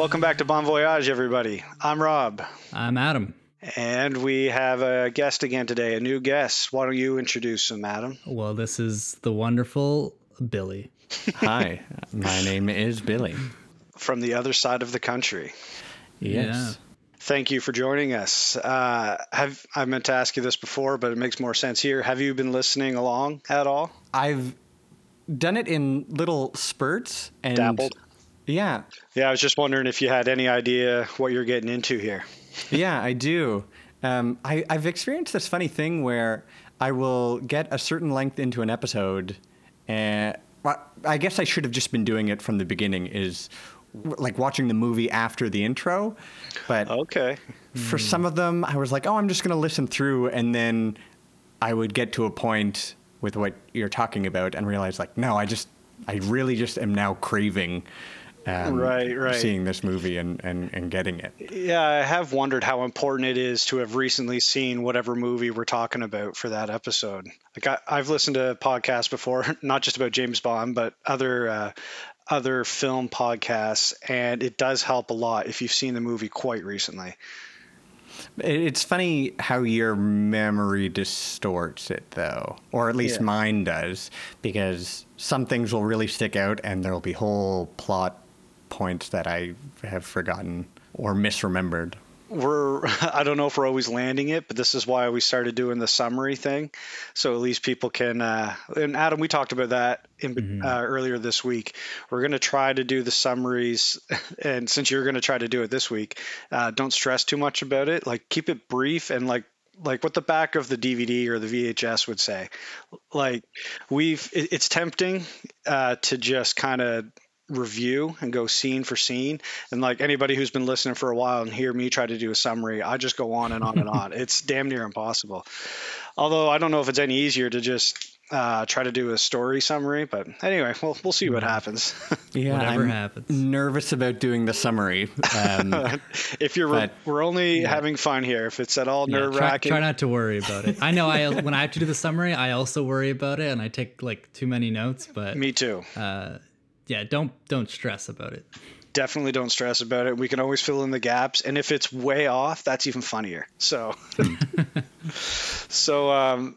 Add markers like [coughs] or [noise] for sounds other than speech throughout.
Welcome back to Bon Voyage, everybody. I'm Rob, I'm Adam. and we have a guest again today, a new guest. Why don't you introduce him, Adam? Well, this is the wonderful Billy. Hi, my name is Billy. From the other side of the country. Yes. Thank you for joining us. Uh, have I meant to ask you this before, but it makes more sense here. Have you been listening along at all? I've done it in little spurts and Dabbled? Yeah, Yeah, I was just wondering if you had any idea what you're getting into here. yeah, I do. Um, I, I've experienced this funny thing where I will get a certain length into an episode, and well, I guess I should have just been doing it from the beginning. Is like watching the movie after the intro, but Okay. for some of them, I was like, oh, I'm just going to listen through. And then I would get to a point with what you're talking about and realize, like, no, I just, I really just am now craving um, Right, right. seeing this movie and, and, and getting it. Yeah, I have wondered how important it is to have recently seen whatever movie we're talking about for that episode. Like I, I've listened to podcasts before, [laughs] not just about James Bond, but other uh, other film podcasts, and it does help a lot if you've seen the movie quite recently. It's funny how your memory distorts it, though, or at least Yeah. mine does, because some things will really stick out and there'll be whole plot points that I have forgotten or misremembered. We're [laughs] I don't know if we're always landing it, but this is why we started doing the summary thing, so at least people can. Uh, and Adam, we talked about that in, uh, earlier this week. We're going to try to do the summaries, [laughs] and since you're going to try to do it this week, uh, don't stress too much about it. Like keep it brief and like like what the back of the DVD or the VHS would say. Like we've it, it's tempting uh, to just kind of review and go scene for scene and like anybody who's been listening for a while and hear me try to do a summary i just go on and on and on it's damn near impossible although i don't know if it's any easier to just uh, try to do a story summary but anyway we'll, we'll see what happens [laughs] Yeah, Whatever I'm happens. Nervous about doing the summary. Um, [laughs] if you're But- we're only having fun here if it's at all Yeah, nerve try, wracking try not to worry about it. I know I [laughs] when I have to do the summary, I also worry about it and I take like too many notes, but me too uh, yeah, don't don't stress about it. definitely don't stress about it. We can always fill in the gaps. And if it's way off that's even funnier. So [laughs] so um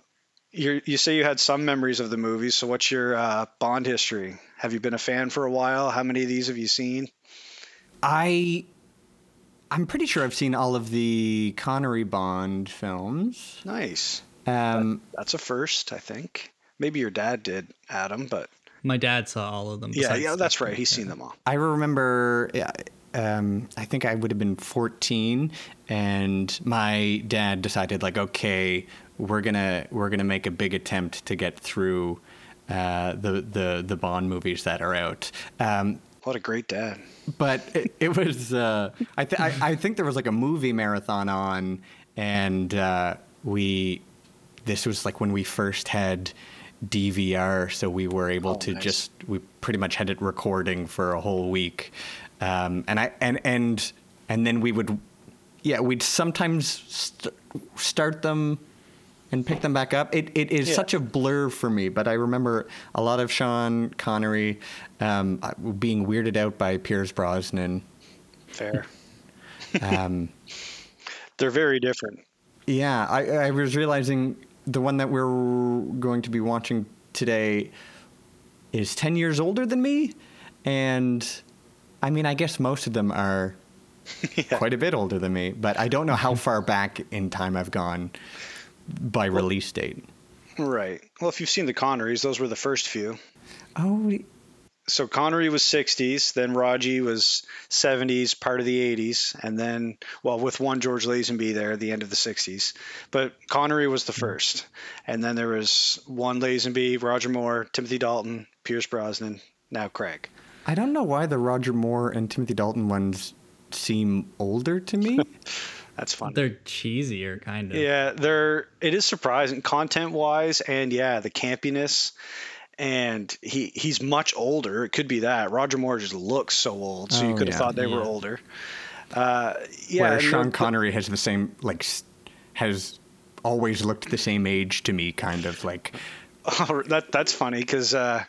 you you say you had some memories of the movie so what's your uh, bond history? Have you been a fan for a while? How many of these have you seen? I, I'm pretty sure I've seen all of the Connery Bond films. nice. Um, that's a first i think. Maybe your dad did adam but My dad saw all of them. yeah yeah that's Spectre. right he's seen them all I remember. Um, I think I would have been 14, and my dad decided like, okay, we're gonna we're gonna make a big attempt to get through uh, the the the Bond movies that are out. Um, what a great dad but it, it was uh, I, th- I I think there was like a movie marathon on, and uh, we this was like when we first had DVR, so we were able Oh, to nice. just we pretty much had it recording for a whole week, um, and I and and and then we would yeah we'd sometimes st- start them and pick them back up. It it is Yeah. such a blur for me, but I remember a lot of Sean Connery um, being weirded out by Pierce Brosnan. fair Um, [laughs] they're very different yeah, I, I was realizing the one that we're going to be watching today is ten years older than me, and I mean, I guess most of them are [laughs] quite a bit older than me, but I don't know how far back in time I've gone by release date. right. Well if you've seen the connerys those were the first few. Oh, so Connery was 60s, then Roger was 70s, part of the 80s, and then, well, with one George Lazenby there at the end of the 60s. But Connery was the first. And then there was one Lazenby, Roger Moore, Timothy Dalton, Pierce Brosnan, now Craig. I don't know why the Roger Moore and Timothy Dalton ones seem older to me. [laughs] That's funny. They're cheesier, kind of. Yeah, they're it is surprising content wise and yeah, the campiness and he he's much older. It could be that. Roger Moore just looks so old, so you Oh, could have yeah. thought they were older. Uh, yeah, Where and Sean the- Connery has the same like has always looked the same age to me, kind of like. [laughs] Oh, that that's funny because uh,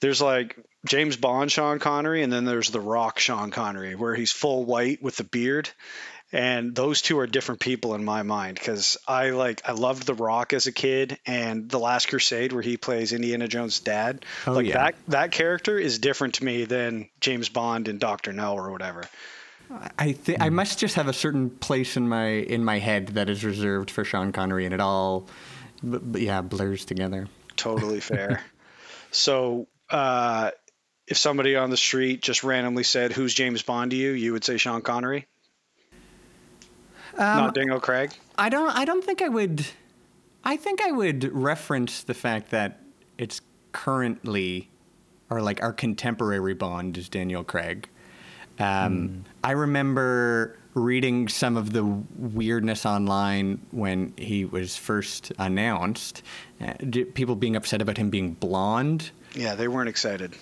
there's like James Bond Sean Connery, and then there's The Rock Sean Connery, where he's full white with the beard. And those two are different people in my mind because I like I loved The Rock as a kid, and The Last Crusade, where he plays Indiana Jones' dad. Oh, like yeah. that that character is different to me than James Bond and Doctor No or whatever. I think I must just have a certain place in my in my head that is reserved for Sean Connery, and it all, b- b- yeah, blurs together. Totally [laughs] fair. so, uh, if somebody on the street just randomly said, "Who's James Bond to you?" you would say Sean Connery, not Daniel Craig. I don't. I don't think I would. I think I would reference the fact that it's currently, or like our contemporary Bond is Daniel Craig. Um, I remember reading some of the weirdness online when he was first announced. Uh, people being upset about him being blonde. Yeah, they weren't excited.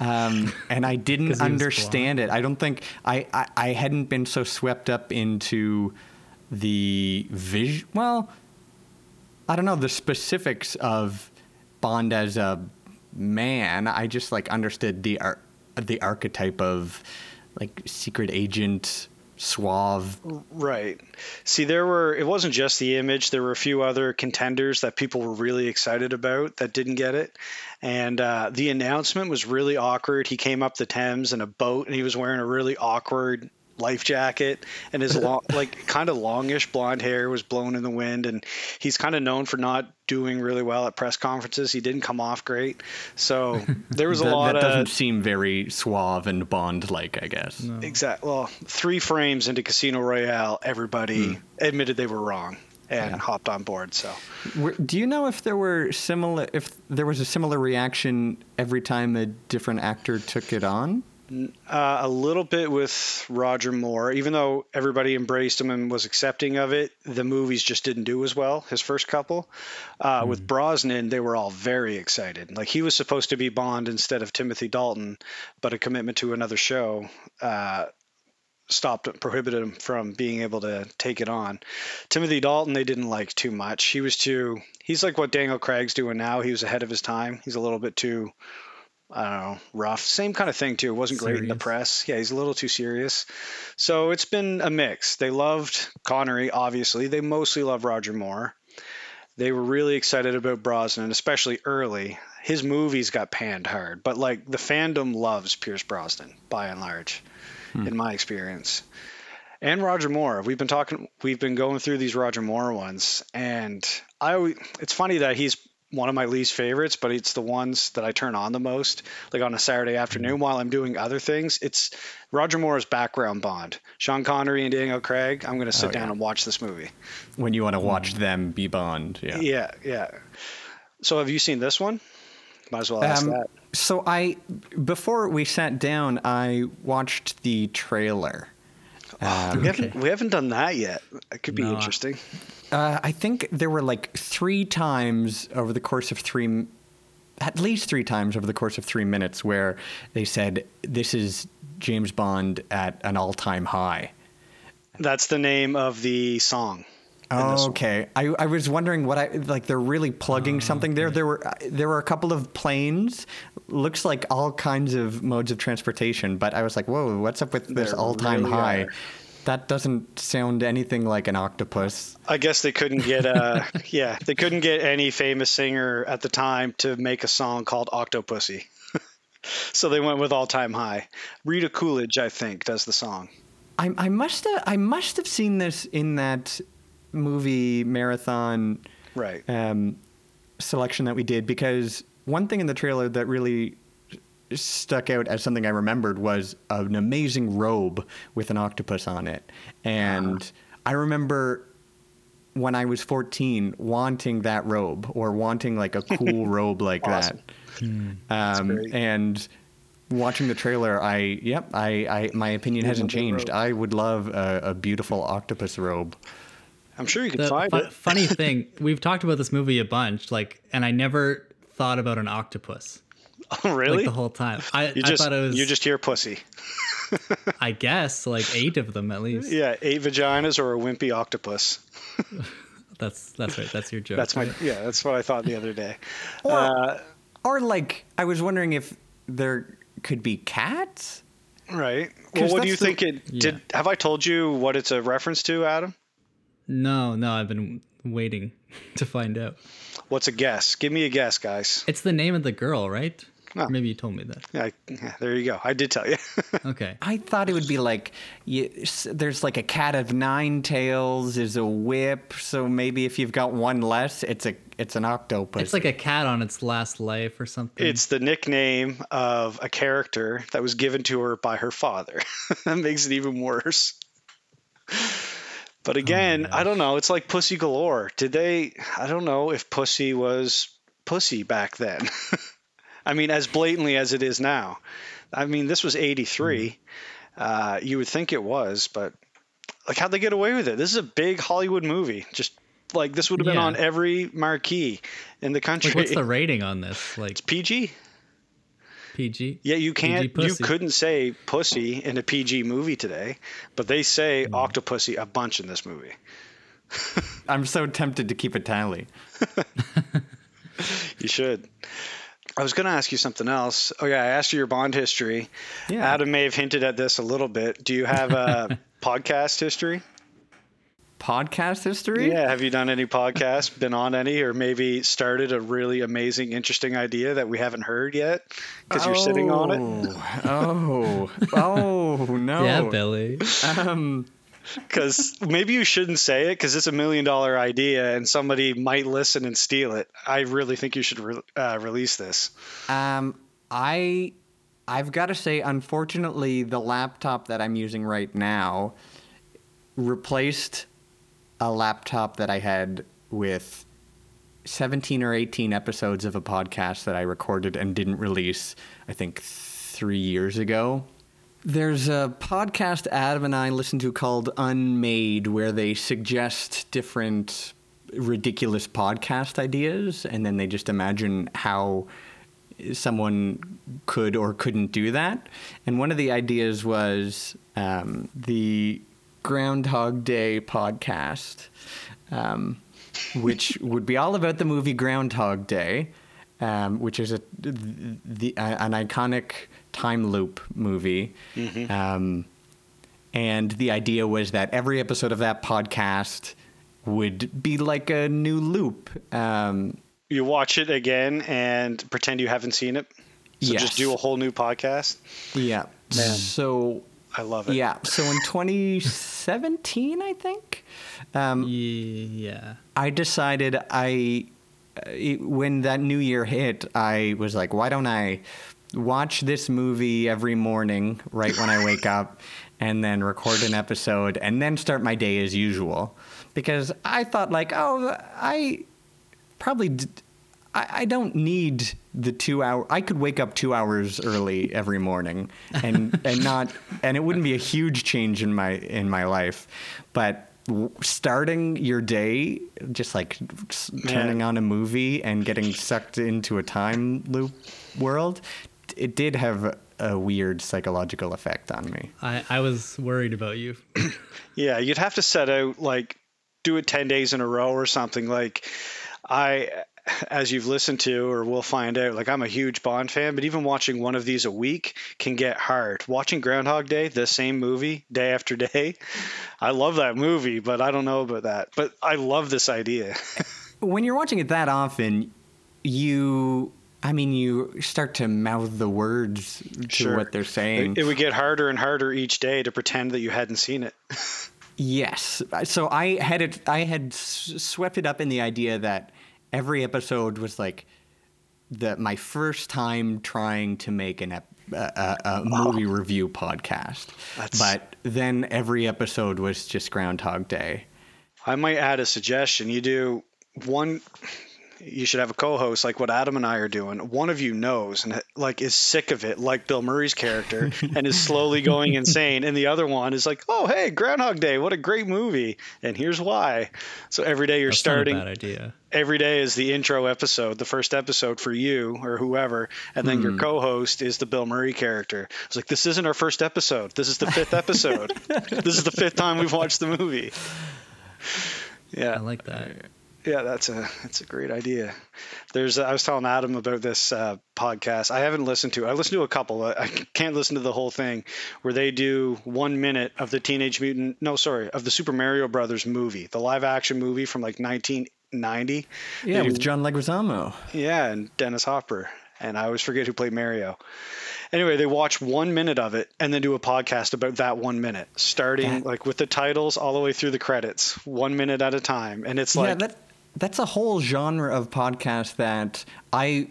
um, and I didn't [laughs] understand it. I don't think I, I, I hadn't been so swept up into the vision. Well, I don't know the specifics of Bond as a man. I just like understood the ar- the archetype of like secret agent, suave. Right. See, there were, it wasn't just the image. There were a few other contenders that people were really excited about that didn't get it. And uh, the announcement was really awkward. He came up the Thames in a boat and he was wearing a really awkward life jacket and his long, [laughs] like kind of longish blonde hair was blown in the wind and he's kind of known for not doing really well at press conferences he didn't come off great so there was a [laughs] that, lot that doesn't of seem very suave and Bond like. I guess. Exactly. Well, three frames into Casino Royale, everybody Hmm. admitted they were wrong and hopped on board. So do you know if there were similar if there was a similar reaction every time a different actor took it on? Uh, a little bit with Roger Moore, even though everybody embraced him and was accepting of it, the movies just didn't do as well. His first couple, uh, with Brosnan, they were all very excited. Like he was supposed to be Bond instead of Timothy Dalton, but a commitment to another show. Uh, stopped prohibited him from being able to take it on. Timothy Dalton they didn't like too much. He was too he's like what Daniel Craig's doing now. He was ahead of his time. He's a little bit too I don't know, rough. Same kind of thing too. It wasn't great in the press. Yeah, he's a little too serious. So it's been a mix. They loved Connery, obviously. They mostly love Roger Moore. They were really excited about Brosnan, especially early. His movies got panned hard, but like the fandom loves Pierce Brosnan by and large, hmm. in my experience. And Roger Moore. We've been talking. We've been going through these Roger Moore ones, and I. always- It's funny that he's one of my least favorites, but it's the ones that I turn on the most. Like on a Saturday afternoon while I'm doing other things. It's Roger Moore's background Bond. Sean Connery and Daniel Craig. I'm going to sit Oh, down yeah. and watch this movie. When you want to watch them be Bond, yeah. Yeah, yeah. So have you seen this one? Might as well ask Um, that. So I, before we sat down, I watched the trailer. Um, [laughs] we haven't we haven't done that yet. It could be No. interesting. Uh, I think there were like three times over the course of three, at least three times over the course of three minutes, where they said this is James Bond at an all-time high. That's the name of the song. In this Oh, one. okay. I, I was wondering what I like. They're really plugging something there. There were there were a couple of planes. Looks like all kinds of modes of transportation. But I was like, whoa, what's up with this all time really high? are. That doesn't sound anything like an octopus. I guess they couldn't get uh [laughs] yeah, they couldn't get any famous singer at the time to make a song called Octopussy. [laughs] so they went with All Time High. Rita Coolidge, I think, does the song. I, I must have I must have seen this in that movie marathon Right. um, selection that we did because one thing in the trailer that really stuck out as something I remembered was an amazing robe with an octopus on it. And I remember when I was 14 wanting that robe or wanting like a cool [laughs] robe like Awesome. that. Um, and watching the trailer, I, yep, I, I my opinion hasn't changed. I would love a, a beautiful octopus robe. I'm sure you can The find fu- it. [laughs] funny [laughs] thing, we've talked about this movie a bunch, like, and I never thought about an octopus Oh, really? like the whole time. I, you I just thought it was, you just hear pussy. [laughs] I guess, like eight of them at least. Yeah, eight vaginas or a wimpy octopus. That's that's right. That's your joke. That's my right? yeah, that's what I thought the other day. Or, Uh, or like, I was wondering if they're could be cats. Right. Well, 'Cause what do you the- think it did? Have I told you what it's a reference to, Adam? No, no, I've been waiting [laughs] to find out. What's a guess? Give me a guess, guys. It's the name of the girl, right? Oh. Maybe you told me that. Yeah, yeah, there you go. I did tell you. [laughs] Okay. I thought it would be like you, there's like a cat of nine tails is a whip, so maybe if you've got one less, it's a it's an octopus. It's like a cat on its last life or something. it's the nickname of a character that was given to her by her father. [laughs] that makes it even worse. But again, I don't know. It's like Pussy Galore. Did they? I don't know if Pussy was pussy back then. [laughs] I mean, as blatantly as it is now. I mean, this was 83. Uh, you would think it was, but like, how'd they get away with it? This is a big Hollywood movie. Just like this would have been Yeah. on every marquee in the country. like, what's the rating on this? [laughs] Like it's PG? PG? Yeah, you can't. You couldn't say pussy in a PG movie today, but they say Hmm. octopussy a bunch in this movie. [laughs] [laughs] I'm so tempted to keep a tally. [laughs] You should. I was going to ask you something else. Okay, I asked you your Bond history. Yeah. Adam may have hinted at this a little bit. Do you have a podcast history? Podcast history? Yeah, have you done any podcasts, been on any, or maybe started a really amazing, interesting idea that we haven't heard yet because you're sitting on it? Oh, [laughs] oh no. Yeah, Billy. Um, Because maybe you shouldn't say it because it's a million dollar idea and somebody might listen and steal it. I really think you should re- uh, release this. um, I, I've got to say, unfortunately, the laptop that I'm using right now replaced a laptop that I had with 17 or 18 episodes of a podcast that I recorded and didn't release, I think, three years ago. There's a podcast Adam and I listen to called Unmade where they suggest different ridiculous podcast ideas and then they just imagine how someone could or couldn't do that. And one of the ideas was um, the Groundhog Day podcast, um, which [laughs] would be all about the movie Groundhog Day, um, which is a, the, an iconic time loop movie. Um, and the idea was that every episode of that podcast would be like a new loop. Um, You watch it again and pretend you haven't seen it. So Yes. just do a whole new podcast. yeah. So I love it. Yeah. So in 2017, I think, um, Yeah. I decided I, uh, it- when that new year hit, I was like, why don't I watch this movie every morning right when I wake up [laughs] and then record an episode and then start my day as usual? Because I thought, like, oh, I probably. D- I, I don't need the two hour. I could wake up two hours early every morning, and and not, and it wouldn't be a huge change in my in my life, but w- starting your day just like s- turning on a movie and getting sucked into a time loop world, it did have a, a weird psychological effect on me. I, I was worried about you. [coughs] Yeah, you'd have to set out like do it 10 days in a row or something like I as you've listened to or we'll find out like I'm a huge Bond fan, but even watching one of these a week can get hard. Watching Groundhog Day, the same movie day after day. I love that movie, but I don't know about that. But I love this idea. [laughs] when you're watching it that often, you, I mean, you start to mouth the words to Sure. what they're saying. It, it would get harder and harder each day to pretend that you hadn't seen it. [laughs] yes. So I had it. I had swept it up in the idea that every episode was like the my first time trying to make an ep- a, a, a movie review podcast. That's- But then every episode was just Groundhog Day. I might add a suggestion. You do one. You should have a co-host like what Adam and I are doing. One of you knows and like is sick of it, like Bill Murray's character, and is slowly going [laughs] insane, and the other one is like, "Oh, hey, Groundhog Day, what a great movie!" And here's why. So every day you're That's starting. not a bad idea. Every day is the intro episode, the first episode for you or whoever, and then your hmm. co-host is the Bill Murray character. It's like this isn't our first episode. This is the fifth episode. [laughs] this is the fifth time we've watched the movie. Yeah, I like that. Yeah, that's a that's a great idea. There's I was telling Adam about this uh, podcast. I haven't listened to. I listened to a couple. I can't listen to the whole thing where they do one minute of the Teenage Mutant. No, sorry, of the Super Mario Brothers movie, the live action movie from like 1990. Yeah, They with John Leguizamo. Yeah, and Dennis Hopper. And I always forget who played Mario. Anyway, they watch one minute of it and then do a podcast about that one minute, starting That- like with the titles all the way through the credits, one minute at a time. And it's yeah, like, that that's a whole genre of podcast that I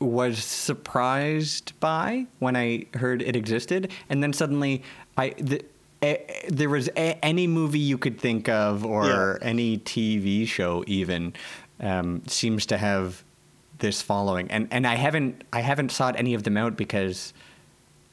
was surprised by when I heard it existed, and then suddenly I the, eh, there was a, any movie you could think of or any TV show even um, seems to have this following, and and I haven't I haven't sought any of them out because.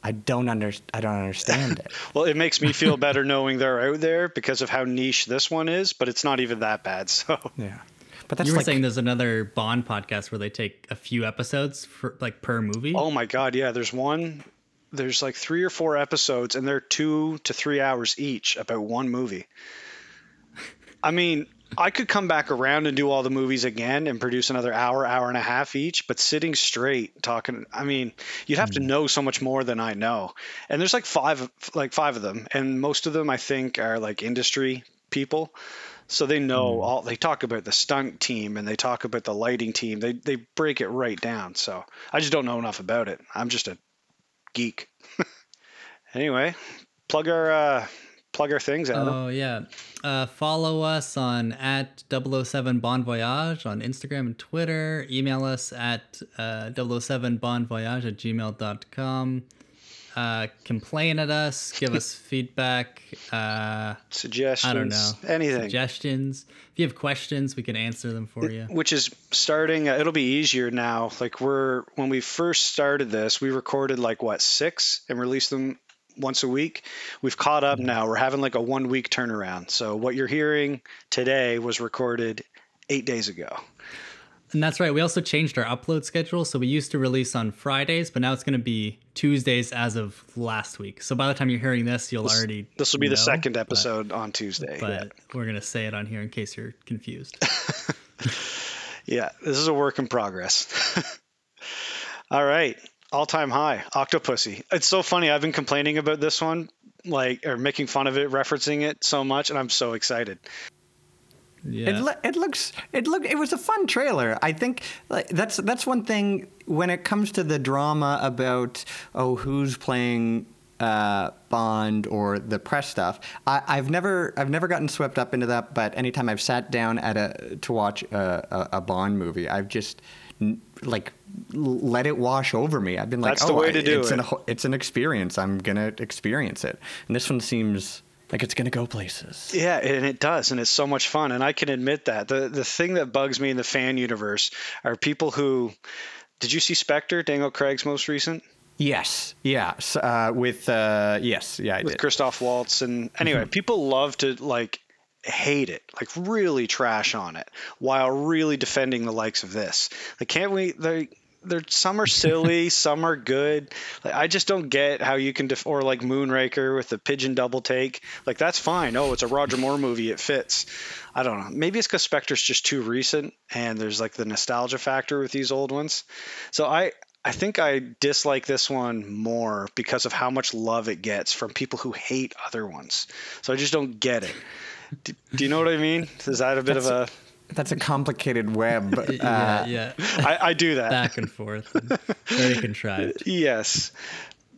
I don't under, I don't understand it. [laughs] well, it makes me feel better knowing they're out there because of how niche this one is, but it's not even that bad. So, Yeah, but that's you were like saying there's another Bond podcast where they take a few episodes for like per movie. oh my God, yeah, there's one, there's like three or four episodes, and they're two to three hours each about one movie. I mean, I could come back around and do all the movies again and produce another hour, hour and a half each, but sitting straight talking, I mean, you'd have to hmm. know so much more than I know. And there's like five, like five of them, and most of them I think are like industry people. So they know all. They talk about the stunt team and they talk about the lighting team. They they break it right down. So I just don't know enough about it. I'm just a geek. [laughs] anyway, plug our uh, plug our things, out. Oh yeah. Uh, follow us on at 007 Bon Voyage on Instagram and Twitter. Email us at uh, 007 Bon Voyage at gmail.com. Uh, complain at us. Give us [laughs] feedback. Uh, Suggestions. I don't know. Anything. Suggestions. If you have questions, we can answer them for you. which is starting uh, it'll be easier now like we're when we first started this we recorded like what six and released them once a week we've caught up now we're having like a one week turnaround so what you're hearing today was recorded eight days ago And that's right. We also changed our upload schedule. So we used to release on Fridays, but now it's going to be Tuesdays as of last week. So by the time you're hearing this, you'll already. this will be the know, second but- episode on tuesday But, yeah. we're going to say it on here in case you're confused. [laughs] yeah this is a work in progress [laughs] all right all-time high octopussy it's so funny i've been complaining about this one like or making fun of it referencing it so much and i'm so excited Yeah. It, lo- it looks it look it was a fun trailer. I think like, that's that's one thing when it comes to the drama about oh who's playing uh, Bond or the press stuff. I, I've never I've never gotten swept up into that. But anytime I've sat down at a to watch a, a, a Bond movie, I've just like let it wash over me. I've been like, That's the oh, way to I- do it's it. An, it's an experience. I'm gonna experience it. And this one seems like it's gonna go places. Yeah, and it does, and it's so much fun. And I can admit that the the thing that bugs me in the fan universe are people who. Did you see Spectre, Daniel Craig's most recent Yes. Yeah. Uh, with uh, yes. Yeah. I with did. Christoph Waltz? And anyway, people love to like hate it, like really trash on it, while really defending the likes of this. Like, can't we? They they're some are silly, [laughs] some are good. Like, I just don't get how you can def- or like Moonraker with the pigeon double take. Like that's fine. Oh, it's a Roger Moore movie. It fits. I don't know. Maybe it's because Spectre's just too recent, and there's like the nostalgia factor with these old ones. So I. I think I dislike this one more because of how much love it gets from people who hate other ones. So I just don't get it. Do, do you know what I mean? Is that a bit of a? That's a complicated web. [laughs] Uh, yeah, yeah. I, I do that. Back and forth. and very contrived. [laughs] Yes.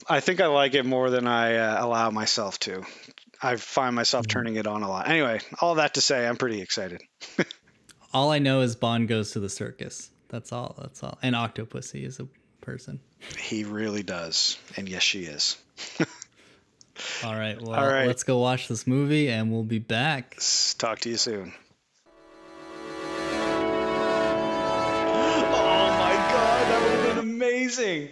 I think I like it more than I uh, allow myself to. I find myself turning it on a lot. Anyway, all that to say, I'm pretty excited. [laughs] All I know is Bond goes to the circus. That's all. That's all. And Octopussy is a person. He really does. And yes, she is. All right. Well, All right. let's go watch this movie and we'll be back. Talk to you soon. Amazing.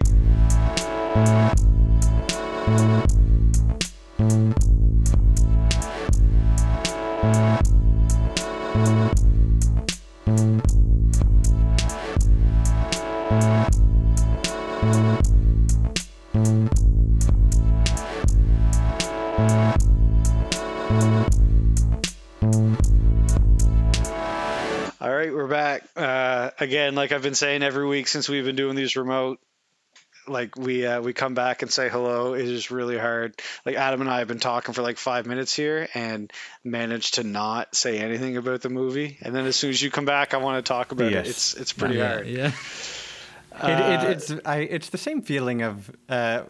Again. Like I've been saying every week since we've been doing these remote. Like we uh, we come back and say hello. It is really hard. Like Adam and I have been talking for like five minutes here and managed to not say anything about the movie. And then as soon as you come back, I want to talk about Yes. it. It's it's pretty yeah, hard. Yeah. it, it, it's I, it's the same feeling of uh,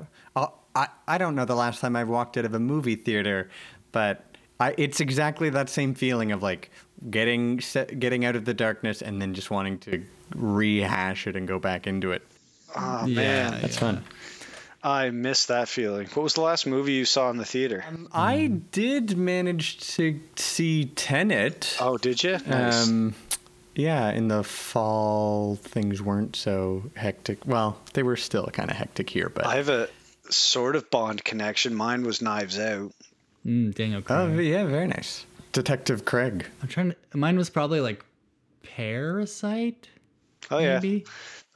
I I don't know the last time I walked out of a movie theater, but I, it's exactly that same feeling of like getting set, getting out of the darkness and then just wanting to rehash it and go back into it. Oh Yeah, man, That's yeah. fun. I miss that feeling. What was the last movie you saw in the theater? I did manage to see Tenet. oh, did you? Nice. Um, yeah, in the fall things weren't so hectic. Well, they were still kind of hectic here, but I have a sort of Bond connection. Mine was Knives Out. Mm, Daniel Craig. oh yeah, very nice. Detective Craig. I'm trying to. Mine was probably like Parasite. Oh yeah, Maybe.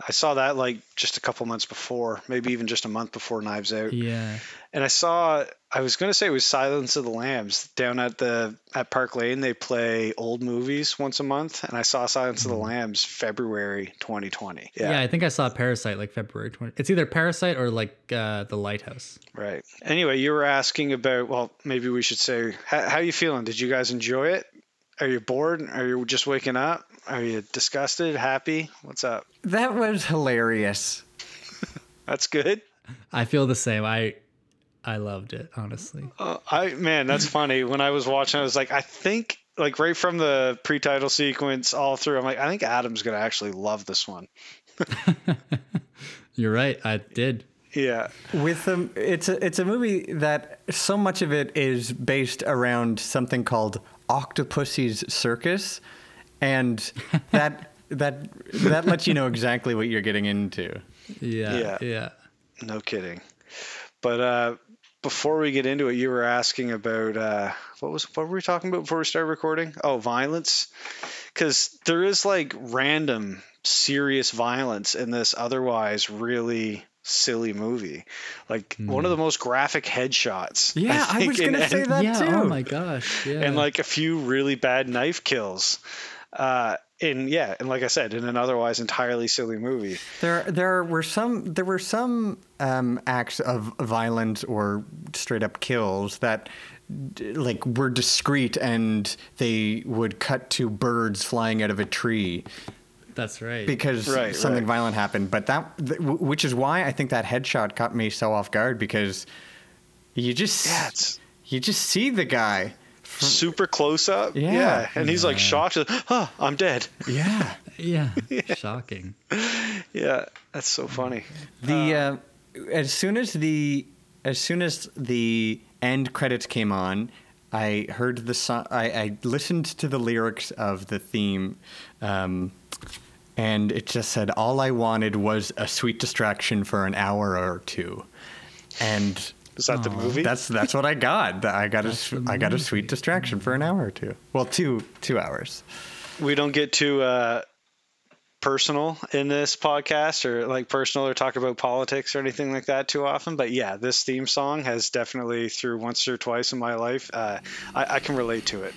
I saw that like just a couple months before, maybe even just a month before Knives Out. Yeah. And I saw I was gonna say it was Silence of the Lambs down at the at Park Lane. They play old movies once a month, and I saw Silence of the Lambs February 2020. yeah. Yeah, I think I saw Parasite like February 20. It's either Parasite or like uh, The Lighthouse. right. Anyway, you were asking about well, maybe we should say how, how you feeling? Did you guys enjoy it? Are you bored? Are you just waking up? Are you disgusted? Happy? What's up? That was hilarious. [laughs] That's good. I feel the same. I I loved it honestly. Uh, I man, that's [laughs] funny. When I was watching, I was like, I think like right from the pre-title sequence all through, I'm like, I think Adam's gonna actually love this one. [laughs] You're right. I did. Yeah, With um, it's a it's a movie that so much of it is based around something called Octopussy's Circus, and [laughs] that that that lets you know exactly what you're getting into. Yeah. Yeah. Yeah. no kidding. But uh, before we get into it, you were asking about uh, what was what were we talking about before we started recording? Oh, violence, because there is like random serious violence in this otherwise really silly movie. Like one of the most graphic headshots. Yeah, I, think, was gonna say and- that yeah. too. Oh my gosh. Yeah. and like a few really bad knife kills. Uh, and yeah, and like I said, in an otherwise entirely silly movie. There, there were some. There were some um, acts of violence or straight up kills that, like, were discreet, and they would cut to birds flying out of a tree That's right. because Right, something right. violent happened. But that, th- which is why I think that headshot caught me so off guard because you just, Yeah, you just see the guy. Super close up. Yeah. and he's like shocked. Huh, I'm dead. [laughs] Yeah. yeah. Shocking. [laughs] Yeah, that's so funny. The uh, as soon as the as soon as the end credits came on, I heard the song. I, I listened to the lyrics of the theme, um, and it just said, "All I wanted was a sweet distraction for an hour or two. and Is that the movie? that's that's what I got. I got a That's the got a sweet distraction for an hour or two. Well, two two hours. we don't get too uh, personal in this podcast or like personal or talk about politics or anything like that too often. But yeah, this theme song has definitely through once or twice in my life. Uh, I, I can relate to it.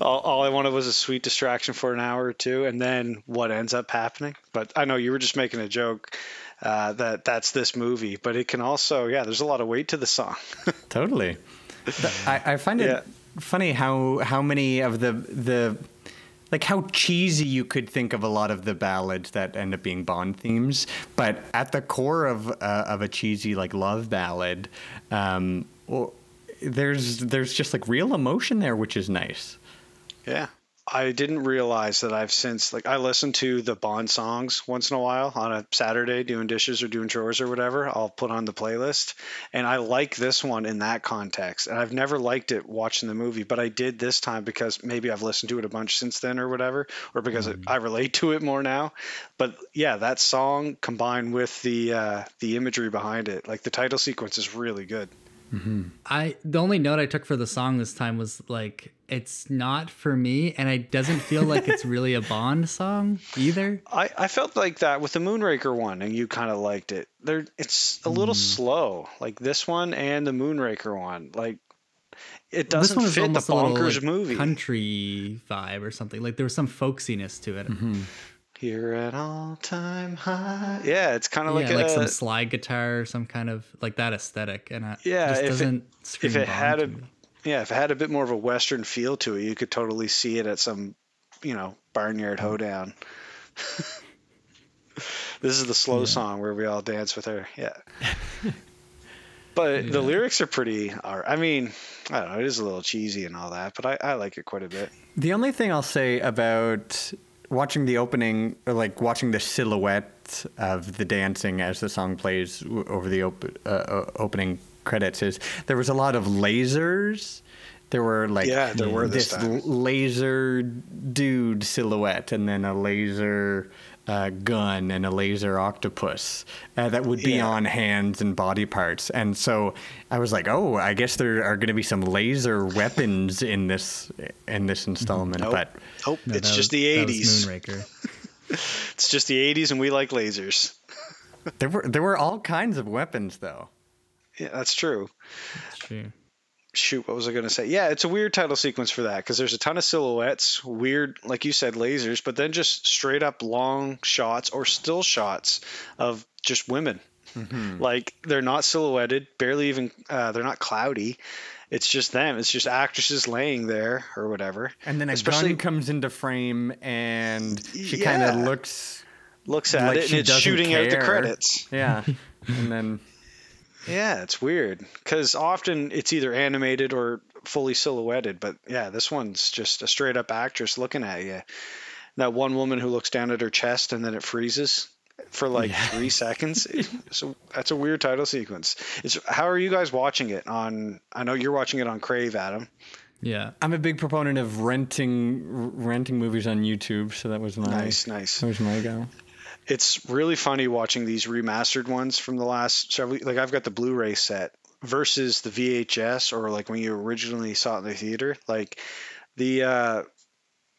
all, all I wanted was a sweet distraction for an hour or two, and then what ends up happening. But I know you were just making a joke. Uh, that that's this movie, but it can also yeah. There's a lot of weight to the song. [laughs] Totally. I, I find it Yeah. funny how how many of the the like how cheesy you could think of a lot of the ballads that end up being Bond themes, but at the core of uh, of a cheesy like love ballad, um, well, there's there's just like real emotion there, which is nice. Yeah. I didn't realize that I've since like I listen to the Bond songs once in a while on a Saturday doing dishes or doing chores or whatever. I'll put on the playlist and I like this one in that context. And I've never liked it watching the movie, but I did this time because maybe I've listened to it a bunch since then or whatever or because it, I relate to it more now. But yeah, that song combined with the uh the imagery behind it, like the title sequence is really good. I the only note I took for the song this time was like it's not for me, and it doesn't feel like it's really a Bond song either. I, I felt like that with the Moonraker one, and you kind of liked it. There, it's a little mm. slow, like this one and the Moonraker one. Like, it doesn't fit the a little bonkers like, movie. country vibe or something. Like there was some folksiness to it. Mm-hmm. Here at all time high. Yeah, it's kind of yeah, like like, a, some slide guitar, some kind of like that aesthetic, and I, Yeah, just if it- doesn't scream if it had a me. yeah, if it had a bit more of a western feel to it, you could totally see it at some, you know, barnyard hoedown. [laughs] this is the slow song where we all dance with her. Yeah. [laughs] But the lyrics are pretty. Are I mean, I don't know. It is a little cheesy and all that, but I, I like it quite a bit. The only thing I'll say about watching the opening, or like watching the silhouette of the dancing as the song plays w- over the op- uh, uh, opening credits is there was a lot of lasers. There were like Yeah, there were this this laser dude silhouette, and then a laser uh, gun and a laser octopus uh, that would be Yeah. on hands and body parts. And so I was like, oh, I guess there are going to be some laser weapons in this in this installment. Nope. But Nope, No, it's that just was- the '80s. [laughs] It's just the '80s, and we like lasers. there were there were all kinds of weapons though. Yeah, that's true. It's true. Shoot what was i going to say? Yeah it's a weird title sequence for that because there's a ton of silhouettes weird like you said lasers but then just straight up long shots or still shots of just women. Like they're not silhouetted barely even uh, they're not cloudy. It's just them. It's just actresses laying there or whatever. And then a Especially- gun comes into frame, and she kind of looks. looks at like it and it's shooting out the credits. Yeah, and then Yeah, it's weird because often it's either animated or fully silhouetted. But yeah, this one's just a straight up actress looking at you. That one woman who looks down at her chest and then it freezes for like three seconds. [laughs] So that's a weird title sequence. It's how are you guys watching it on? I know you're watching it on Crave, Adam. Yeah. I'm a big proponent of renting r- renting movies on YouTube, so that was my Nice, nice. That was my go. It's really funny watching these remastered ones from the last several. Like I've got the Blu-ray set versus the VHS or like when you originally saw it in the theater. Like the uh,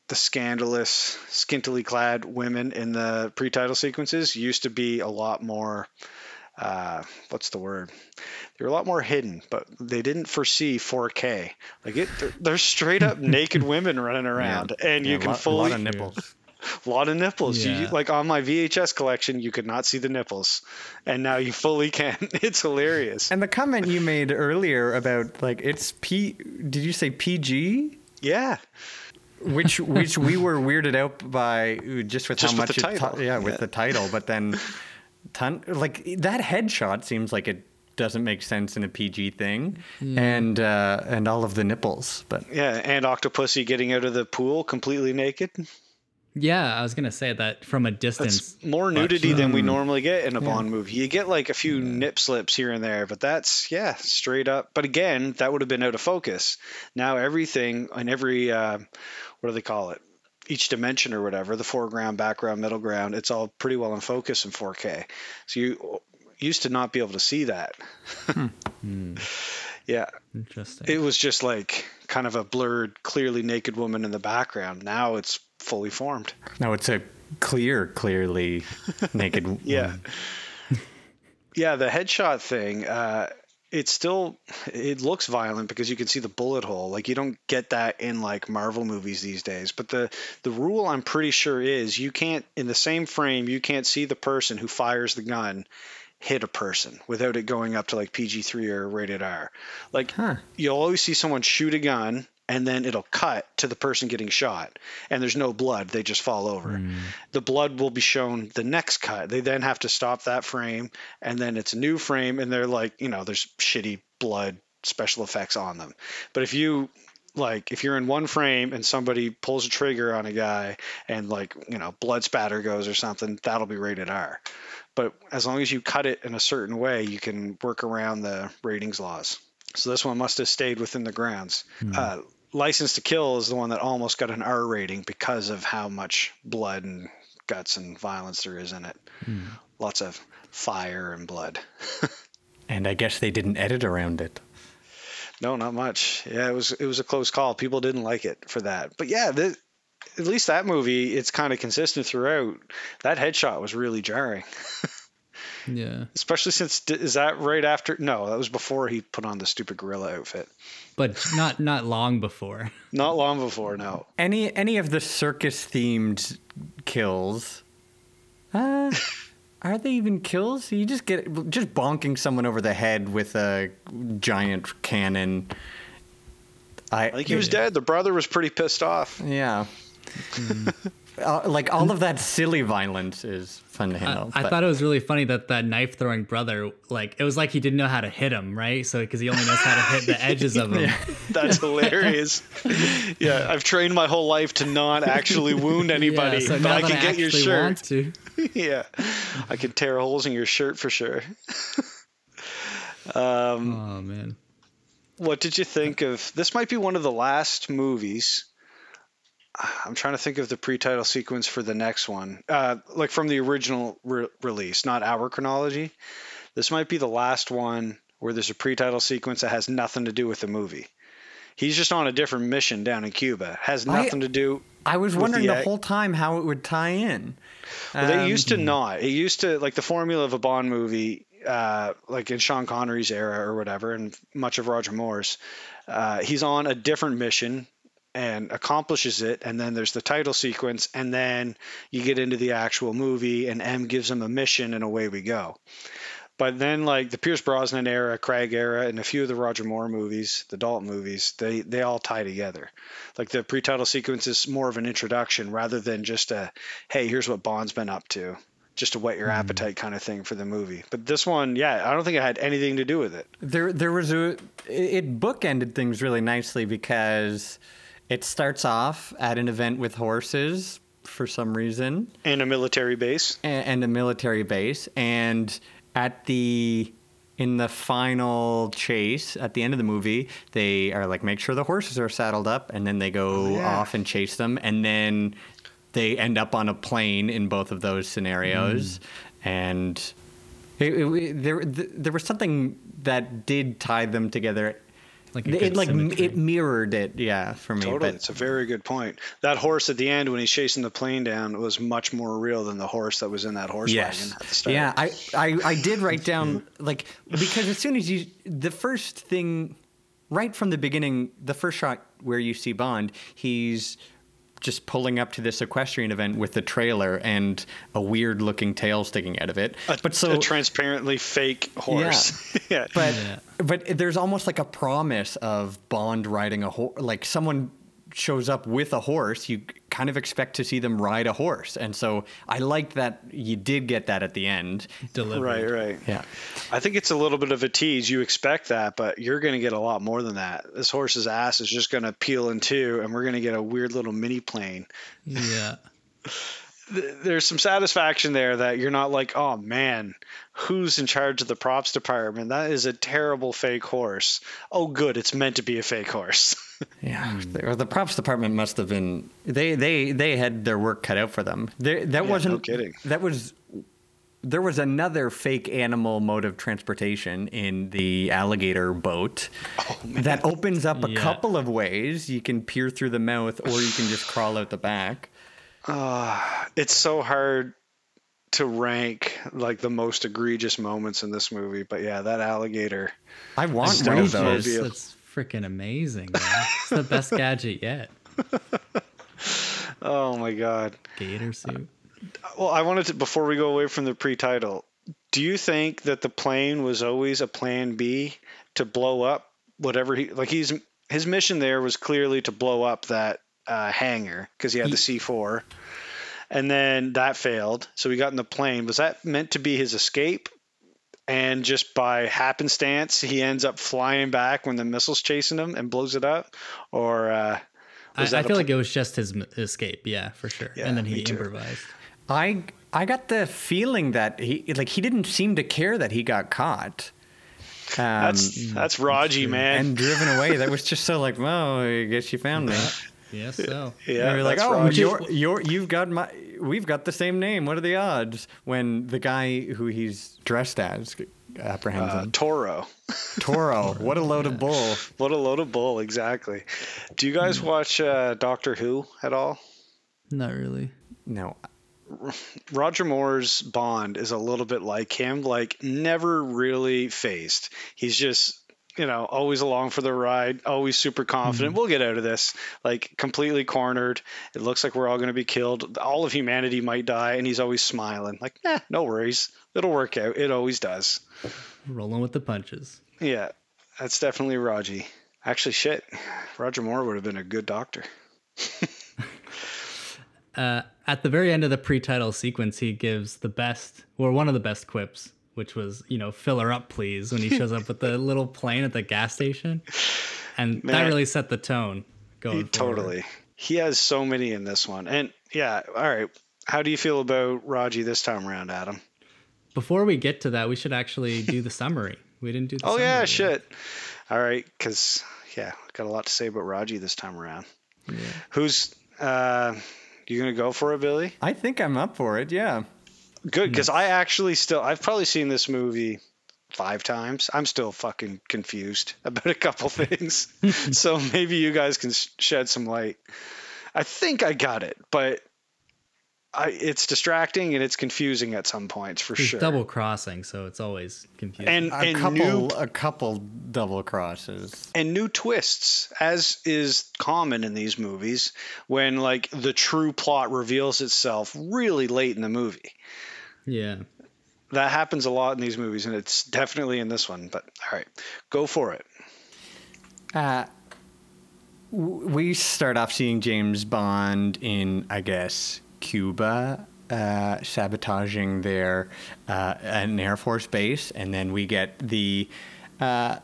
the scandalous, scantily clad women in the pre-title sequences used to be a lot more. Uh, what's the word? They were a lot more hidden, but they didn't foresee 4K. Like it, they're, they're straight up [laughs] naked women running around, and you Yeah, a can lot, fully a lot of nipples. A [laughs] lot of nipples. You, like on my VHS collection, you could not see the nipples, and now you fully can. [laughs] It's hilarious. And the comment you made earlier about like it's P. Did you say PG? Yeah, Which [laughs] which we were weirded out by just with Just how with much the it title. yeah with Yeah. the title, but then ton like that headshot seems like it doesn't make sense in a PG thing, and uh, and all of the nipples, but yeah, and Octopussy getting out of the pool completely naked. Yeah, I was gonna say that from a distance. That's more but- nudity than we um, normally get in a Bond movie. You get like a few nip slips here and there, but that's yeah, straight up. But again, that would have been out of focus. Now everything and every uh, what do they call it? Each dimension or whatever, the foreground, background, middle ground, it's all pretty well in focus in 4K. So you used to not be able to see that. Hmm. [laughs] Hmm. yeah, Interesting. it was just like kind of a blurred, clearly naked woman in the background. Now it's fully formed. No, it's a clear, clearly [laughs] naked. Yeah. Yeah, the headshot thing, uh, it's still it looks violent because you can see the bullet hole. Like you don't get that in like Marvel movies these days. But the the rule I'm pretty sure is you can't in the same frame you can't see the person who fires the gun hit a person without it going up to like PG3 or rated R. Like huh. you'll always see someone shoot a gun and then it'll cut to the person getting shot and there's no blood. They just fall over. The blood will be shown the next cut. They then have to stop that frame and then it's a new frame and they're like you know there's shitty blood special effects on them. But if you like if you're in one frame and somebody pulls a trigger on a guy and like you know blood spatter goes or something that'll be rated r. But as long as you cut it in a certain way you can work around the ratings laws. So this one must have stayed within the grounds. Uh, license to kill is the one that almost got an r rating because of how much blood and guts and violence there is in it hmm. lots of fire and blood [laughs] And I guess they didn't edit around it. No, not much. Yeah, it was it was a close call. People didn't like it for that. But yeah, the, at least that movie, it's kind of consistent throughout. That headshot was really jarring. [laughs] Yeah. Especially since is that right after? No, that was before he put on the stupid gorilla outfit. But not not long before. [laughs] Not long before, no. Any any of the circus themed kills? Uh, [laughs] are they even kills? You just get just bonking someone over the head with a giant cannon. I, I think he was dead. The brother was pretty pissed off. Yeah. [laughs] uh, like all of that silly violence is fun to handle. I, I thought it was really funny that that knife throwing brother, like it was like he didn't know how to hit him, right? So because he only knows how to hit the edges of him. [laughs] [laughs] That's hilarious. yeah, I've trained my whole life to not actually wound [laughs] anybody, Yeah, so but I that can get your shirt. want to. yeah, I can tear holes in your shirt for sure. um, Oh man. what did you think of? This might be one of the last movies. I'm trying to think of the pre-title sequence for the next one, uh, like from the original re- release, not our chronology. This might be the last one where there's a pre-title sequence that has nothing to do with the movie. He's just on a different mission down in Cuba. Has I- nothing to do. I was wondering the the whole time how it would tie in. Well, they Um, used to not. It used to like the formula of a Bond movie, uh, like in Sean Connery's era or whatever, and much of Roger Moore's. Uh, he's on a different mission and accomplishes it, and then there's the title sequence, and then you get into the actual movie, and M gives him a mission, and away we go. But then, like the Pierce Brosnan era, Craig era, and a few of the Roger Moore movies, the Dalton movies, they they all tie together. Like the pre-title sequence is more of an introduction rather than just a, hey, here's what Bond's been up to, just to whet your mm-hmm. appetite kind of thing for the movie. But this one, yeah, I don't think it had anything to do with it. There, there was a. It bookended things really nicely because it starts off at an event with horses for some reason, In a military base, and, and a military base, and at the in the final chase at the end of the movie, they are like, make sure the horses are saddled up, and then they go Oh, yeah. off and chase them, and then they end up on a plane in both of those scenarios, mm. and it, it- it- there there was something that did tie them together. Like a it like symmetry. it mirrored it, yeah, for me. totally, But it's a very good point. That horse at the end when he's chasing the plane down was much more real than the horse that was in that horse wagon at the start. Yeah, I, I, I did write down mm-hmm. like because as soon as you the first thing right from the beginning, the first shot where you see Bond, he's just pulling up to this equestrian event with the trailer and a weird looking tail sticking out of it. a, but so a transparently fake horse. Yeah, [laughs] but Yeah. but there's almost like a promise of Bond riding a horse. Like someone shows up with a horse, you kind of expect to see them ride a horse, and so I like that you did get that at the end. Delivered. right, right. Yeah. I think it's a little bit of a tease. You expect that, but you're going to get a lot more than that. This horse's ass is just going to peel in two, and we're going to get a weird little mini plane. Yeah. [laughs] Th- There's some satisfaction there that you're not like, oh man, who's in charge of the props department? That is a terrible fake horse. Oh, good, it's meant to be a fake horse. [laughs] Yeah, hmm. the, the props department must have been they they they had their work cut out for them. There, that Yeah, wasn't no kidding. That was there was another fake animal mode of transportation in the alligator boat [laughs] oh, that opens up a Yeah. couple of ways. You can peer through the mouth, or you can just crawl out the back. It's so hard to rank like the most egregious moments in this movie, but yeah, that alligator. I want one of those. Mobile. It's freaking amazing. Man. It's the best gadget yet. [laughs] Oh my god. Gator suit. Uh, well, I wanted to before we go away from the pre-title. Do you think that the plane was always a plan B to blow up whatever he like? He's his mission there was clearly to blow up that uh, hangar because he had the C4, and then that failed. So he got in the plane. Was that meant to be his escape? And just by happenstance, he ends up flying back when the missile's chasing him and blows it up, or uh, I, was I that a feel pl- like it was just his m- escape. Yeah, for sure. Yeah, and then he improvised. I I got the feeling that he like he didn't seem to care that he got caught. Um, that's that's Raji, man. and driven away. That [laughs] was just so like, well, I guess you found me. Yes, so. yeah, And we're like, that's oh, Raji. you're, you're, you've got my, we've got the same name. What are the odds? When the guy who he's dressed as apprehends uh, him. Toro. Toro, [laughs] what a load of bull. What a load of bull, exactly. Do you Hmm. guys watch uh, Doctor Who at all? Not really. No, Roger Moore's Bond is a little bit like him, like never really phased. He's just you know, always along for the ride, always super confident. Mm-hmm. We'll get out of this. Like completely cornered. It looks like we're all going to be killed. All of humanity might die, and he's always smiling. Like, eh, no worries. It'll work out. It always does. Rolling with the punches. Yeah, that's definitely Raji. Actually, shit, Roger Moore would have been a good doctor. [laughs] uh, at the very end of the pre-title sequence, he gives the best, or one of the best quips which was you know fill her up please when he shows up with the [laughs] little plane at the gas station. And Man, that really set the tone going he, totally he has so many in this one. And yeah all right. How do you feel about raji this time around adam? Before we get to that we should actually do the [laughs] summary. We didn't do the oh yeah yet. shit. All right because yeah got a lot to say about raji this time around. Yeah. who's uh you gonna go for it billy? I think i'm up for it yeah Good, mm. because I actually still I've probably seen this movie five times. I'm still fucking confused [laughs] about a couple [laughs] things. so maybe you guys can shed some light. I think I got it, but I, it's distracting and it's confusing at some points for There's sure. Double crossing, so it's always confusing. And, a and couple, new, a couple double crosses, and new twists, as is common in these movies, when like the true plot reveals itself really late in the movie. Yeah. That happens a lot in these movies, and it's definitely in this one. But all right, go for it. Uh, we start off seeing James Bond in, I guess, Cuba, uh, sabotaging their uh, an Air Force base, and then we get the uh,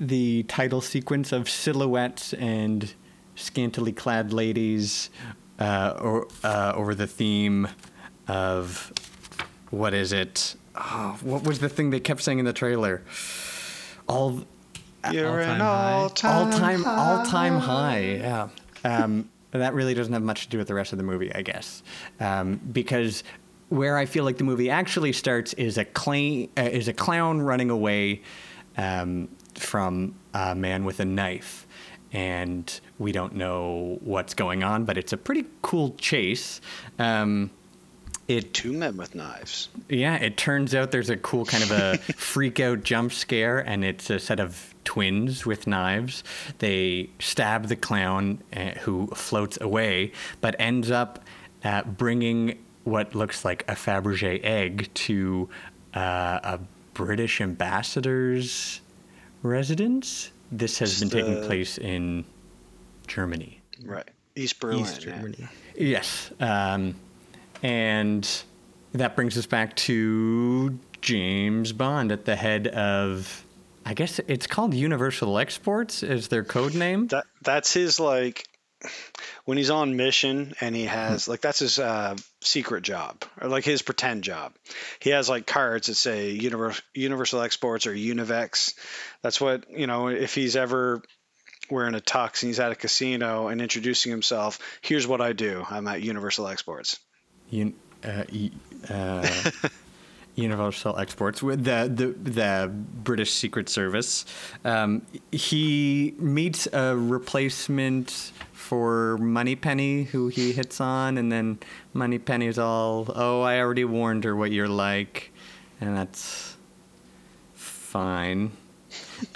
the title sequence of silhouettes and scantily clad ladies uh, or, uh, over the theme of what is it? Oh, what was the thing they kept saying in the trailer? All. You're all an all-time, all-time, high. all-time high. Yeah. Um, that really doesn't have much to do with the rest of the movie, I guess, um, because where I feel like the movie actually starts is a cl- uh, is a clown running away um, from a man with a knife, and we don't know what's going on, but it's a pretty cool chase. Um, it two men with knives. Yeah, it turns out there's a cool kind of a [laughs] freak out jump scare, and it's a set of twins with knives. They stab the clown uh, who floats away, but ends up uh, bringing what looks like a Fabergé egg to uh, a British ambassador's residence. This has been taking place in Germany. Right. East Berlin. East Germany. Yeah. Yes. Um, and that brings us back to James Bond at the head of I guess it's called Universal Exports is their code name. That that's his like when he's on mission and he has like that's his uh, secret job or like his pretend job. He has like cards that say Universal Universal Exports or Univex. That's what you know. If he's ever wearing a tux and he's at a casino and introducing himself, here's what I do. I'm at Universal Exports un, uh, uh, [laughs] Universal Exports with the, the the British Secret Service. Um, he meets a replacement for Moneypenny, who he hits on, and then Money Moneypenny's all, "Oh, I already warned her what you're like," and that's fine. [laughs]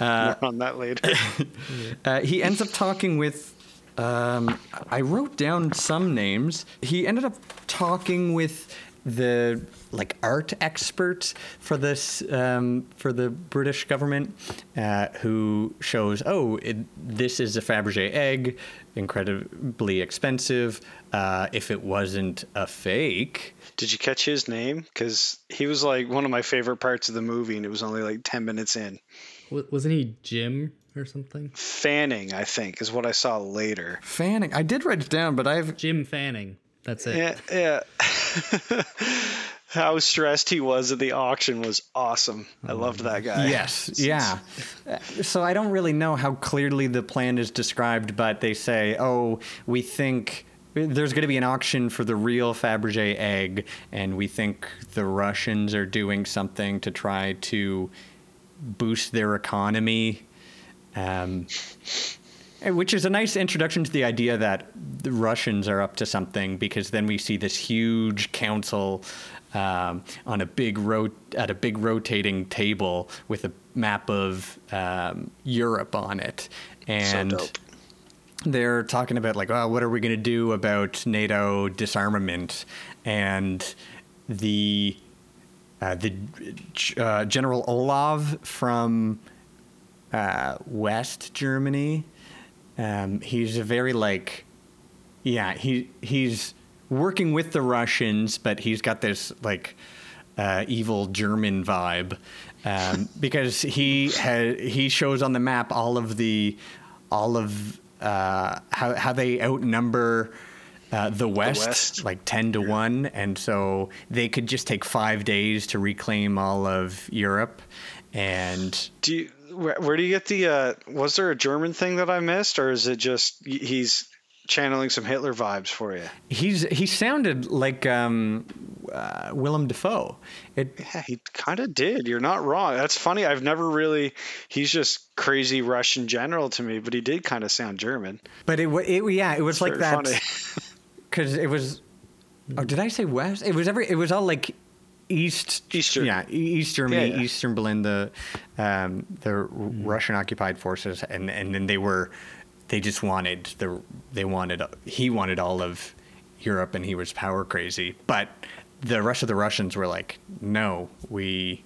Uh, More on that later. [laughs] uh, he ends up talking with um, I wrote down some names. He ended up talking with the like art expert for this um, for the British government, uh, who shows oh it, this is a Fabergé egg, incredibly expensive. Uh, if it wasn't a fake. Did you catch his name? Because he was like one of my favorite parts of the movie, and it was only like ten minutes in. Wasn't he Jim or something? Fanning, I think, is what I saw later. Fanning. I did write it down, but I've Jim Fanning. That's it. Yeah, yeah. [laughs] How stressed he was at the auction was awesome. I oh, loved that guy. Yes, [laughs] yeah. So I don't really know how clearly the plan is described, but they say, "Oh, we think there's going to be an auction for the real Fabergé egg, and we think the Russians are doing something to try to boost their economy um, Which is a nice introduction to the idea that the Russians are up to something because then we see this huge council um, on a big ro- at a big rotating table with a map of um, Europe on it, and dope. they're talking about like, oh, what are we going to do about NATO disarmament and the uh, the uh, General Orlov from uh, West Germany. Um, he's a very like, yeah, he he's working with the Russians, but he's got this like uh, evil German vibe um, [laughs] because he ha- he shows on the map all of the all of uh, how how they outnumber. Uh, the West, West. like 10 to 1 and so they could just take five days to reclaim all of europe and Do you, where, where do you get the? Uh, was there a German thing that I missed, or is it just he's channeling some Hitler vibes for you? he's he sounded like um, uh, willem dafoe it, Yeah, he kind of did. You're not wrong. That's funny. I've never really. He's just crazy Russian general to me, but he did kind of sound German. but it, it yeah it was like that because [laughs] it was oh did i say west it was every it was all like east Eastern. yeah east germany Yeah, yeah. eastern berlin the um, the russian occupied forces and and then they were they just wanted the they wanted he wanted all of europe and he was power crazy but the rest of the russians were like no we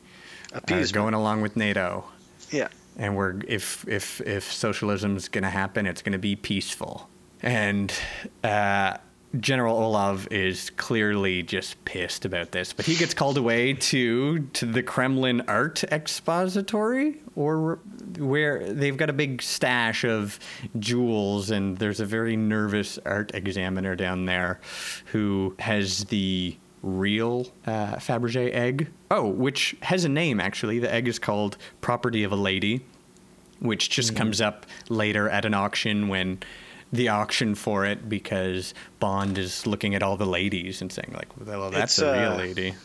are going along with nato Yeah. and we're if if if socialism's going to happen, it's going to be peaceful. And uh, General Orlov is clearly just pissed about this, but he gets called away to to the Kremlin art expository, or where they've got a big stash of jewels, and there's a very nervous art examiner down there who has the real uh, Fabergé egg. Oh, which has a name actually. The egg is called Property of a Lady, which just comes up later at an auction when the auction for it because Bond is looking at all the ladies and saying like, "Well, that's It's, a real uh, lady."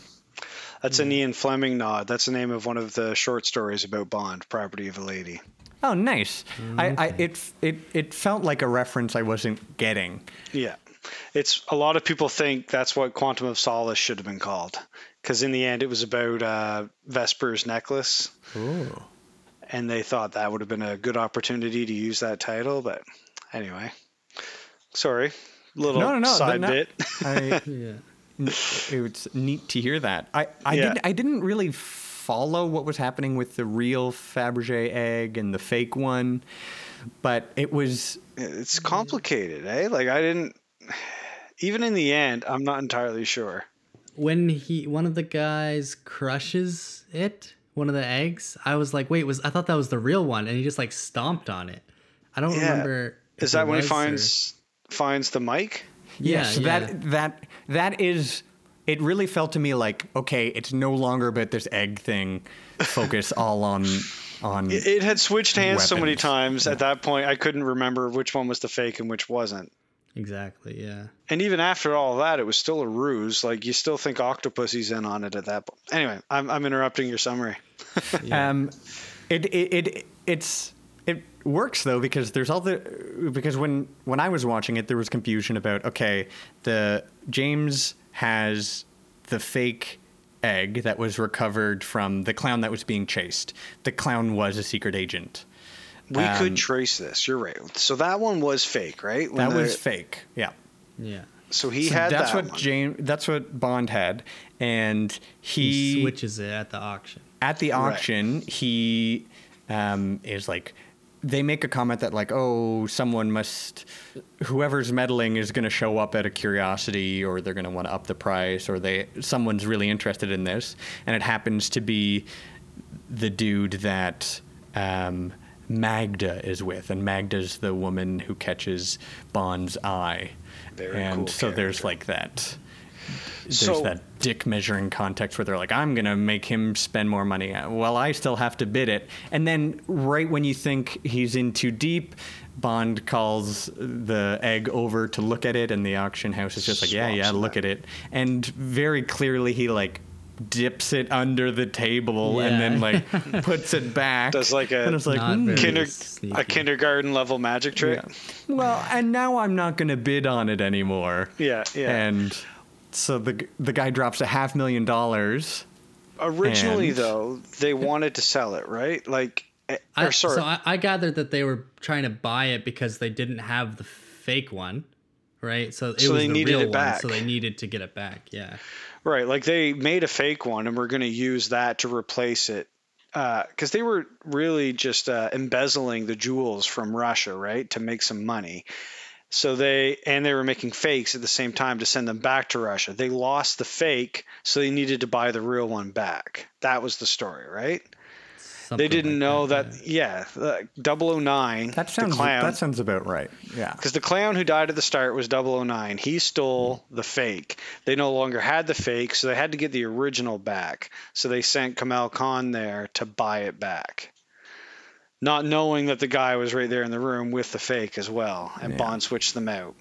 That's an Ian Fleming nod. That's the name of one of the short stories about Bond, Property of a Lady. Oh, nice. I, I it it it felt like a reference I wasn't getting. Yeah. It's a lot of people think that's what Quantum of Solace should have been called. Because in the end, it was about uh, Vesper's necklace. Ooh. And they thought that would have been a good opportunity to use that title. But anyway, sorry. Little No, no, no. side no, bit. [laughs] [laughs] Yeah. I, it's neat to hear that. I, I Yeah. didn't I didn't really follow what was happening with the real Fabergé egg and the fake one, but it was it's complicated, eh? Like, I didn't. [sighs] Even in the end, I'm not entirely sure. when he one of the guys crushes it, one of the eggs, I was like, wait, was I thought that was the real one, and he just like stomped on it. I don't Yeah. remember. If Is that when he was or- finds finds the mic? Yeah, yeah. that that that is it really felt to me like okay it's no longer about this egg thing focus all on on It, it had switched hands so many Weapons. times at that point, I couldn't remember which one was the fake and which wasn't. exactly, yeah. And even after all that, it was still a ruse. Like, you still think Octopussy's in on it at that point. Anyway, I'm, I'm interrupting your summary. [laughs] Um, it, it it it's it works though because there's all the because when when I was watching it there was confusion about okay the James has the fake egg that was recovered from the clown that was being chased. The clown was a secret agent. We Um, could trace this. You're right. So that one was fake, right? When That the- was fake. Yeah. Yeah. So he So had that's that what one. James. That's what Bond had, and He, he, switches it at the auction. at the auction he um, is like. They make a comment that like, oh, someone must, whoever's meddling is going to show up at a curiosity, or they're going to want to up the price, or they someone's really interested in this, and it happens to be the dude that um, Magda is with, and Magda's the woman who catches Bond's eye, Very and cool so there's like that. There's So- that dick measuring context where they're like, I'm gonna make him spend more money. Well, I still have to bid it, and then right when you think he's in too deep. Bond calls the egg over to look at it, and the auction house is just like, "Yeah, yeah, look that. at it." And very clearly, he like dips it under the table and then like [laughs] puts it back. Does like a and it's like, Not "Hmm." Kinder, a kindergarten level magic trick. Yeah. Well, and now I'm not going to bid on it anymore. Yeah, yeah. And so the the guy drops a half million dollars. Originally, And- though, they wanted to sell it, right? Like, eh, or I, sorry, so I, I gathered that they were trying to buy it because they didn't have the fake one, right? So it So was they the needed real it one, so they needed to get it back. Yeah. right? Like they made a fake one, and we're going to use that to replace it because they were really just uh, embezzling the jewels from Russia, right, to make some money. So they and they were making fakes at the same time to send them back to Russia. They lost the fake, so they needed to buy the real one back. That was the story, right? they didn't like know that. that. Yeah, the 009. That sounds the clown. that sounds about right. Yeah. Because the clown who died at the start was 009. He stole the fake. They no longer had the fake, so they had to get the original back. So they sent Kamal Khan there to buy it back. Not knowing that the guy was right there in the room with the fake as well. And Yeah. Bond switched them out.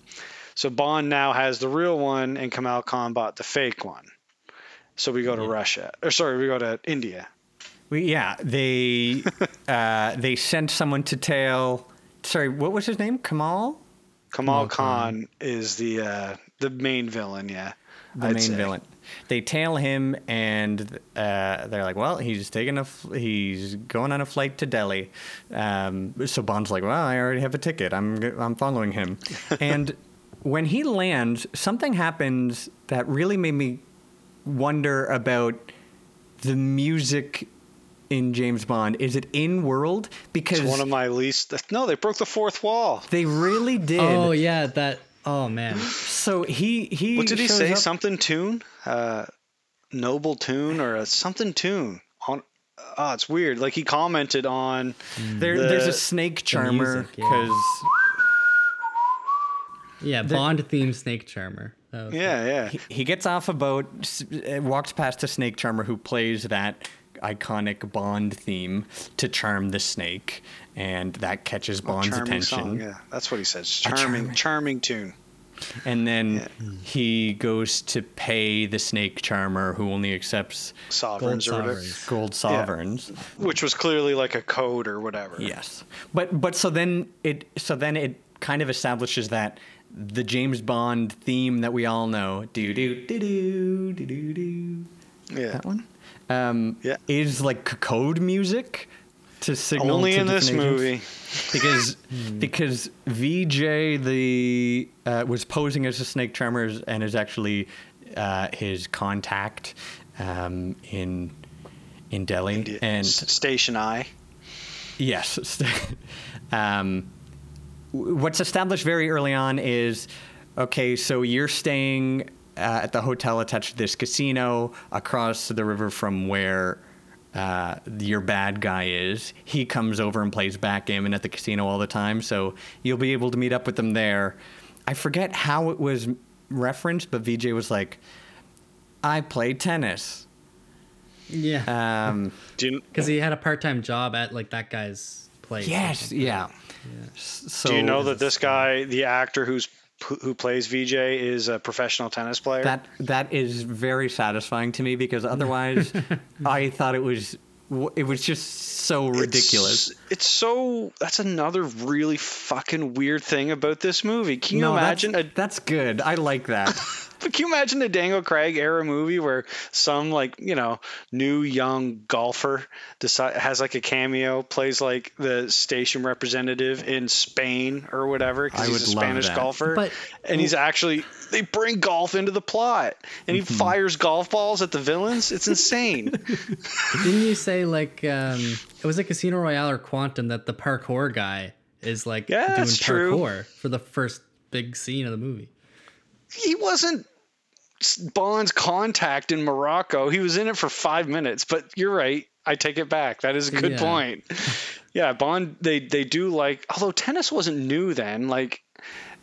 So Bond now has the real one, and Kamal Khan bought the fake one. So we go to Russia. Or sorry, we go to India. We, yeah. They [laughs] uh, they sent someone to tail. Sorry, what was his name? Kamal. Kamal Kamal Khan. Khan is the uh, the main villain, yeah. the I'd main say. villain. They tail him, and uh, they're like, "Well, he's taking a, f- he's going on a flight to Delhi." Um, so Bond's like, "Well, I already have a ticket. I'm, g- I'm following him." [laughs] and when he lands, something happens that really made me wonder about the music in James Bond. Is it in world? Because It's one of my least. No, they broke the fourth wall. they really did. Oh yeah, that. Oh man. So he he. What did he say? up- Something tune? Uh, noble tune or a something tune? On. Oh, it's weird. Like he commented on. There, there's a snake charmer music, yeah. because Yeah, Bond theme snake charmer. That was Yeah, yeah. he, he gets off a boat, uh, walks past a snake charmer who plays that iconic Bond theme to charm the snake, and that catches Bond's attention. song. Yeah, that's what he says. Charming, charming- charming tune. And then he goes to pay the snake charmer, who only accepts Gold Sovereigns or whatever. sovereigns. gold sovereigns. Which was clearly like a code or whatever. Yes, but but so then it so then it kind of establishes that the James Bond theme that we all know, do do do do do do do, Yeah. that one, um, Yeah. is like code music to signal Only to in this agents. movie. because [laughs] because Vijay the uh, was posing as a snake charmer and is actually uh, his contact um, in in Delhi and S- Station I. Yes. [laughs] um, what's established very early on is okay, so you're staying uh, at the hotel attached to this casino across the river from where uh, your bad guy is. He comes over and plays backgammon at the casino all the time, so you'll be able to meet up with him there. I forget how it was referenced, but Vijay was like, I play tennis. Yeah. Um, [laughs] Do you, Because he had a part-time job at like that guy's place. yes, yeah. S- So do you know that this guy, the actor who's who who plays Vijay, is a professional tennis player? That that is very satisfying to me because otherwise, [laughs] I thought it was it was just so ridiculous. It's, it's so. That's another really fucking weird thing about this movie. Can you no, imagine a that's, that's good. I like that. [laughs] But can you imagine a Daniel Craig era movie where some like you know new young golfer decide has like a cameo, plays like the station representative in Spain or whatever I because he's a Spanish that. golfer, But- and he's actually they bring golf into the plot, and he Mm-hmm. fires golf balls at the villains. It's insane. [laughs] Didn't you say like um, it was like Casino Royale or Quantum that the parkour guy is like Yeah, doing that's true. parkour for the first big scene of the movie? He wasn't Bond's contact in Morocco. He was in it for five minutes, but you're right. I take it back. That is a good Yeah. point. [laughs] Yeah, Bond. They they do like. Although tennis wasn't new then. Like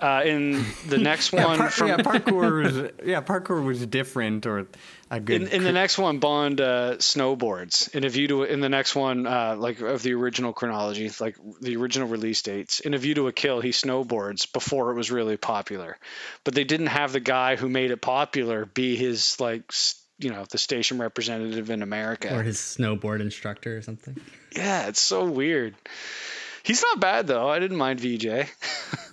uh, in the [laughs] next yeah, one par- from yeah, [laughs] parkour was yeah parkour was different or a good. in, in the next one, Bond uh, snowboards. In a view to in the next one, uh, like of the original chronology, like the original release dates. In a view to a kill, he snowboards before it was really popular, but they didn't have the guy who made it popular be his like you know the station representative in America. Or his snowboard instructor or something. Yeah, it's so weird. He's not bad though. I didn't mind Vijay. [laughs]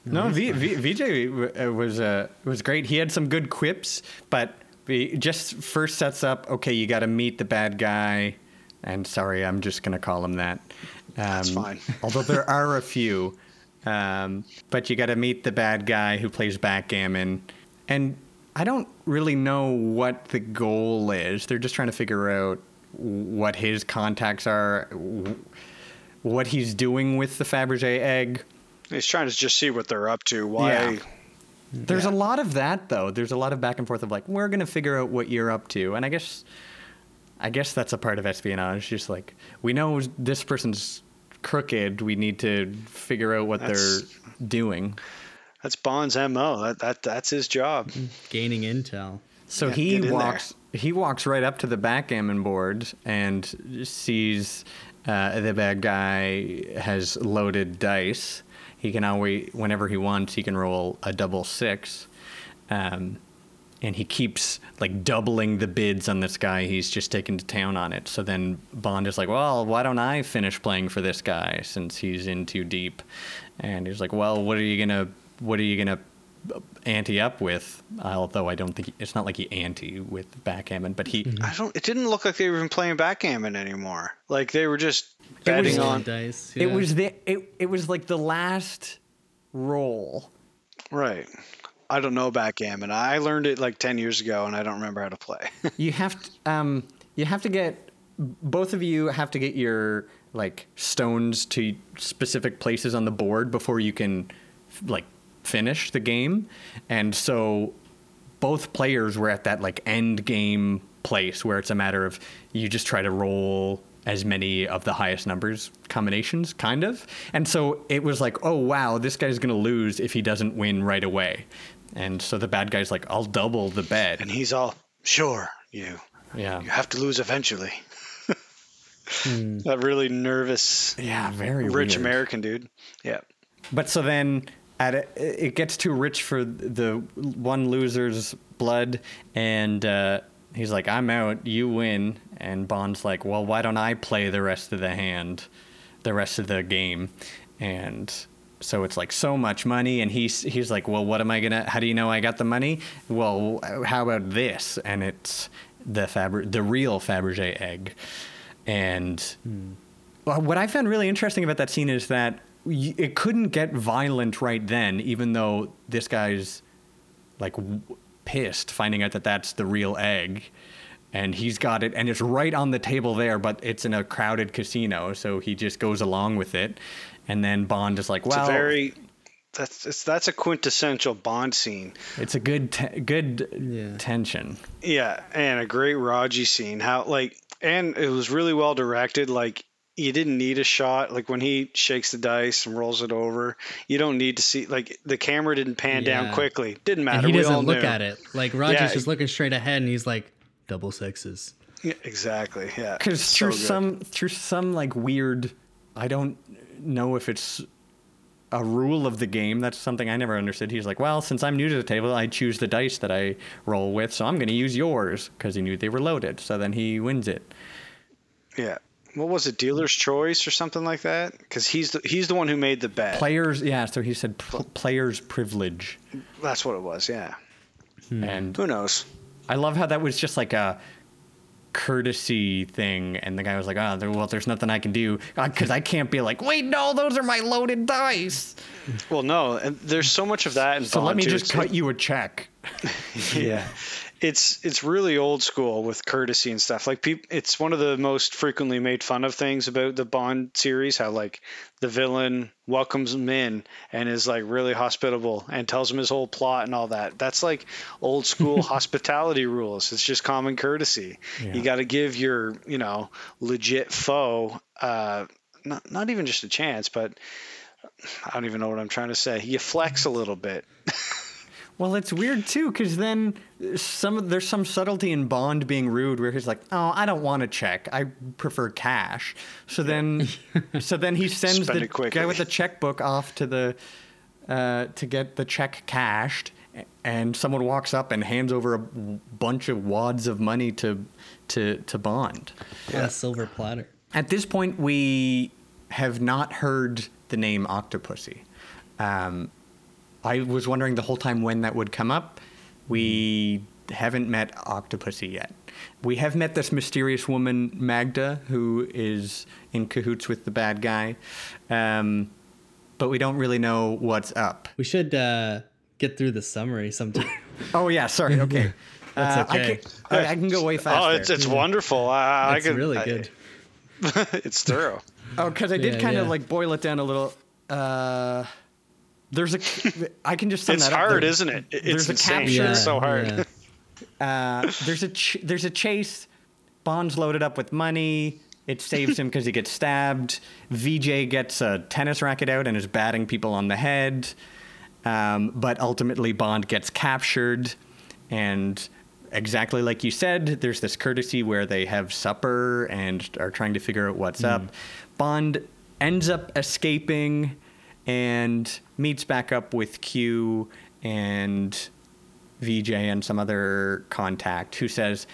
No, v, v, Vijay uh, was uh, was great. He had some good quips, but he just first sets up. Okay, you got to meet the bad guy, and sorry, I'm just gonna call him that. Um, That's fine. [laughs] although there are a few, um, but you got to meet the bad guy who plays backgammon, and I don't really know what the goal is. They're just trying to figure out what his contacts are, what he's doing with the Fabergé egg. He's trying to just see what they're up to. Why? Yeah. There's a lot of that though. There's a lot of back and forth of like we're gonna figure out what you're up to, and I guess, I guess that's a part of espionage. Just like we know this person's crooked, we need to figure out what That's- they're doing. That's Bond's mo. That that that's his job. Gaining intel. So Yeah, he get in there. walks. He walks right up to the backgammon board and sees uh, the bad guy has loaded dice. He can always, whenever he wants, he can roll a double six, um, and he keeps like doubling the bids on this guy. He's just taken to town on it. So then Bond is like, "Well, why don't I finish playing for this guy since he's in too deep?" And he's like, "Well, what are you gonna, what are you gonna ante up with?" Although I don't think he, it's not like he ante with backgammon, but he. I don't. It didn't look like they were even playing backgammon anymore. Like they were just was- betting Rolling on. dice. It was the it, it was like the last roll. Right. I don't know backgammon. I learned it like ten years ago, and I don't remember how to play. [laughs] You have to um you have to get both of you have to get your like stones to specific places on the board before you can like finish the game. And so both players were at that like end game place where it's a matter of you just try to roll as many of the highest numbers combinations kind of and so it was like oh wow this guy's going to lose if he doesn't win right away and so the bad guy's like i'll double the bet and he's all sure you yeah you have to lose eventually. Hmm. [laughs] that really nervous, yeah very rich weird. American dude. Yeah. But so then at a, it gets too rich for the one loser's blood, and uh, he's like, "I'm out. You win." And Bond's like, "Well, why don't I play the rest of the hand, the rest of the game?" And so it's like so much money, and he's he's like, "Well, what am I gonna? How do you know I got the money? Well, how about this?" And it's the Faber, the real Fabergé egg, and. Well, what I found really interesting about that scene is that it couldn't get violent right then, even though this guy's like w- pissed finding out that that's the real egg, and he's got it, and it's right on the table there, but it's in a crowded casino, so he just goes along with it, and then Bond is like, It's "Well, a very that's it's, that's a quintessential Bond scene. it's a good te- good Yeah. tension." Yeah, and a great Raji scene. How like and it was really well directed. Like you didn't need a shot. Like when he shakes the dice and rolls it over, you don't need to see. Like the camera didn't pan down quickly. Didn't matter. And he We doesn't all look knew. at it. Like Roger's Yeah. just looking straight ahead, and he's like, double sixes. Yeah, exactly. Yeah. because So through good. some through some like weird i don't know if it's a rule of the game that's something i never understood he's like well since i'm new to the table i choose the dice that i roll with so i'm going to use yours because he knew they were loaded so then he wins it Yeah. What was it? Dealer's choice or something like that? Because he's the he's the one who made the bet. players yeah so he said pl- players privilege That's what it was. Yeah. Hmm. and Who knows? i love how that was just like a courtesy thing and the guy was like oh there, well there's nothing i can do uh, because i can't be like wait no those are my loaded dice Well, no. And there's so much of that in so let me too. just cut you a check [laughs] yeah [laughs] it's it's really old school with courtesy and stuff like people it's one of the most frequently made fun of things about the bond series how like the villain welcomes him in and is like really hospitable and tells him his whole plot and all that that's like old school [laughs] hospitality rules it's just common courtesy Yeah. you got to give your you know legit foe uh not, not even just a chance but I don't even know what I'm trying to say. You flex a little bit. [laughs] Well, it's weird too, because then some there's some subtlety in Bond being rude, where he's like, "Oh, I don't want to check. I prefer cash." So then, so then he [laughs] sends Spend the guy with the checkbook off to the uh, to get the check cashed, and someone walks up and hands over a bunch of wads of money to to to Bond. Yeah, silver platter. At this point, we have not heard the name Octopussy. Um, I was wondering the whole time when that would come up. We haven't met Octopussy yet. We have met this mysterious woman, Magda, who is in cahoots with the bad guy. Um, but we don't really know what's up. We should uh, get through the summary sometime. [laughs] Oh, yeah, sorry. Okay. [laughs] That's Uh, I, okay. can, I, I can go way faster. Oh, it's it's wonderful. I, It's I can, really I- good. [laughs] it's thorough. Oh, because I did Yeah, kind of yeah. like boil it down a little. Uh, there's a. I can just sum It's that up. hard, There- isn't it? It- there's It's a insane. capture. It's so hard. Yeah. [laughs] Uh, there's a ch- there's a chase. Bond's loaded up with money. It saves him because he gets stabbed. Vijay gets a tennis racket out and is batting people on the head. Um, but ultimately, Bond gets captured. And exactly like you said, there's this courtesy where they have supper and are trying to figure out what's up. Bond ends up escaping and meets back up with Q and Vijay and some other contact who says,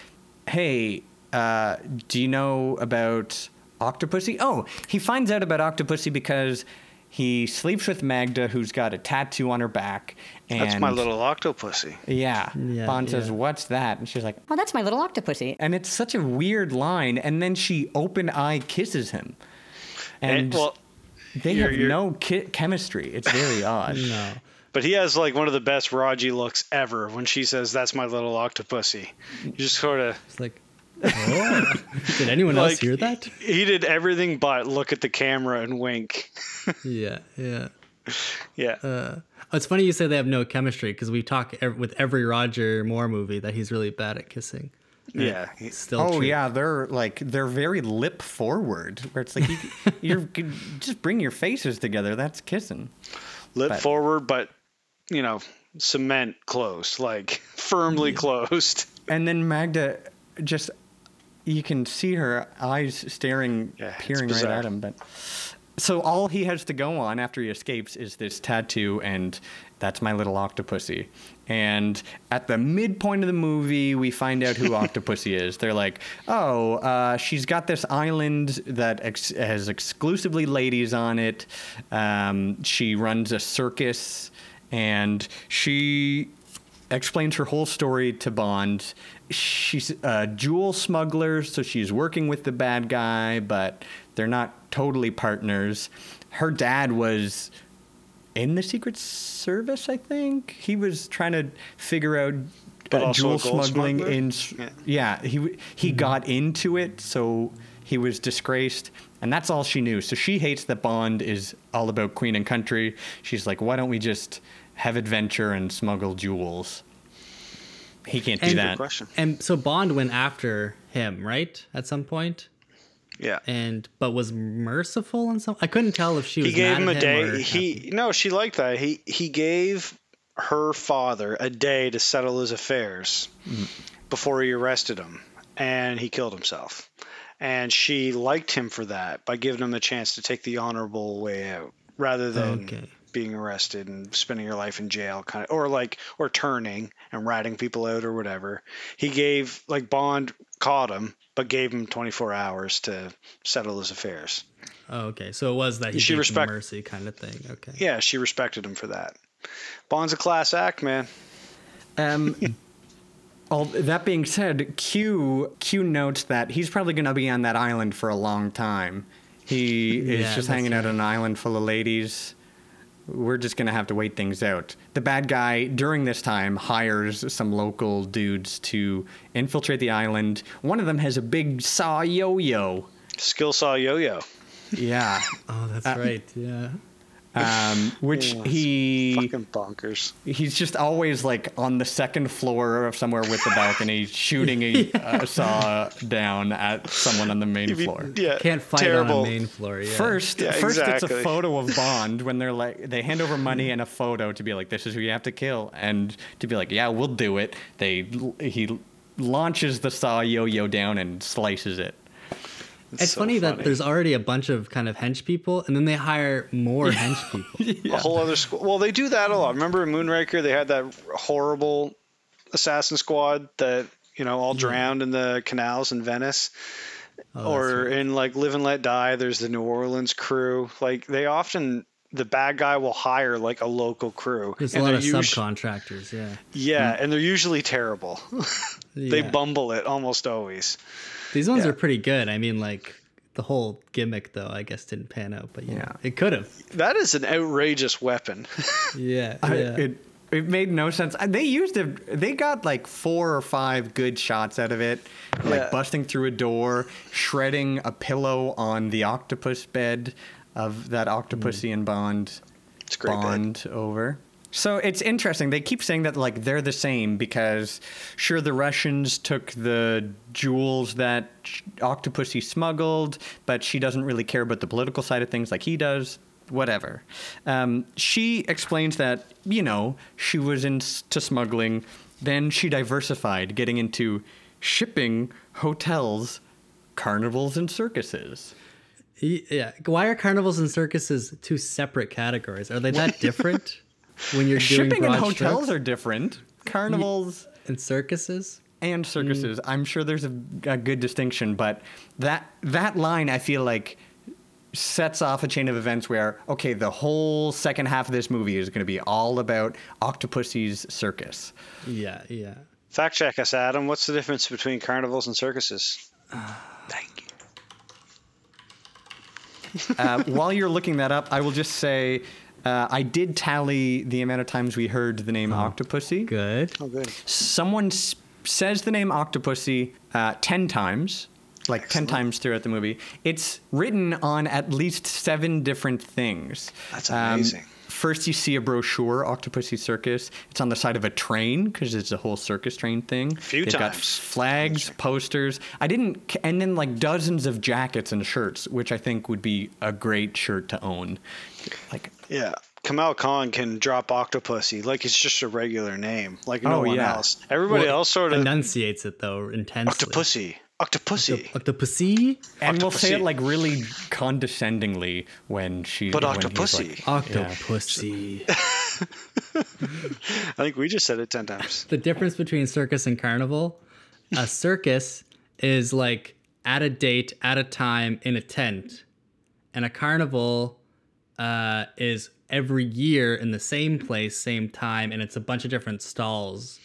"Hey, uh, do you know about Octopussy?" Oh, he finds out about Octopussy because he sleeps with Magda, who's got a tattoo on her back. And That's my little octopussy. yeah. Yeah, Bond says, "What's that?" And she's like, Oh, that's my little octopussy. and it's such a weird line. And then she open eye kisses him, and, And, well, they you're- have you're- no ki- chemistry. It's very [sighs] odd. No. but he has like one of the best Raji looks ever when she says, "That's my little octopussy." You just sort of It's like, oh. did anyone else hear that? He did everything but look at the camera and wink. [laughs] Yeah, yeah. Yeah. Uh, it's funny you say they have no chemistry because we talk ev- with every Roger Moore movie that he's really bad at kissing. Yeah. It's still Oh true. yeah, they're like they're very lip forward, where it's like you, [laughs] you're just bring your faces together. That's kissing. Lip But- forward, but you know, cement closed, like [laughs] firmly closed. And then Magda just you can see her eyes staring, Yeah, peering right at him. But so all he has to go on after he escapes is this tattoo, and that's my little octopussy. And at the midpoint of the movie, we find out who [laughs] Octopussy is. They're like, oh, uh, she's got this island that ex- has exclusively ladies on it. Um, she runs a circus, and she explains her whole story to Bond. She's a jewel smuggler, so she's working with the bad guy, but they're not totally partners. Her dad was in the Secret Service, I think. He was trying to figure out uh, jewel smuggling smuggler? in. Yeah. Yeah, he w- he got into it, so he was disgraced, and that's all she knew. So she hates that Bond is all about Queen and country. She's like, why don't we just have adventure and smuggle jewels? He can't do And- that. Question. And so Bond went after him, right? At some point, Yeah. and but was merciful and some. I couldn't tell if she was. he gave him a at day. He no, she liked that. He he gave her father a day to settle his affairs mm. before he arrested him, and he killed himself. And she liked him for that by giving him a chance to take the honorable way out rather than Okay. being arrested and spending your life in jail kind of or like or turning and ratting people out or whatever he gave like bond caught him but gave him 24 hours to settle his affairs Oh, okay, so it was that he She gave respect- mercy kind of thing. Okay. yeah she respected him for that bond's a class act man Um, [laughs] all that being said, Q Q notes that he's probably going to be on that island for a long time. He [laughs] is Yeah, just that's hanging out on an island full of ladies. We're just going to have to wait things out. The bad guy during this time hires some local dudes to infiltrate the island. One of them has a big saw yo-yo. skill saw yo-yo Yeah. [laughs] Oh, that's Uh, right. Yeah. Um, [laughs] which Yeah, he fucking bonkers he's just always like on the second floor of somewhere with the balcony [laughs] shooting a uh, saw down at someone on the main If you- floor. yeah Can't fight terrible on a main floor. Yeah. First, Yeah, first it's a photo of [laughs] Bond when they're like they hand over money and a photo to be like this is who you have to kill and to be like yeah we'll do it. They he launches the saw yo-yo down and slices it. It's, so funny, that there's already a bunch of kind of hench people, and then they hire more hench people. [laughs] a whole other school. Well, they do that a lot. Remember in Moonraker, they had that horrible assassin squad that you know all drowned in the canals in Venice. Oh, or right. in like Live and Let Die, there's the New Orleans crew. Like they often the bad guy will hire like a local crew. There's a lot of usu- subcontractors, yeah. Yeah, mm. and they're usually terrible. [laughs] they Yeah. bumble it almost always. These ones yeah. are pretty good. I mean, like the whole gimmick, though, I guess didn't pan out, but yeah, Yeah. it could have. That is an outrageous weapon. [laughs] Yeah, I- yeah. it it made no sense. They used it. They got like four or five good shots out of it, like Yeah. busting through a door, shredding a pillow on the octopus bed of that Octopussy and hmm. Bond It's great bit. bond over. So it's interesting. They keep saying that like they're the same because sure the Russians took the jewels that Octopussy smuggled, but she doesn't really care about the political side of things like he does. Whatever. Um, she explains that you know she was into smuggling, then she diversified, getting into shipping, hotels, carnivals, and circuses. Yeah. Why are carnivals and circuses two separate categories? Are they that [laughs] different when you're doing Shipping and hotels strokes? are different. Carnivals. and circuses? and circuses. I'm sure there's a, a good distinction, but that that line I feel like sets off a chain of events where okay, the whole second half of this movie is going to be all about Octopussy's circus. Yeah, yeah. Fact check us, Adam. What's the difference between carnivals and circuses? [sighs] Thank you. Uh, while you're looking that up, I will just say. Uh, I did tally the amount of times we heard the name Octopussy. Good. Oh, good. Someone s- says the name Octopussy uh, 10 times, like 10 times throughout the movie. It's written on at least seven different things. That's Um, amazing. first, you see a brochure, Octopussy Circus. It's on the side of a train because it's a whole circus train thing. Few They've got times. flags, posters. I didn't, c- and then like dozens of jackets and shirts, which I think would be a great shirt to own. Like, Yeah. Kamal Khan can drop Octopussy like it's just a regular name, like no Oh, one yeah. else. Everybody Well, else sort of enunciates it though intensely. Octopussy. Octopussy. Octopussy. and we'll say it like really condescendingly when she. But when Octopussy. like- Octopussy. [laughs] I think we just said it 10 times. the difference between circus and carnival a circus is like at a date at a time in a tent and a carnival uh, is every year in the same place same time and it's a bunch of different stalls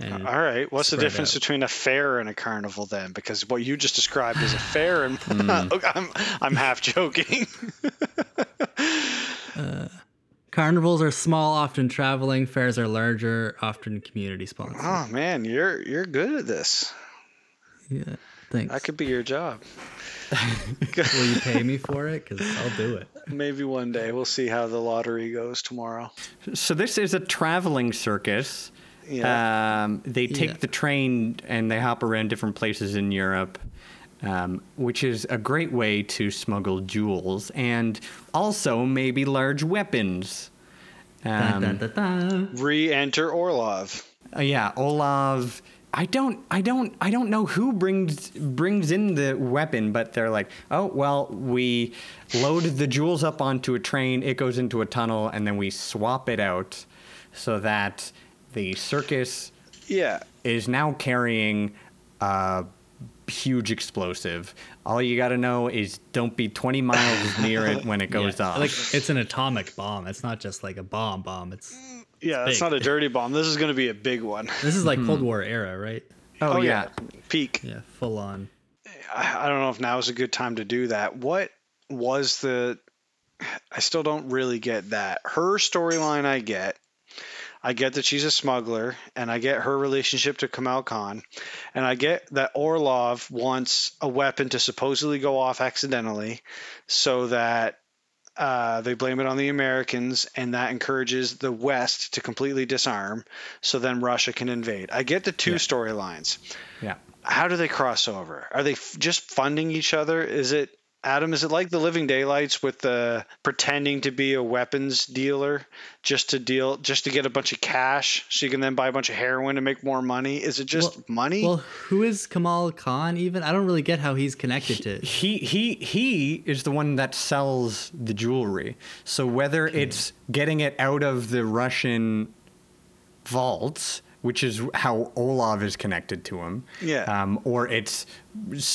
and All right. What's the difference out. between a fair and a carnival then? Because what you just described is a [sighs] fair, and [laughs] Hmm. I'm, I'm half joking. [laughs] uh, carnivals are small often traveling fairs are larger often community sponsored oh man, you're you're good at this. yeah thanks That could be your job. [laughs] will you pay me for it because i'll do it Maybe one day. We'll see how the lottery goes tomorrow. So this is a traveling circus. Yeah. Um, they take Yeah. the train and they hop around different places in Europe, um, which is a great way to smuggle jewels and also maybe large weapons. Dun, Um, dun, dun, dun. Re-enter Orlov. Uh, yeah, Orlov. I don't, I don't, I don't know who brings brings in the weapon, but they're like, oh well, we load the jewels up onto a train, it goes into a tunnel, and then we swap it out, so that the circus Yeah. is now carrying a huge explosive. All you got to know is don't be 20 miles near it when it [laughs] goes Yeah, off. like it's an atomic bomb it's not just like a bomb bomb it's mm. Yeah, it's not a dirty bomb. This is going to be a big one. This is like hmm. Cold War era, right? oh, oh yeah. Peak. Yeah, full on. I I don't know if now is a good time to do that. What was the? I still don't really get that. Her storyline, I get. I get that she's a smuggler, and I get her relationship to Kamal Khan, and I get that Orlov wants a weapon to supposedly go off accidentally, so that uh, they blame it on the Americans, and that encourages the West to completely disarm, so then Russia can invade. I get the two Yeah. storylines Yeah. how do they cross over? Are they f- just funding each other? Is it Adam, is it like the Living Daylights with the pretending to be a weapons dealer just to deal, just to get a bunch of cash, so you can then buy a bunch of heroin and make more money? Is it just Well- money? Well, who is Kamal Khan even? I don't really get how he's connected to. He he he is the one that sells the jewelry. So whether it's getting it out of the Russian vaults, which is how Orlov is connected to him, Yeah. um, or it's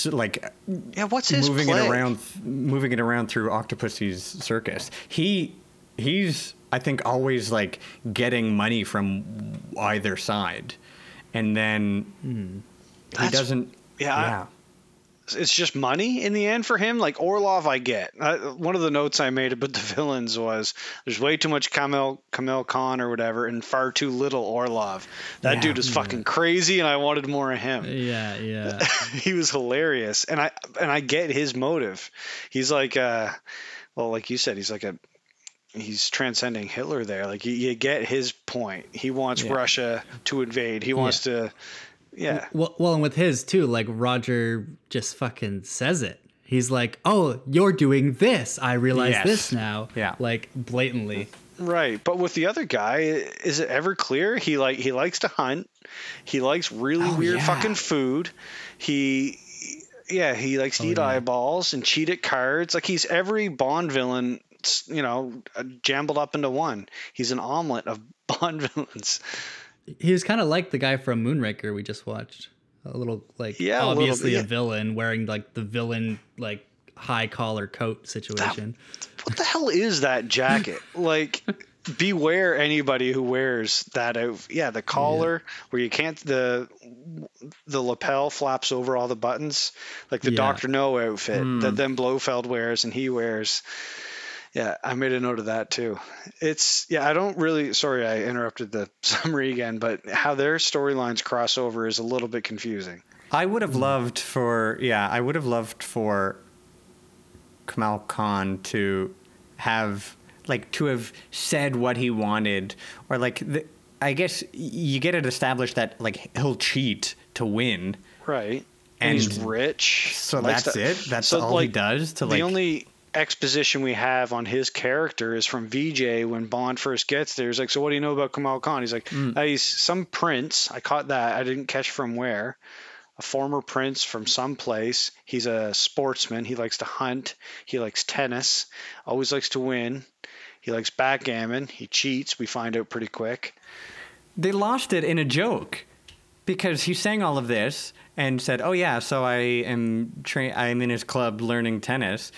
like yeah, what's his moving play? it around, moving it around through Octopussy's circus. He he's I think always like getting money from either side, and then he Hmm. Doesn't. yeah, I- it's just money in the end for him. Like Orlov, I get. Uh, one of the notes I made about the [laughs] villains was there's way too much Kamal Kamal Khan or whatever, and far too little Orlov. That Yeah. dude was fucking crazy, and I wanted more of him. Yeah, yeah. [laughs] he was hilarious, and I and I get his motive. He's like, uh, well, like you said, he's like a he's transcending Hitler there. Like you, you get his point. He wants Yeah. Russia to invade. He wants to, yeah. Well, well, and with his too, like Roger just fucking says it. He's like, "Oh, you're doing this. I realize Yes. this now." Yeah. like blatantly. Right, but with the other guy, is it ever clear? He like he likes to hunt. He likes really Oh, weird yeah. fucking food. He, yeah, he likes to Oh, eat yeah. eyeballs and cheat at cards. Like he's every Bond villain, you know, uh, jumbled up into one. He's an omelet of [laughs] Bond villains. He was kind of like the guy from Moonraker we just watched. A little like Yeah, a little obviously a villain wearing like the villain like high collar coat situation. What the hell is that jacket? [laughs] like, beware anybody who wears that out. Yeah, the collar where you can't the the lapel flaps over all the buttons, like the Yeah. Doctor No outfit that hmm. then Blofeld wears and he wears. Yeah, I made a note of that too. It's yeah, I don't really. Sorry, I interrupted the [laughs] summary again, but how their storylines cross over is a little bit confusing. I would have loved for yeah, I would have loved for Kamal Khan to have like to have said what he wanted or like the, I guess you get it established that like he'll cheat to win. Right. And, he's rich. So that's to- it. That's so, all he does to like the only exposition we have on his character is from Vijay when Bond first gets there. He's like, "So what do you know about Kamal Khan?" He's like, Hmm. "Uh, "He's some prince. I caught that. I didn't catch from where. A former prince from some place. He's a sportsman. He likes to hunt. He likes tennis. Always likes to win. He likes backgammon. He cheats. We find out pretty quick. they lost it in a joke because he sang all of this and said, "Oh yeah, so I am tra- I'm in his club learning tennis."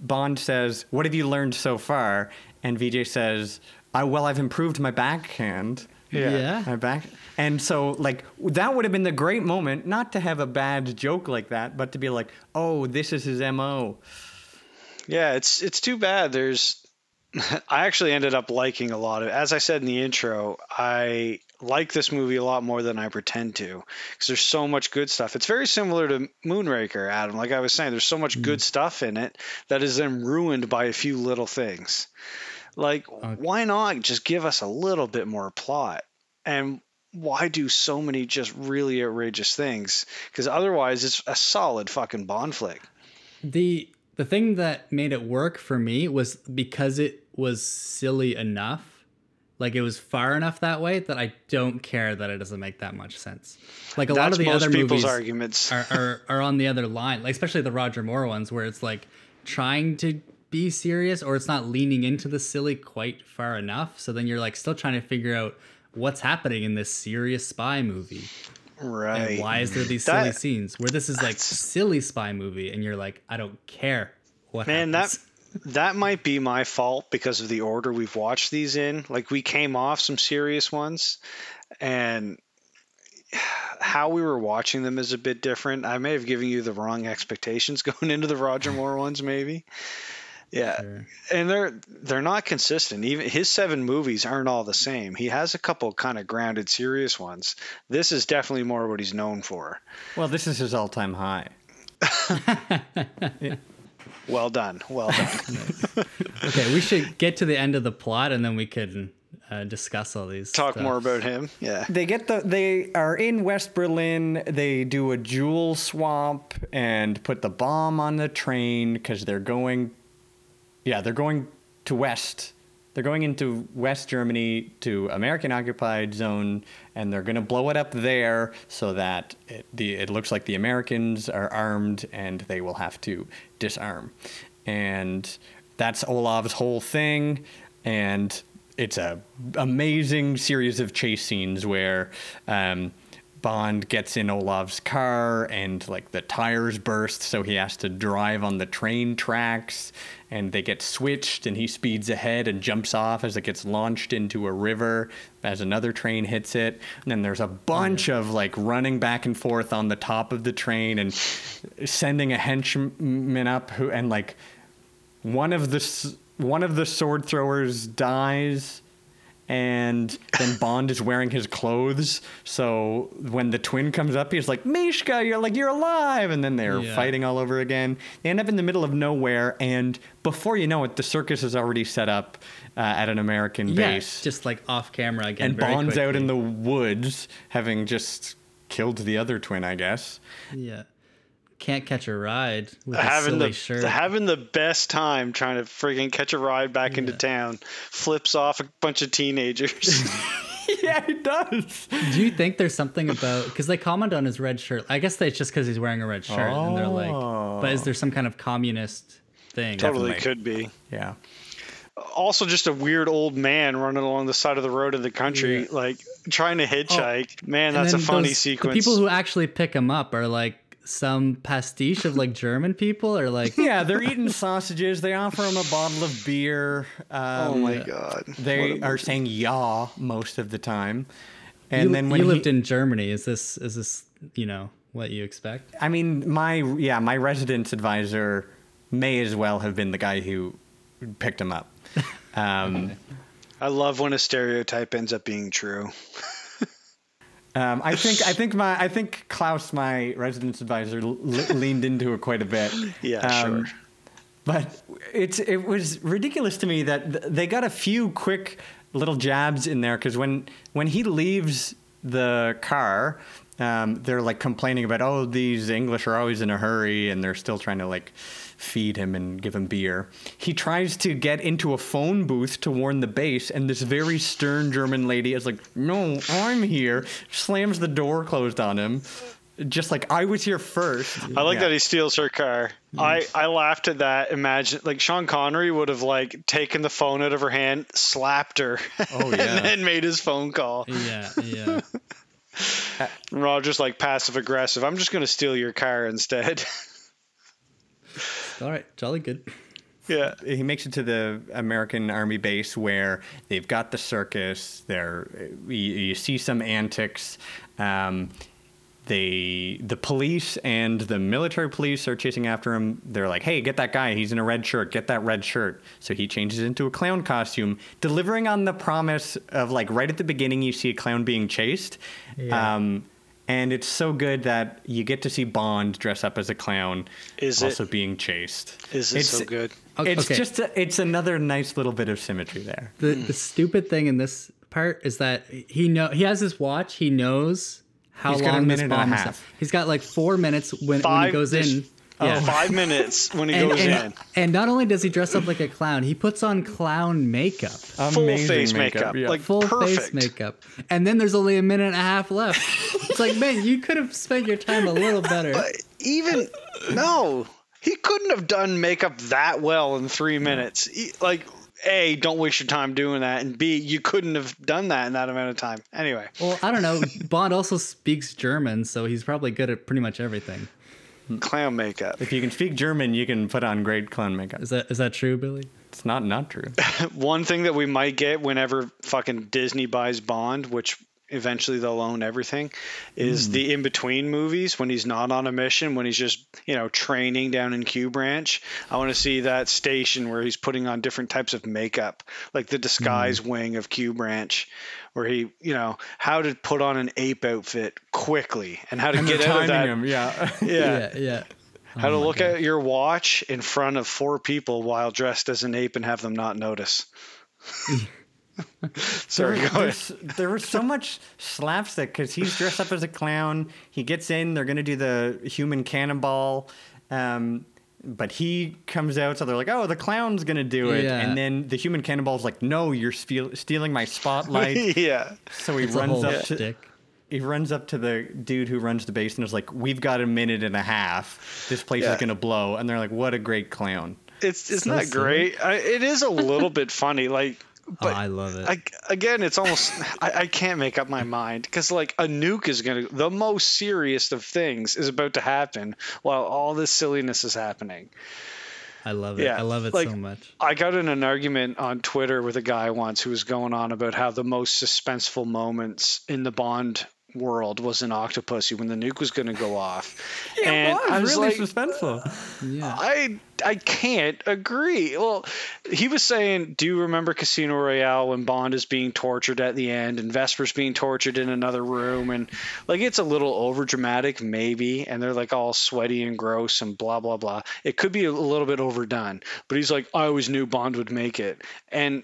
Bond says, "What have you learned so far?" And Vijay says, I, "Well, I've improved my backhand." Yeah. My back. And so like that would have been the great moment not to have a bad joke like that, but to be like, "Oh, this is his MO." Yeah, it's it's too bad. There's [laughs] I actually ended up liking a lot of it. As I said in the intro, I like this movie a lot more than I pretend to because there's so much good stuff. It's very similar to Moonraker, Adam. Like I was saying, there's so much mm-hmm. good stuff in it that is then ruined by a few little things. Like, why not just give us a little bit more plot? And why do so many just really outrageous things? Because otherwise, it's a solid fucking Bond flick. The the thing that made it work for me was because it was silly enough. Like it was far enough that way that I don't care that it doesn't make that much sense. Like a lot of the most other people's movies arguments. are, are are on the other line, like especially the Roger Moore ones, where it's like trying to be serious or it's not leaning into the silly quite far enough. So then you're like still trying to figure out what's happening in this serious spy movie. Right. And why is there these That- silly scenes where this is like silly spy movie and you're like, I don't care what Man, happens. that might be my fault because of the order we've watched these in. Like we came off some serious ones, and how we were watching them is a bit different. I may have given you the wrong expectations [laughs] going into the Roger Moore [laughs] ones, maybe. Yeah, Sure. and they're they're not consistent. Even his seven movies aren't all the same. He has a couple kind of grounded, serious ones. This is definitely more what he's known for. Well, this is his all-time high. [laughs] Well done, well done. [laughs] Okay, we should get to the end of the plot and then we can uh, discuss all these. Talk stuff. more about him. Yeah. They get the they are in West Berlin. They do a jewel swap and put the bomb on the train because they're going. Yeah, they're going to West. They're going into West Germany to American occupied zone, and they're going to blow it up there so that it, the, it looks like the Americans are armed and they will have to disarm. And that's Orlov's whole thing. And it's a amazing series of chase scenes where um, Bond gets in Orlov's car and like the tires burst, so he has to drive on the train tracks, and they get switched, and he speeds ahead and jumps off as it gets launched into a river as another train hits it. And then there's a bunch mm. of like running back and forth on the top of the train and sending a henchman up who and like one of the one of the sword throwers dies and then Bond is wearing his clothes. So when the twin comes up, he's like, Mischka, you're like, you're alive. And then they're Yeah. fighting all over again. They end up in the middle of nowhere. And before you know it, the circus is already set up uh, at an American Yeah, base. just like off camera again. and Bond's out in the woods, having just killed the other twin, I guess. yeah. Can't catch a ride with a having silly the shirt. having the best time trying to friggin' catch a ride back into town, flips off a bunch of teenagers. [laughs] yeah, he does. Do you think there's something about because they comment on his red shirt? I guess that's just because he's wearing a red shirt, and they're like, but is there oh. some kind of communist thing? totally Definitely. could be. Yeah. Also, just a weird old man running along the side of the road in the country, Yeah. like trying to hitchhike. Oh, man, And that's a funny those- sequence. The people who actually pick him up are like some pastiche of like German people, or like [laughs] Yeah, they're eating sausages. They offer him a bottle of beer. Um, oh my god. They What a- are saying "yaw" most of the time, and you, then when you he, lived in Germany, is this is this you know what you expect? I mean, my yeah, my residence advisor may as well have been the guy who picked him up. [laughs] Um, I love when a stereotype ends up being true. [laughs] um, I think I [laughs] think my I think Klaus, my residence advisor, l- leaned into it quite a bit. [laughs] Yeah, Um, sure. But it's it was ridiculous to me that th- they got a few quick little jabs in there because when when he leaves the car, um, they're like complaining about oh these English are always in a hurry and they're still trying to like feed him and give him beer. He tries to get into a phone booth to warn the base, and this very stern German lady is like, "No, I'm here." Slams the door closed on him, just like I was here first. I like Yeah. that he steals her car. Mm-hmm. I, I laughed at that. Imagine like Sean Connery would have like taken the phone out of her hand, slapped her, Oh, [laughs] and then made his phone call. Yeah, yeah. [laughs] And Roger's like passive aggressive. I'm just gonna steal your car instead. [laughs] All right, jolly good. yeah. he makes it to the American Army base where they've got the circus. There, you, you see some antics. Um, they, the police and the military police are chasing after him. They're like, "Hey, get that guy! He's in a red shirt. Get that red shirt." So he changes into a clown costume, delivering on the promise of like right at the beginning, you see a clown being chased. Yeah. Um, and it's so good that you get to see Bond dress up as a clown, Is it- also being chased. Is it It's- so good? It's okay. just a, it's another nice little bit of symmetry there. the the stupid thing in this part is that he know he has his watch. He knows how He's got a long this minute and a bomb is. half. He's got like four minutes when, when he goes in. Oh, Yeah. five minutes when he and, goes and, in. and not only does he dress up like a clown, he puts on clown makeup, Full Amazing face makeup. yeah. Like full perfect. face makeup, and then there's only a minute and a half left. it's like, man, you could have spent your time a little better. But even no, he couldn't have done makeup that well in three minutes. He- like, a, don't waste your time doing that, and b, you couldn't have done that in that amount of time. Anyway, Well, I don't know. Bond also speaks German, so he's probably good at pretty much everything. Clown makeup. If you can speak German, you can put on great clown makeup. Is that is that true, Billy? It's not not true. [laughs] One thing that we might get whenever fucking Disney buys Bond, which eventually they'll own everything, is Hmm. the in between movies when he's not on a mission, when he's just, you know, training down in Q Branch. I want to see that station where he's putting on different types of makeup, like the disguise Hmm. wing of Q Branch, where he, you know, how to put on an ape outfit quickly and how to And get out of that. him, yeah. [laughs] Yeah. yeah. yeah. How to Oh my look God. at your watch in front of four people while dressed as an ape and have them not notice. [laughs] [laughs] Sorry, there, go ahead. there was so much slapstick because he's dressed up as a clown. He gets in. They're gonna do the human cannonball, um, but he comes out. So they're like, "Oh, the clown's gonna do it," Yeah. and then the human cannonball's like, "No, you're steal- stealing my spotlight." [laughs] yeah. so he It's runs up to he runs up to the dude who runs the base and is like, "We've got a minute and a half. This place Yeah. is gonna blow." And they're like, "What a great clown!" It's it's So not silly. great. I, it is a little bit funny. Like, Oh, but oh, I love it. I, again, it's almost I, I can't make up my mind because like a nuke is gonna the most serious of things is about to happen while all this silliness is happening. I love it. yeah, I love it like- so much. I got in an argument on Twitter with a guy once who was going on about how the most suspenseful moments in the Bond world was an Octopussy when the nuke was going to go off. [laughs] and it was I was really like, suspenseful. Yeah. I I can't agree. Well, he was saying, "Do you remember Casino Royale when Bond is being tortured at the end and Vesper's being tortured in another room and like it's a little over dramatic maybe and they're like all sweaty and gross and blah blah blah. It could be a little bit overdone." But he's like, "I always knew Bond would make it." And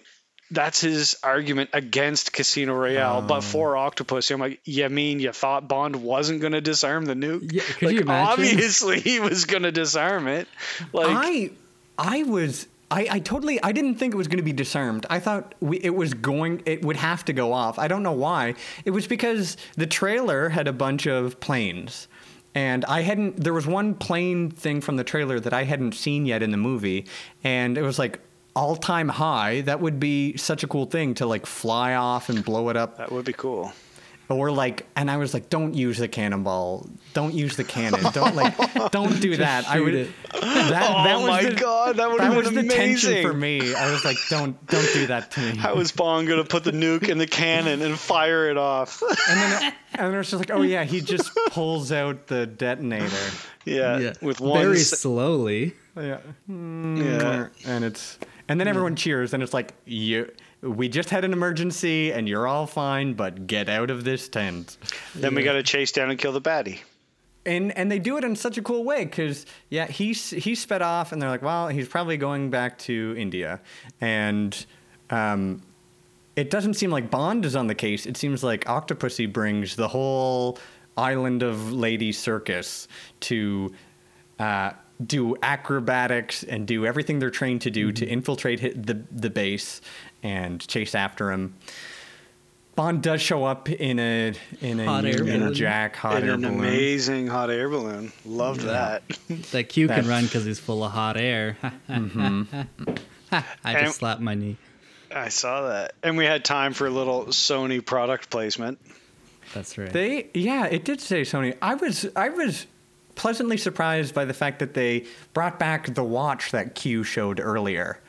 that's his argument against Casino Royale, but um, for Octopus, I'm like, you mean you thought Bond wasn't going to disarm the nuke? Yeah, could like, you imagine? Obviously, he was going to disarm it. Like, I I was I, I totally I didn't think it was going to be disarmed. I thought we, it was going it would have to go off. I don't know why. It was because the trailer had a bunch of planes. And I hadn't there was one plane thing from the trailer that I hadn't seen yet in the movie and it was like all time high. That would be such a cool thing to like fly off and blow it up that would be cool. or like and i was like don't use the cannonball don't use the cannon don't like [laughs] don't do that i would it. that, Oh that was my the, God, that would that have was been the tension for me i was like don't don't do that to me How is Bond going to put the nuke in the cannon and fire it off? and then and then it was just like oh yeah he just pulls out the detonator yeah, yeah. with one. Very s- slowly. yeah yeah. and it's and then everyone cheers and it's like you we just had an emergency and you're all fine but get out of this tent. Then we got to chase down and kill the baddie. and and they do it in such a cool way because yeah he's he sped off and they're like well he's probably going back to India. And um, it doesn't seem like Bond is on the case. It seems like Octopussy brings the whole island of Lady Circus to uh, do acrobatics and do everything they're trained to do to mm-hmm. infiltrate hi- the the base and chase after him. Bond does show up in a in a Hot air Union balloon. Jack hot in air an balloon. amazing hot air balloon. Loved that. [laughs] That Q can run because he's full of hot air. [laughs] Mm-hmm. I And- just slapped my knee. I saw that. And we had time for a little Sony product placement. That's right. They yeah, it did say Sony. I was I was pleasantly surprised by the fact that they brought back the watch that Q showed earlier.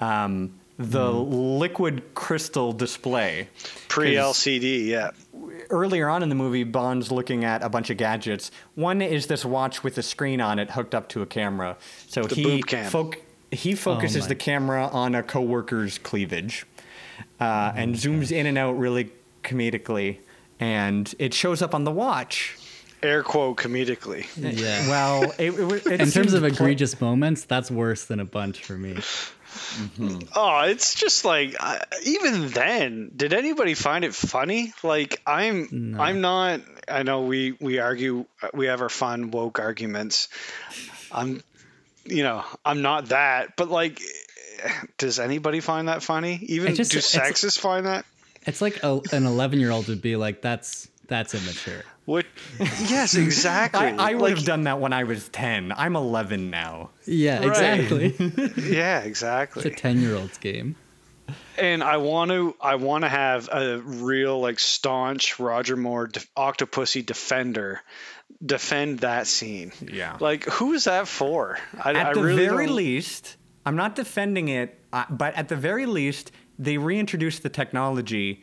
Um, the liquid crystal display. Pre LCD, yeah. Earlier on in the movie, Bond's looking at a bunch of gadgets. One is this watch with a screen on it hooked up to a camera. So The he foc- he focuses my. the camera on a coworker's cleavage uh, and zooms in and out really comedically. And it shows up on the watch. Air quote comedically. yeah. [laughs] Well, it, it, it in terms seemed of pl- egregious moments, that's worse than a bunch for me. Mm-hmm. Oh, it's just like I, even then, did anybody find it funny? Like I'm, No. I'm not. I know we we argue, we have our fun woke arguments. I'm, you know, I'm not that. But like, does anybody find that funny? Even just- do it's- sexists find that? It's like a, an 11 year old would be like, "That's that's immature." What? Yes, [laughs] exactly. I, I would Like, have done that when I was 10. I'm 11 now. Yeah, Right. exactly. [laughs] Yeah, exactly. it's a 10 year old's game. and I want to I want to have a real like staunch Roger Moore de- Octopussy defender defend that scene. Yeah. Like who is that for? I, At I the really very don't- least, I'm not defending it, uh, but at the very least, they reintroduced the technology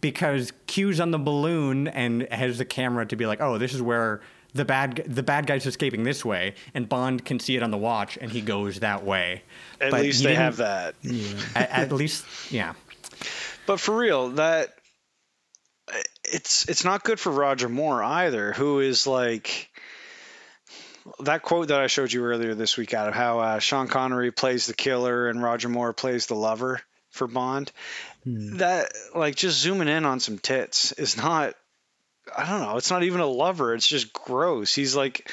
because Q's on the balloon and has the camera to be like, oh, this is where the bad the bad guy's escaping this way, and Bond can see it on the watch, and he goes that way. At But least they have that. At, at least, yeah. But for real, that it's it's not good for Roger Moore either, who is like that quote that I showed you earlier this week out of how uh, Sean Connery plays the killer and Roger Moore plays the lover. for Bond. Hmm. That like just zooming in on some tits is not. I don't know. It's not even a lover. It's just gross. He's like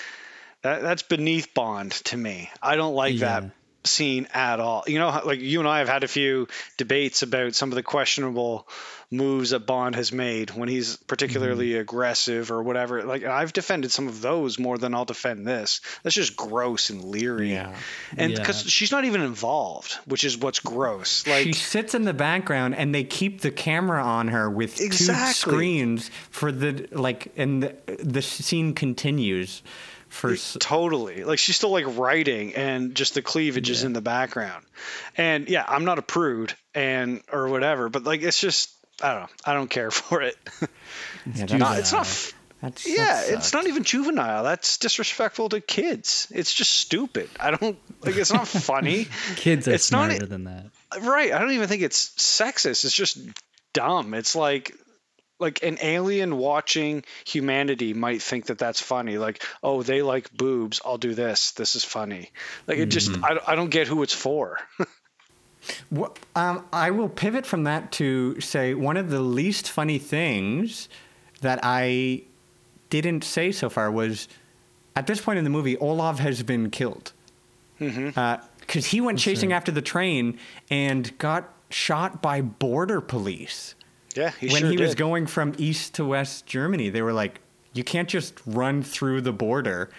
that. That's beneath Bond to me. I don't like Yeah. that scene at all. You know, like you and I have had a few debates about some of the questionable moves that Bond has made when he's particularly Mm-hmm. aggressive or whatever. Like I've defended some of those more than I'll defend this. That's just gross and leery. Yeah. And Yeah. because she's not even involved, which is what's gross. Like she sits in the background and they keep the camera on her with Exactly. two screens for the like and the, the scene continues for Totally. Like she's still like writing and just the cleavage is in the background. And yeah, I'm not a prude and or whatever, but like it's just I don't know. I don't care [laughs] for it. yeah, No, that's, it's not that's, yeah, that it's not even juvenile. That's disrespectful to kids. It's just stupid. I don't like it's not funny. [laughs] Kids are It's not smarter e- than that. right. I don't even think it's sexist. It's just dumb. It's like like an alien watching humanity might think that that's funny. Like, oh, they like boobs. I'll do this. This is funny. Like it just hmm. I, I don't get who it's for. [laughs] Wha- Um, I will pivot from that to say one of the least funny things that I didn't say so far was at this point in the movie, Orlov has been killed. Mm-hmm. Uh, because he went chasing after the train and got shot by border police yeah, he when sure he was going from east to west Germany. They were like, you can't just run through the border.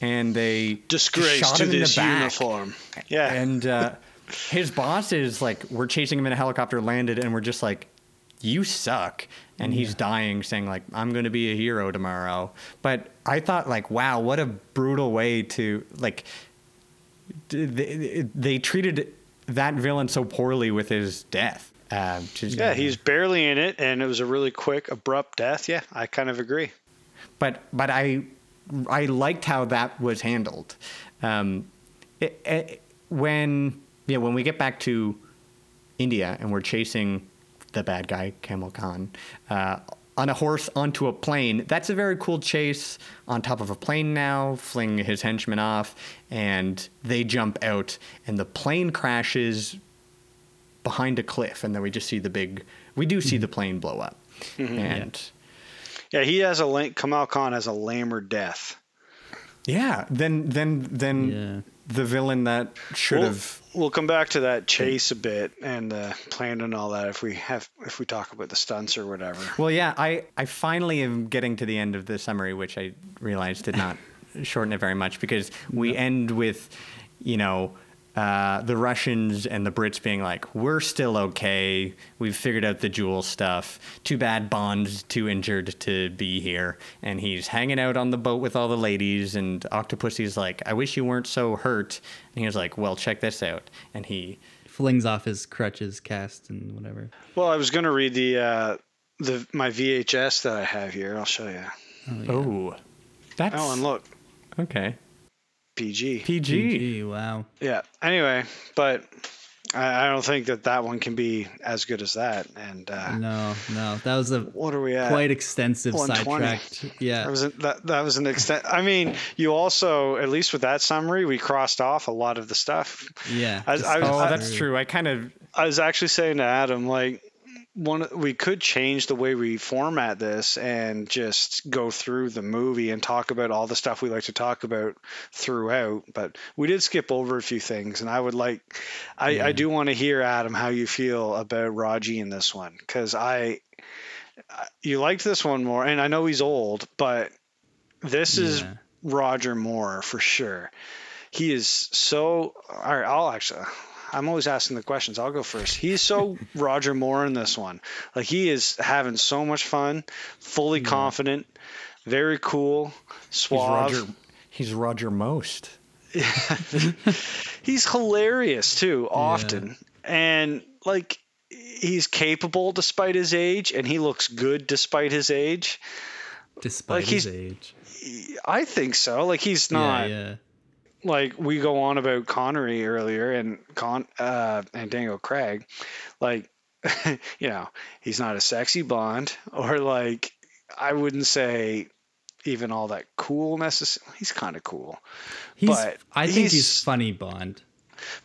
And they disgrace shot to him in the this back. uniform. Yeah. And uh, his boss is like, we're chasing him in a helicopter, landed, and we're just like, you suck. And he's dying, saying like, I'm going to be a hero tomorrow. But I thought like, wow, what a brutal way to like. They, they treated that villain so poorly with his death. Uh, just, yeah, he's barely in it and it was a really quick abrupt death. Yeah, I kind of agree. but but I I liked how that was handled. Um, it, it, when yeah, when we get back to India and we're chasing the bad guy Camel Khan uh, on a horse onto a plane, that's a very cool chase on top of a plane. Now fling his henchmen off, and they jump out, and the plane crashes behind a cliff, and then we just see the big. We do see mm-hmm. the plane blow up, mm-hmm. and. Yeah, he has a lame, Kamal Khan has a lamer death. Yeah, then then then Yeah. the villain that should We'll, have. we'll come back to that chase a bit and the plan and all that if we have if we talk about the stunts or whatever. Well, yeah, I I finally am getting to the end of the summary, which I realized did not [laughs] shorten it very much because we end with, you know. Uh, the Russians and the Brits being like, "We're still okay. We've figured out the jewel stuff. Too bad Bond's too injured to be here, and he's hanging out on the boat with all the ladies." And Octopussy's like, "I wish you weren't so hurt." And he was like, "Well, check this out." And he Flings off his crutches, cast, and whatever. Well, I was going to read the uh, the my VHS that I have here. I'll show you. Oh, that's Oh, and look, okay. PG. PG. Gee, wow. Yeah. Anyway, but I, I don't think that that one can be as good as that. And uh, No, no, that was a what are we at? quite extensive 120. sidetracked. Yeah. That was an, that, that was an extent. I mean, you also at least with that summary, we crossed off a lot of the stuff. yeah. I- I Oh, got that's through. true. I kind of I was actually saying to Adam, like, one we could change the way we format this and just go through the movie and talk about all the stuff we like to talk about throughout. But we did skip over a few things, and I would like, I, I do want to hear Adam how you feel about Raji in this one because I, you liked this one more, and I know he's old, but this is Roger Moore for sure. He is so. All right, I'll actually. I'm always asking the questions. I'll go first. He's so [laughs] Roger Moore in this one. Like he is having so much fun, fully confident, very cool, he's suave. Roger. He's Roger Most. [laughs] He's hilarious too, often, and like he's capable despite his age, and he looks good despite his age. Despite like his he's- age. I think so. Like he's not. Yeah, yeah. Like we go on about Connery earlier and Con uh, and Daniel Craig, like [laughs] you know he's not a sexy Bond [laughs] or like I wouldn't say even all that cool necessarily. He's kind of cool. He's, But I think he's, he's- funny Bond.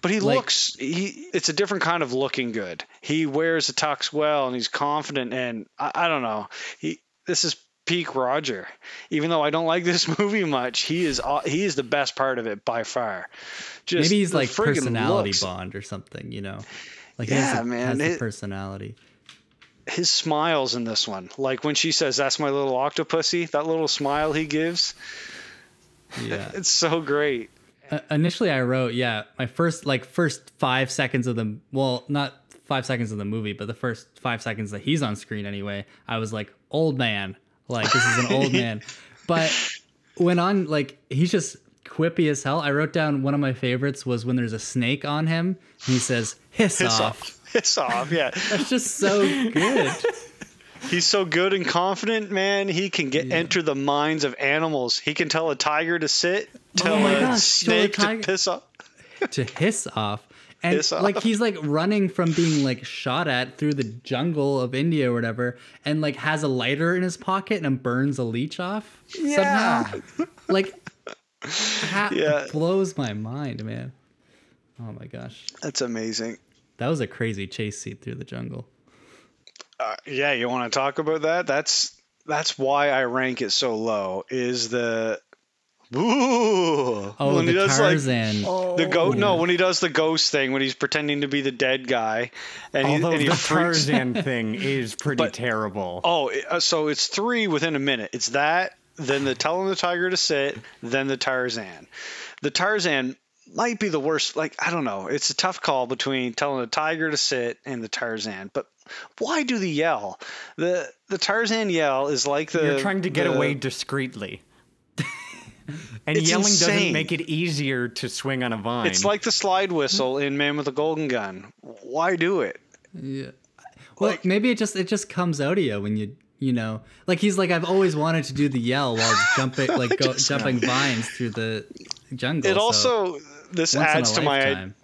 But he Like- looks he it's a different kind of looking good. He wears a tux well and he's confident and I, I don't know. He this is peak Roger. Even though I don't like this [laughs] movie much, he is he is the best part of it by far. Just Maybe he's like personality looks. bond or something, you know. Like he Yeah, has, the, man, has it- personality. His smiles in this one, like when she says, "That's my little octopussy," that little smile he gives, Yeah. [laughs] it's so great. Uh, initially I wrote, yeah, my first like first 5 seconds of the well, not 5 seconds of the movie, but the first 5 seconds that he's on screen anyway, I was like, "Old man." Like this is an old [laughs] man. But when on like he's just quippy as hell. I wrote down one of my favorites was when there's a snake on him. And he says, "Hiss, It's off." off. It's off. Yeah, [laughs] That's just so good. [laughs] he's so good and confident, man. He can get enter the minds of animals. He can tell a tiger to sit, tell Oh a gosh, tell a snake to piss off. to hiss off. And Hiss off. like he's like running from being like shot at through the jungle of India or whatever, and like has a lighter in his pocket and burns a leech off somehow. Like ha- [laughs] Yeah. blows my mind, man. Oh my gosh. That's amazing. That was a crazy chase scene through the jungle. Uh, yeah, you want to talk about that? That's that's why I rank it so low. Is the ooh Oh, when the he does Tarzan. like the ghost? No, when he does the ghost thing when he's pretending to be the dead guy, and he, Although and he the freaks. Tarzan [laughs] thing is pretty But- terrible. Oh, uh, so it's three within a minute. It's that, then the telling the tiger to sit, then the Tarzan. The Tarzan might be the worst. Like I don't know. It's a tough call between telling the tiger to sit and the Tarzan. But why do the yell? the The Tarzan yell is like the You're trying to get the- away discreetly. [laughs] [laughs] and It's yelling insane. doesn't make it easier to swing on a vine. It's like the slide whistle in Man with a Golden Gun. Why do it? Yeah. Well, Like- maybe it just it just comes out of you when you you know like he's like I've always wanted to do the yell while [laughs] jumping like go, jumping vines through the jungle. It so also this adds a to my lifetime.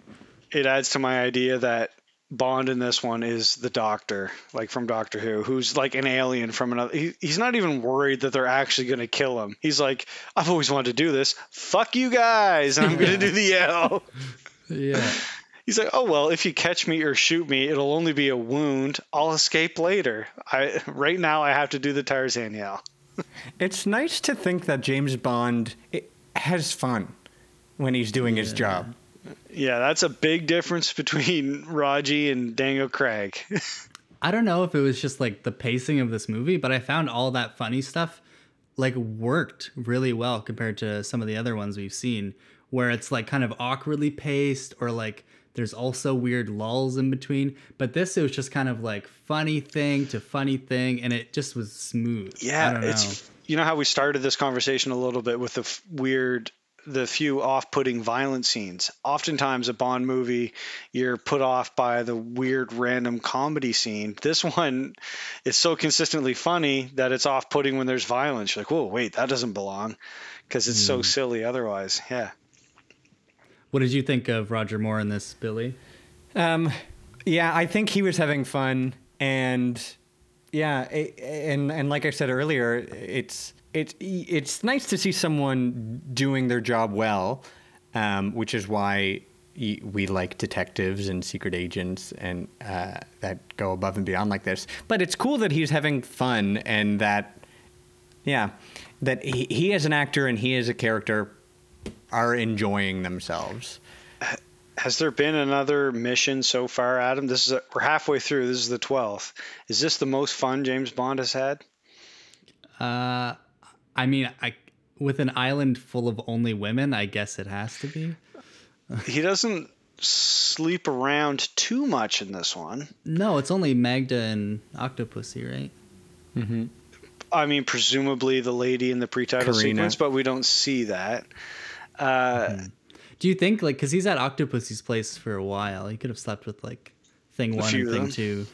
it adds to my idea that Bond in this one is the Doctor, like from Doctor Who, who's like an alien from another. He, he's not even worried that they're actually going to kill him. He's like, I've always wanted to do this. Fuck you guys, and I'm going to do the [laughs] yell. Yeah. [laughs] He's like, oh well, if you catch me or shoot me, it'll only be a wound. I'll escape later. I right now I have to do the Tarzan yell. [laughs] It's nice to think that James Bond has fun when he's doing his job. Yeah, that's a big difference between [laughs] Raji and Dango Craig. [laughs] I don't know if it was just like the pacing of this movie, but I found all that funny stuff like worked really well compared to some of the other ones we've seen where it's like kind of awkwardly paced or like there's also weird lulls in between. But this it was just kind of like funny thing to funny thing and it just was smooth. I Yeah, don't know. it's you know how we started this conversation a little bit with the f- weird, the few off-putting violent scenes. Oftentimes, a Bond movie, you're put off by the weird, random comedy scene. This one is so consistently funny that it's off-putting when there's violence. You're like, whoa, wait, that doesn't belong, because it's so silly otherwise. Yeah. What did you think of Roger Moore in this, Billy? Um, yeah, I think he was having fun, and yeah, i and and like I said earlier, it's it's it's nice to see someone doing their job well, um, which is why we like detectives and secret agents and uh, that go above and beyond like this. But it's cool that he's having fun and that, yeah, that he, he as an actor and he as a character are enjoying themselves. Has there been another mission so far, Adam? This is a, we're halfway through. This is the twelfth. Is this the most fun James Bond has had? Uh I mean, I with an island full of only women, I guess it has to be. he doesn't sleep around too much in this one. No, it's only Magda and Octopussy, right? Mm-hmm. I mean, presumably the lady in the pre-title Karina. sequence, but we don't see that. Uh, Do you think like because he's at Octopussy's place for a while, he could have slept with like thing one and thing them. two?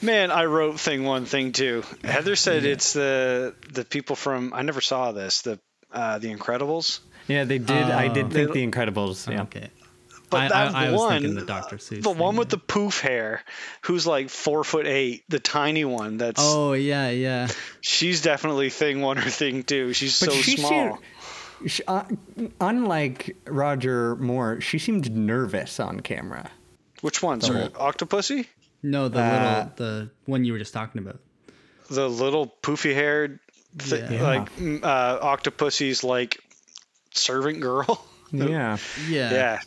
Man, I wrote thing one, thing two. [laughs] Heather said it's the the people from I never saw this the uh, the Incredibles, Yeah, they did. I did Oh. think The Incredibles. Yeah. Okay. but I, that I, I was one, thinking the Doctor Seuss. the thing, one with yeah. the poof hair, who's like four foot eight, the tiny one. That's Oh yeah, yeah. she's definitely thing one or thing two. She's But so she small. seemed- She, uh, unlike Roger Moore, she seemed nervous on camera. Which one? Sorry, Octopussy? No, the Uh, little the one you were just talking about. The little poofy haired, th- Yeah. like uh, Octopussy's like servant girl. [laughs] Yeah. Yeah. yeah,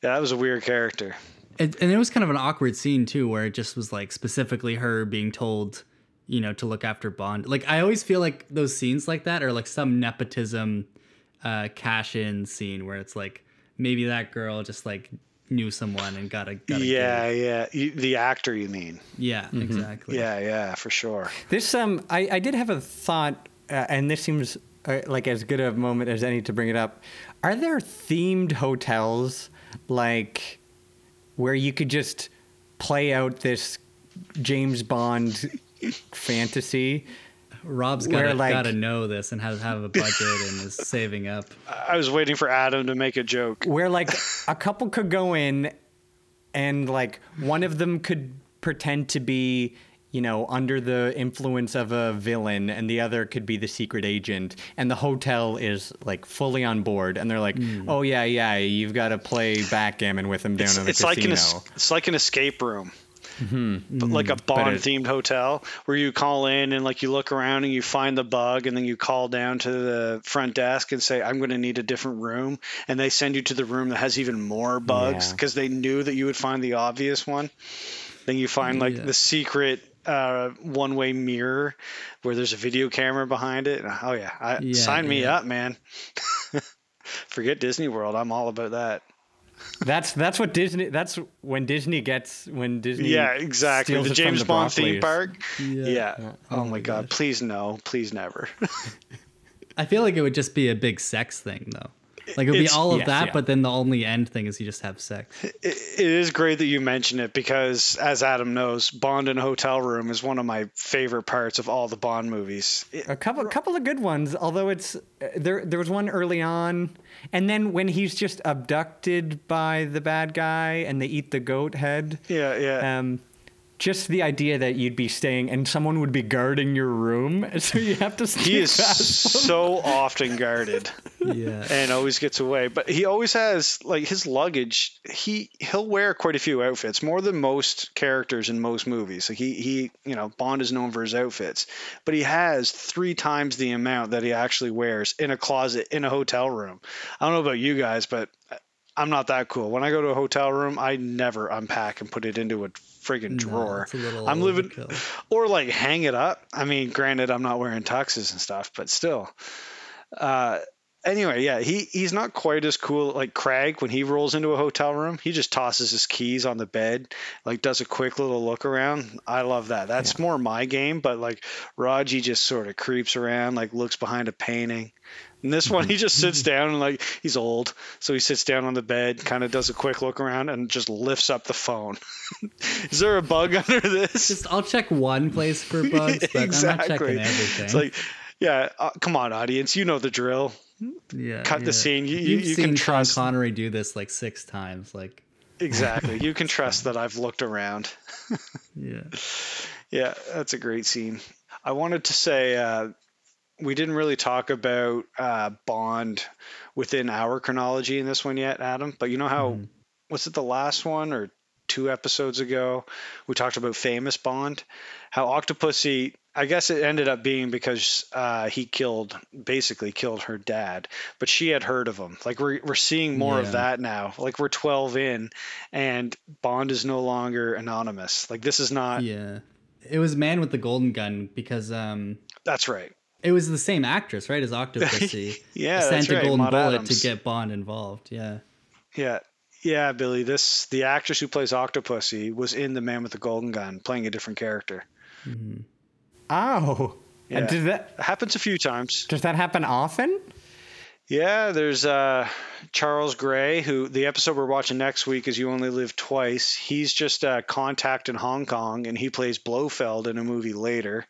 that was a weird character. It, and it was kind of an awkward scene too, where it just was like specifically her being told, you know, to look after Bond. Like I always feel like those scenes like that are like some nepotism, uh, cash in scene where it's like maybe that girl just like knew someone and got a got a Yeah, gig. yeah. You, the actor, you mean? yeah, exactly. Yeah, yeah, for sure. This um, I, I did have a thought, uh, and this seems uh, like as good a moment as any to bring it up. Are there themed hotels like where you could just play out this James Bond [laughs] fantasy? Rob's Where, gotta like- gotta know this and has have a budget and is [laughs] saving up. I was waiting for Adam to make a joke. where like a couple could go in and like one of them could pretend to be you know under the influence of a villain and the other could be the secret agent and the hotel is like fully on board and they're like hmm. oh yeah yeah you've got to play backgammon with them down It's, in the it's like an casino es- it's like an escape room. But like a Bond themed hotel where you call in and like you look around and you find the bug and then you call down to the front desk and say I'm going to need a different room and they send you to the room that has even more bugs Yeah. because they knew that you would find the obvious one. Then you find like Yeah. the secret uh, one-way mirror where there's a video camera behind it. Oh yeah, I, Yeah, sign me up, man. [laughs] Forget Disney World. I'm all about that. That's that's what disney that's when disney gets when disney Yeah, exactly. steals The it from James the Bond theme park. Yeah. Yeah. Oh, my oh god. Please no. Please never. [laughs] I feel like it would just be a big sex thing though. Like it would be all of yes, that, yeah. but then the only end thing is you just have sex. it, it is great that you mention it because, as Adam knows, Bond in a hotel room is one of my favorite parts of all the Bond movies. It- A couple, a couple of good ones. Although it's uh, there, there was one early on, and then when he's just abducted by the bad guy and they eat the goat head. yeah, yeah. Um, just the idea that you'd be staying and someone would be guarding your room, [laughs] so you have to. he is sneak past them. so often guarded [laughs] Yeah. and always gets away. But he always has like his luggage. He he'll wear quite a few outfits, more than most characters in most movies. Like he he you know Bond is known for his outfits, but he has three times the amount that he actually wears in a closet in a hotel room. I don't know about you guys, but uh, I'm not that cool. When I go to a hotel room, I never unpack and put it into a friggin' No, drawer. I'm living overkill. or like hang it up. I mean, granted, I'm not wearing tuxes and stuff, but still. Uh, anyway, yeah, he he's not quite as cool like Craig when he rolls into a hotel room. He just tosses his keys on the bed, like does a quick little look around. I love that. That's more my game, but like Raji just sort of creeps around, like looks behind a painting. And this one, he just sits [laughs] down and like he's old, so he sits down on the bed, kind of does a quick look around, and just lifts up the phone. [laughs] Is there a bug [laughs] under this? Just I'll check one place for bugs, but I'm not checking everything. It's like, yeah, uh, come on, audience, you know the drill. yeah, cut the scene. You- you- you can Sean trust- Connery do this like six times. Like, Exactly. You can trust that I've looked around. yeah, Yeah, that's a great scene. I wanted to say uh, we didn't really talk about uh, Bond within our chronology in this one yet, Adam. But you know how was it the last one or two episodes ago we talked about famous Bond? How Octopussy. I guess it ended up being because uh, he killed, basically killed her dad, but she had heard of him. Like we're we're seeing more Yeah. of that now. Like we're 12 in, and Bond is no longer anonymous. Like this is not. yeah. It was Man with the Golden Gun because um, That's right. It was the same actress, right, as Octopussy. [laughs] Yeah, sent that's a right, golden Maud bullet Adams. to get Bond involved. Yeah, Yeah. Yeah, Billy. This the actress who plays Octopussy was in The Man with the Golden Gun, playing a different character. Oh, Yeah. And did that It happens a few times. does that happen often? Yeah, there's uh, Charles Gray, who the episode we're watching next week is "You Only Live Twice." He's just a contact in Hong Kong, and he plays Blofeld in a movie later.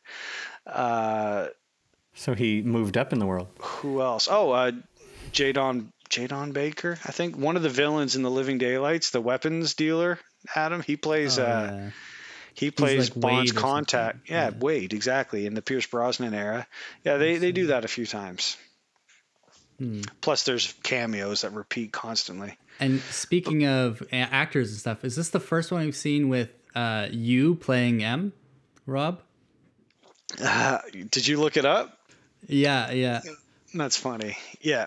Uh, So he moved up in the world. who else? Oh, uh, Joe Don Jadon Baker, I think one of the villains in The Living Daylights, the weapons dealer. Adam, he plays. Oh, uh, yeah. He plays like Bond's Wade contact. Yeah, Yeah. Wade, exactly, in the Pierce Brosnan era. Yeah, they, they do that a few times. Plus, there's cameos that repeat constantly. And speaking of actors and stuff, is this the first one we've seen with uh, you playing M, Rob? Uh, did you look it up? Yeah, yeah. That's funny. Yeah,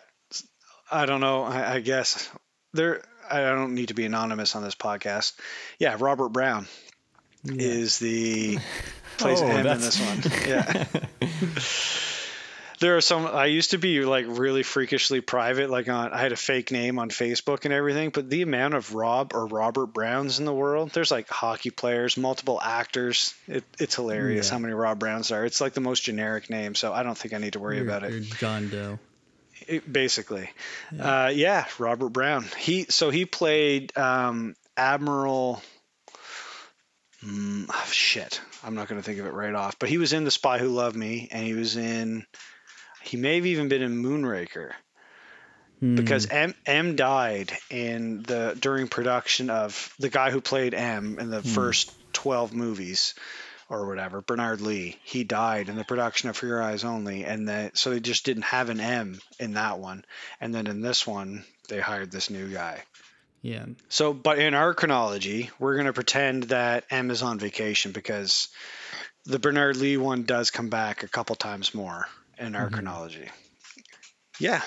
I don't know. I, I guess there. I don't need to be anonymous on this podcast. Yeah, Robert Brown is the [laughs] plays Oh, M in this one. [laughs] Yeah. [laughs] there are some. I used to be like really freakishly private. Like on, I had a fake name on Facebook and everything. But the amount of Rob or Robert Browns in the world, there's like hockey players, multiple actors. It, it's hilarious Yeah. how many Rob Browns are. It's like the most generic name, so I don't think I need to worry You're- about it you're John Doe. it- basically. Yeah. Uh, yeah, Robert Brown. He so he played um, Admiral. Mm, ah, shit, I'm not going to think of it right off. But he was in The Spy Who Loved Me, and he was in. He may have even been in Moonraker. Hmm. because M M died in the during production of the guy who played M in the first 12 movies or whatever Bernard Lee. He died in the production of For Your Eyes Only and that so they just didn't have an M in that one. And then in this one they hired this new guy. Yeah. so but in our chronology we're going to pretend that M is on vacation because the Bernard Lee one does come back a couple times more in our chronology yeah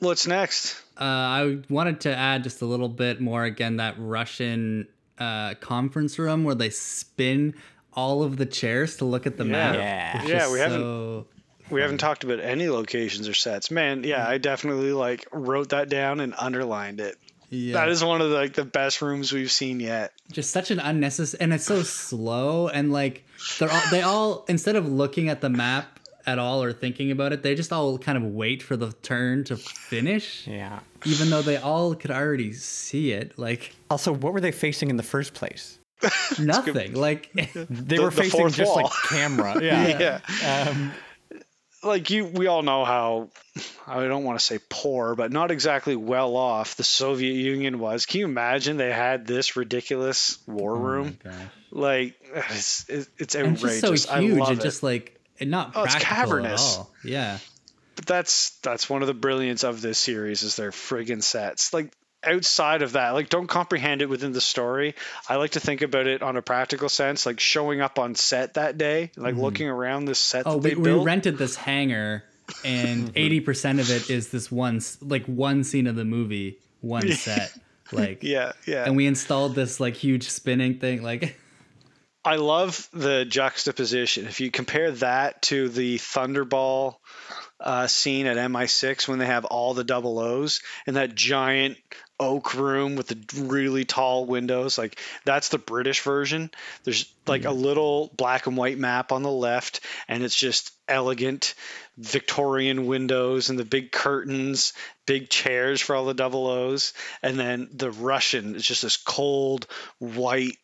What's next? Uh, I wanted to add just a little bit more again that Russian uh, conference room where they spin all of the chairs to look at the map. Yeah. Yeah, just we haven't- so- We haven't talked about any locations or sets. Man, yeah, I definitely like wrote that down and underlined it. Yeah. That is one of the, like the best rooms we've seen yet. just such an unnecessary and it's so slow and like they're all they all instead of looking at the map at all or thinking about it they just all kind of wait for the turn to finish Yeah. even though they all could already see it like Also, what were they facing in the first place? [laughs] nothing like They The- were the facing fourth just wall. like camera. [laughs] Yeah. Yeah. Um, Like you we all know how I don't want to say poor, but not exactly well off the Soviet Union was. Can you imagine they had this ridiculous war oh room? gosh. Like it's it's, it's and it's just so huge I love and it. just like and not Oh, it's practical cavernous. at all yeah But that's that's one of the brilliance of this series is their friggin' sets. Like outside of that, like don't comprehend it within the story. I like to think about it on a practical sense, like showing up on set that day, like mm-hmm. looking around this set oh we, we rented this hangar and [laughs] 80% of it is this one like one scene of the movie one [laughs] set like yeah, yeah. and we installed this like huge spinning thing like [laughs] I love the juxtaposition. If you compare that to the Thunderball uh, scene at MI6 when they have all the double O's and that giant oak room with the really tall windows, like that's the British version. There's like a little black and white map on the left, and it's just elegant Victorian windows and the big curtains, big chairs for all the double O's, and then the Russian is just this cold white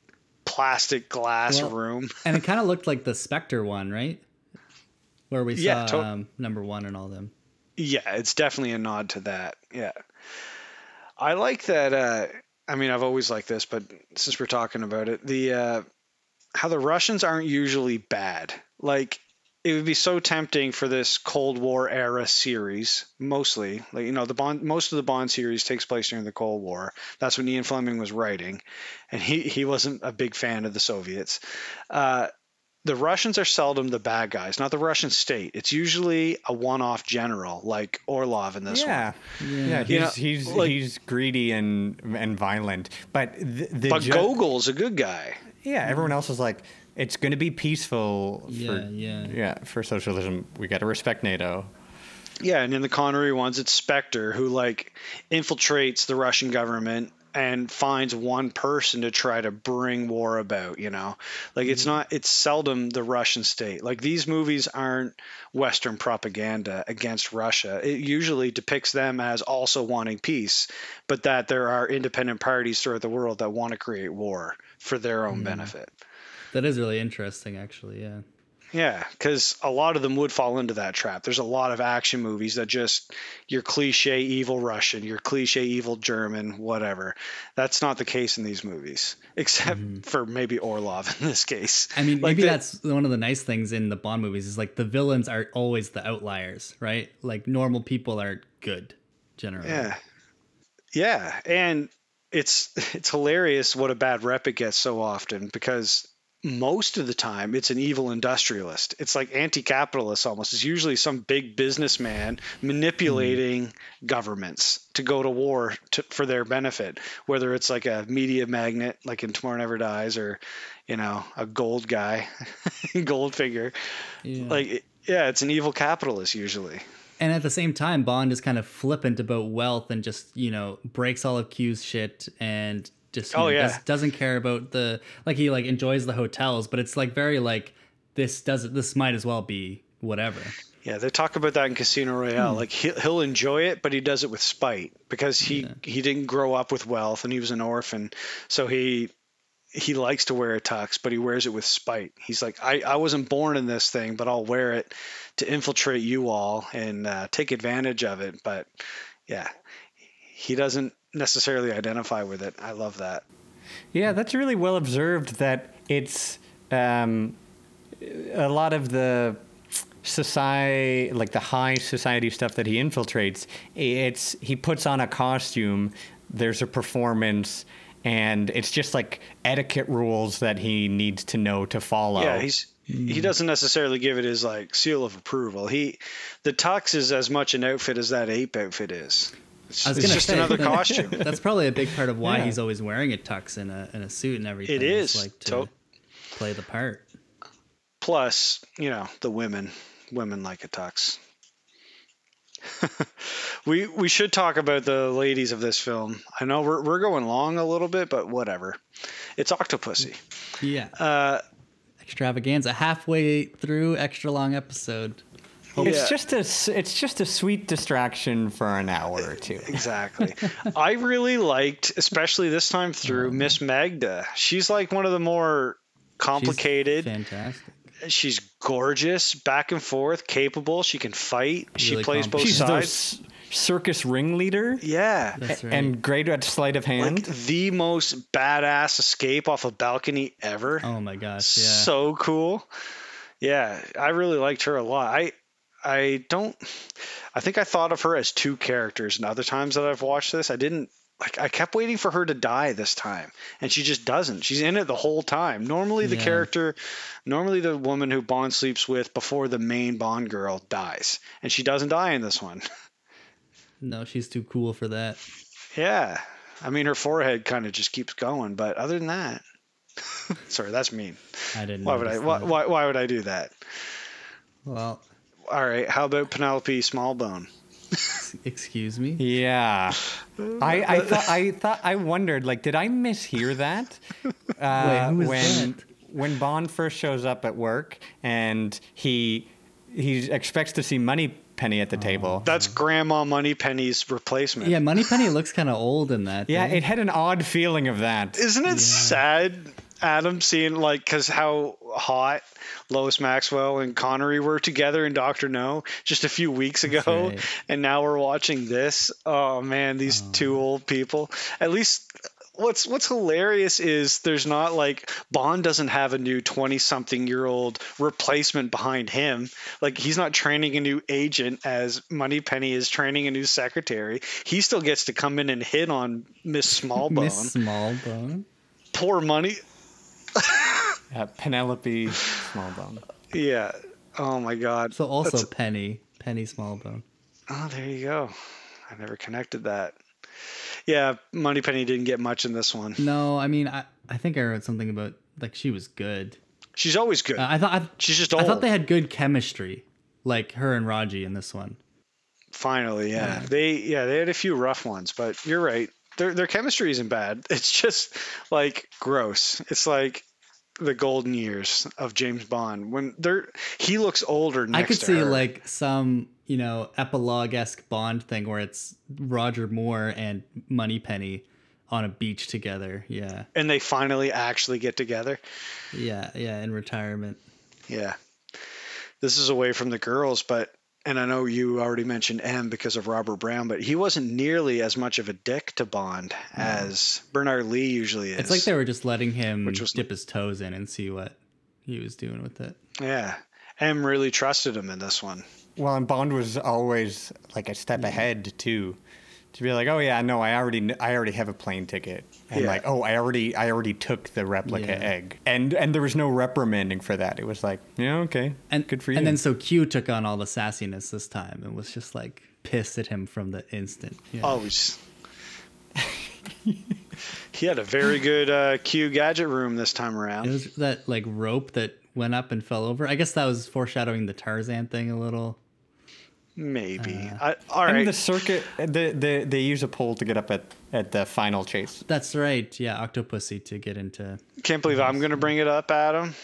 plastic glass Well, room. and it kind of looked like the Spectre one, right? Where we Yeah, saw to- um, number one and all them. Yeah, it's definitely a nod to that. Yeah. I like that uh I mean I've always liked this, but since we're talking about it, the uh how the Russians aren't usually bad. Like it would be so tempting for this Cold War era series, mostly. Like you know, the Bond most of the Bond series takes place during the Cold War. That's when Ian Fleming was writing, and he he wasn't a big fan of the Soviets. Uh the Russians are seldom the bad guys, not the Russian state. It's usually a one-off general like Orlov in this yeah. one. Yeah. He's You know, he's like- he's greedy and and violent, but the, the But ju- Gogol's a good guy. yeah, everyone else is like it's going to be peaceful. Yeah, for, yeah. yeah. For socialism, we got to respect NATO. Yeah, and in the Connery ones, it's Spectre who like infiltrates the Russian government and finds one person to try to bring war about. You know, like it's mm-hmm. not. It's seldom the Russian state. Like these movies aren't Western propaganda against Russia. It usually depicts them as also wanting peace, but that there are independent parties throughout the world that want to create war for their own mm-hmm. benefit. That is really interesting, actually. Yeah. Yeah, because a lot of them would fall into that trap. There's a lot of action movies that just your cliche evil Russian, your cliche evil German, whatever. That's not the case in these movies, [laughs] except Mm-hmm. for maybe Orlov in this case. I mean, Like maybe the- that's one of the nice things in the Bond movies is like the villains are always the outliers, right? Like normal people are good generally. Yeah. Yeah, and it's [laughs] it's hilarious what a bad rep it gets so often because most of the time it's an evil industrialist. It's like anti-capitalist almost. It's usually some big businessman manipulating hmm. governments to go to war to, for their benefit, whether it's like a media magnet like in Tomorrow Never Dies or you know, a gold guy, [laughs] gold figure. Yeah. Like yeah, it's an evil capitalist usually. And at the same time, Bond is kind of flippant about wealth and just, you know, breaks all of Q's shit and just Oh, know, yeah. does, doesn't care about the like he like enjoys the hotels, but it's like very like this doesn't this might as well be whatever. Yeah, they talk about that in Casino Royale. Like he'll, he'll enjoy it, but he does it with spite because he he didn't grow up with wealth and he was an orphan, so he he likes to wear a tux, but he wears it with spite. He's like, I, I wasn't born in this thing, but I'll wear it to infiltrate you all and uh, take advantage of it. But yeah, he doesn't necessarily identify with it. I love that. Yeah, that's really well observed. That it's um, a lot of the society, like the high society stuff that he infiltrates. It's he puts on a costume. There's a performance, and it's just like etiquette rules that he needs to know to follow. Yeah, he's he doesn't necessarily give it his like seal of approval. He the tux is as much an outfit as that ape outfit is. It's, I was it's just say, another [laughs] costume. That's probably a big part of why Yeah. he's always wearing a tux and a, and a suit and everything. It It's like to To- play the part. Plus, you know, the women women like a tux. [laughs] we we should talk about the ladies of this film. I know we're we're going long a little bit, but whatever. It's Octopussy. Yeah. Uh, Extravaganza halfway through extra long episode. It's yeah. just a s- it's just a sweet distraction for an hour or two. Exactly. I really liked, especially this time through, oh, Miss Magda. She's like one of the more She's complicated. fantastic. She's gorgeous, back and forth, capable. She can fight. she plays both She's the sides. s- circus ringleader Yeah. That's right. and great at sleight of hand. Like the most badass escape off a balcony ever. oh my gosh, yeah. So cool. Yeah, I really liked her a lot. I I don't I think I thought of her as two characters and other times that I've watched this I didn't like I kept waiting for her to die this time and she just doesn't. She's in it the whole time. Normally the Yeah. character normally the woman who Bond sleeps with before the main Bond girl dies and she doesn't die in this one. [laughs] no, she's too cool for that. Yeah. I mean her forehead kind of just keeps going, but other than that [laughs] Sorry, that's mean. I didn't. Why would I why, why why would I do that? Well, All right, how about Penelope Smallbone? excuse me. Yeah, [laughs] I, I thought I thought I wondered like, did I mishear that? [laughs] Uh, who when that? when Bond first shows up at work and he he expects to see Money Penny at the table. That's Grandma Moneypenny's replacement. Yeah, Moneypenny looks kind of old in that. Yeah, doesn't it had an odd feeling of that. Isn't it sad, Adam, seeing like because how hot Lois Maxwell and Connery were together in Doctor No just a few weeks ago, right. and now we're watching this. Oh man, these oh. two old people. At least. What's what's hilarious is there's not like Bond doesn't have a new 20 something year old replacement behind him. Like he's not training a new agent as Moneypenny is training a new secretary. He still gets to come in and hit on Miss [laughs] Smallbone. Miss Smallbone. Poor money. [laughs] Uh, Penelope Smallbone. Yeah. Oh my God. So also That's- Penny, Penny Smallbone. oh, there you go. I never connected that. Yeah, Moneypenny didn't get much in this one. No, I mean, I, I think I read something about like she was good. She's always good. Uh, I thought I, She's just I thought they had good chemistry, like her and Raji in this one. Finally, yeah. They yeah they had a few rough ones, but you're right. Their their chemistry isn't bad. [laughs] It's just like gross. It's like the golden years of James Bond when they're he looks older. Next I could see her. like some you know epilogue esque Bond thing where it's Roger Moore and Moneypenny on a beach together. Yeah, and they finally actually get together. yeah, yeah. In retirement. Yeah. this is away from the girls, but and I know you already mentioned M because of Robert Brown, but he wasn't nearly as much of a dick to Bond as Bernard Lee usually is. It's like they were just letting him Which was- dip his toes in and see what he was doing with it. yeah, M really trusted him in this one. Well, and Bond was always like a step ahead too, to be like, oh yeah, no, I already, I already have a plane ticket, and Yeah. like, oh, I already, I already took the replica Yeah. egg, and and there was no reprimanding for that. It was like, yeah, okay, And good for you. And then so Q took on all the sassiness this time and was just like pissed at him from the instant. Yeah. Always. [laughs] he had a very good uh, Q gadget room this time It around. was that like rope that went up and fell over. I guess that was foreshadowing the Tarzan thing a little. Maybe. Uh, I, all and the circuit, the, the they use a pole to get up at at the final chase. That's right. Yeah, Octopussy to get into. Can't believe I'm going to bring it up, Adam.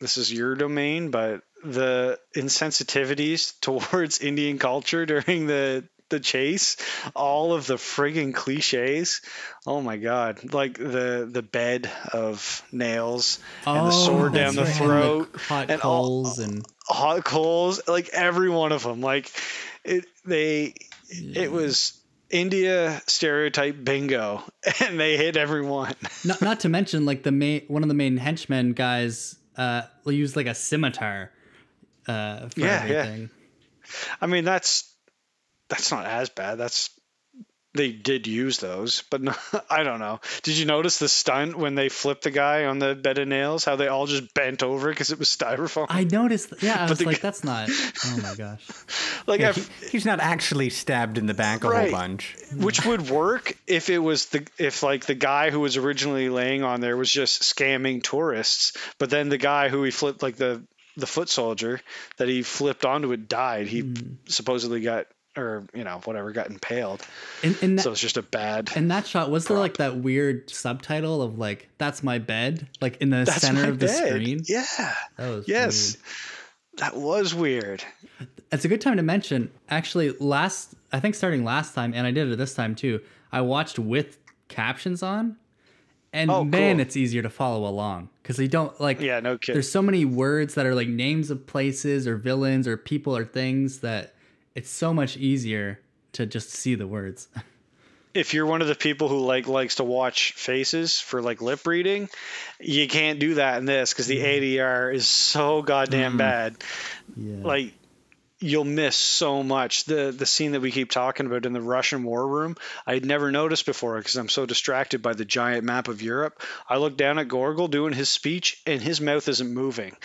This is your domain, but the insensitivities [laughs] towards Indian culture during the the chase, all of the friggin' cliches. Oh my god! Like the the bed of nails and the sword down the Oh, that's right. And throat, the hot and all- and hot coals, like every one of them. Like it, they, it was India stereotype bingo, [laughs] and they hit everyone. not not to mention like the main one of the main henchmen guys uh used like a scimitar uh for Yeah, yeah. everything. I mean, that's that's not as bad. That's they did use those, but no, [laughs] I don't know. Did you notice the stunt when they flipped the guy on the bed of nails? How they all just bent over because it was styrofoam. I noticed. Yeah, [laughs] I But was like, g- that's not. Oh my gosh. [laughs] like, Yeah, he- he's not actually stabbed in the back a Right. whole bunch. which would work if it was the if like the guy who was originally laying on there was just scamming tourists, but then the guy who he flipped like the the foot soldier that he flipped onto it died. He Hmm. supposedly got or you know whatever got impaled. In, in that, So it's just a bad. in that shot, was there like that weird subtitle of like "That's my bed" like in the That's center of the bed. screen? Yeah. That was Yes. That was weird. It's a good time to mention. Actually, last I think starting last time, and I did it this time too. I watched with captions on, and Oh, man, cool. it's easier to follow along because they don't like. Yeah, no kidding. There's so many words that are like names of places or villains or people or things that it's so much easier to just see the words. [laughs] If you're one of the people who like likes to watch faces for like lip reading, you can't do that in this because the ADR is so goddamn mm. bad. Yeah. like you'll miss so much the the scene that we keep talking about in the Russian war room I'd never noticed before because I'm so distracted by the giant map of Europe I look down at Gogol doing his speech and his mouth isn't moving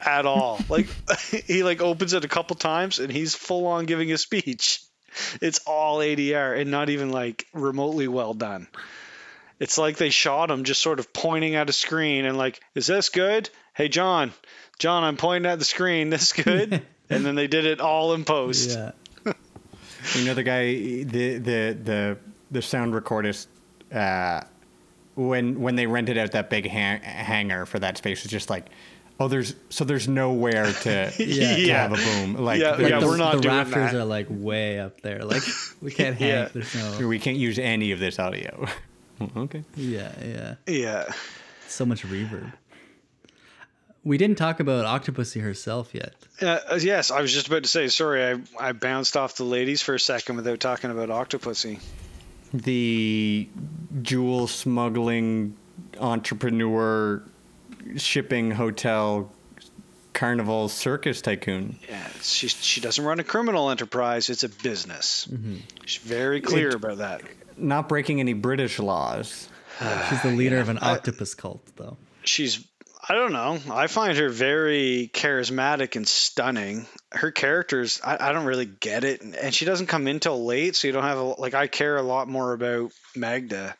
at all [laughs] like [laughs] he like opens it a couple times and he's full on giving a speech it's all ADR and not even like remotely well done it's like they shot him just sort of pointing at a screen and like, is this good? Hey John, John, I'm pointing at the screen. This good? [laughs] and then they did it all in post. yeah. [laughs] You know the guy, the the the the sound recordist. Uh, when when they rented out that big hang- hangar for that space, it's just like, oh, there's so there's nowhere to, [laughs] Yeah. to have a boom. Like, Yeah, there's- yeah, the, we're not the doing rafters that. are like way up there. Like we can't [laughs] hang. Yeah. There's no. we can't use any of this audio. okay. Yeah, yeah. Yeah. So much reverb. We didn't talk about Octopussy herself yet. Uh, uh, yes, I was just about to say, sorry, I, I bounced off the ladies for a second without talking about Octopussy. The jewel smuggling entrepreneur, shipping hotel, carnival circus tycoon. Yeah, she, she doesn't run a criminal enterprise, it's a business. Mm-hmm. She's very clear It- about that. Not breaking any British laws. She's the leader of an uh, octopus cult, though. she's I don't know. I find her very charismatic and stunning. Her characters, I, I don't really get it, and, and she doesn't come in till late, so you don't have a, like. I care a lot more about Magda.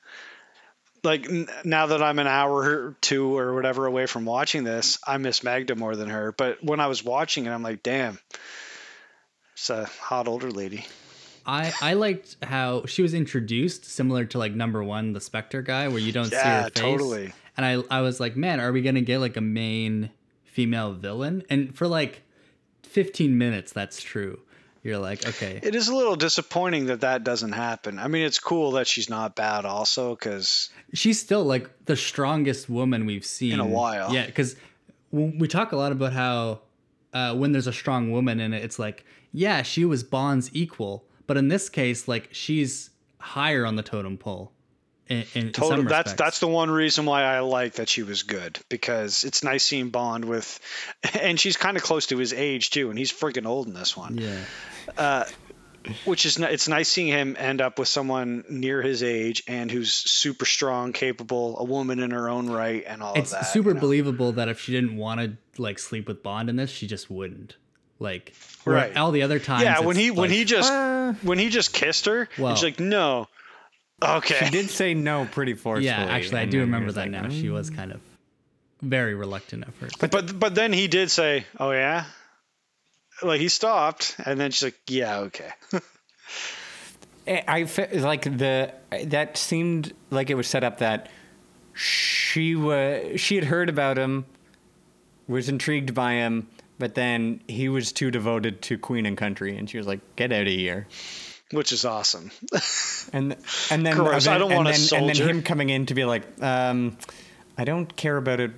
Like n- now that I'm an hour or two or whatever away from watching this, I miss Magda more than her. But when I was watching it, I'm like, damn, it's a hot older lady. I I liked how she was introduced, similar to like number one, the Spectre guy, where you don't see her face. totally. And I I was like, man, are we gonna get like a main female villain? And for like 15 minutes, that's true. You're like, okay, It is a little disappointing that that doesn't happen. I mean, it's cool that she's not bad, also, because she's still like the strongest woman we've seen In a while. Yeah, because we talk a lot about how uh, when there's a strong woman in it, it's like, yeah, she was Bond's equal, but in this case, like she's higher on the totem pole. In, in Total, that's that's the one reason why I like that she was good because it's nice seeing Bond with, and she's kind of close to his age too, and he's freaking old in this one. yeah. which is it's nice seeing him end up with someone near his age and who's super strong, capable, a woman in her own right, and all It's of that. It's super you know? believable that if she didn't want to like sleep with Bond in this, she just wouldn't. Like Right. all the other times. Yeah, when he when he just Uh, when he just kissed her, Well- she's like, no, okay, She did say no pretty forcefully. Yeah, actually, I do remember that like, now. Mm. She was kind of very reluctant at first. but but then he did say, oh yeah, like he stopped, and then she's like, yeah, okay, [laughs] I I fe- like the that seemed like it was set up that she was she had heard about him, was intrigued by him, but then he was too devoted to Queen and Country, and she was like, "Get out of here." Which is awesome. [laughs] And and then Gross, and I don't then- want a and then, and then him coming in to be like, um, "I don't care about it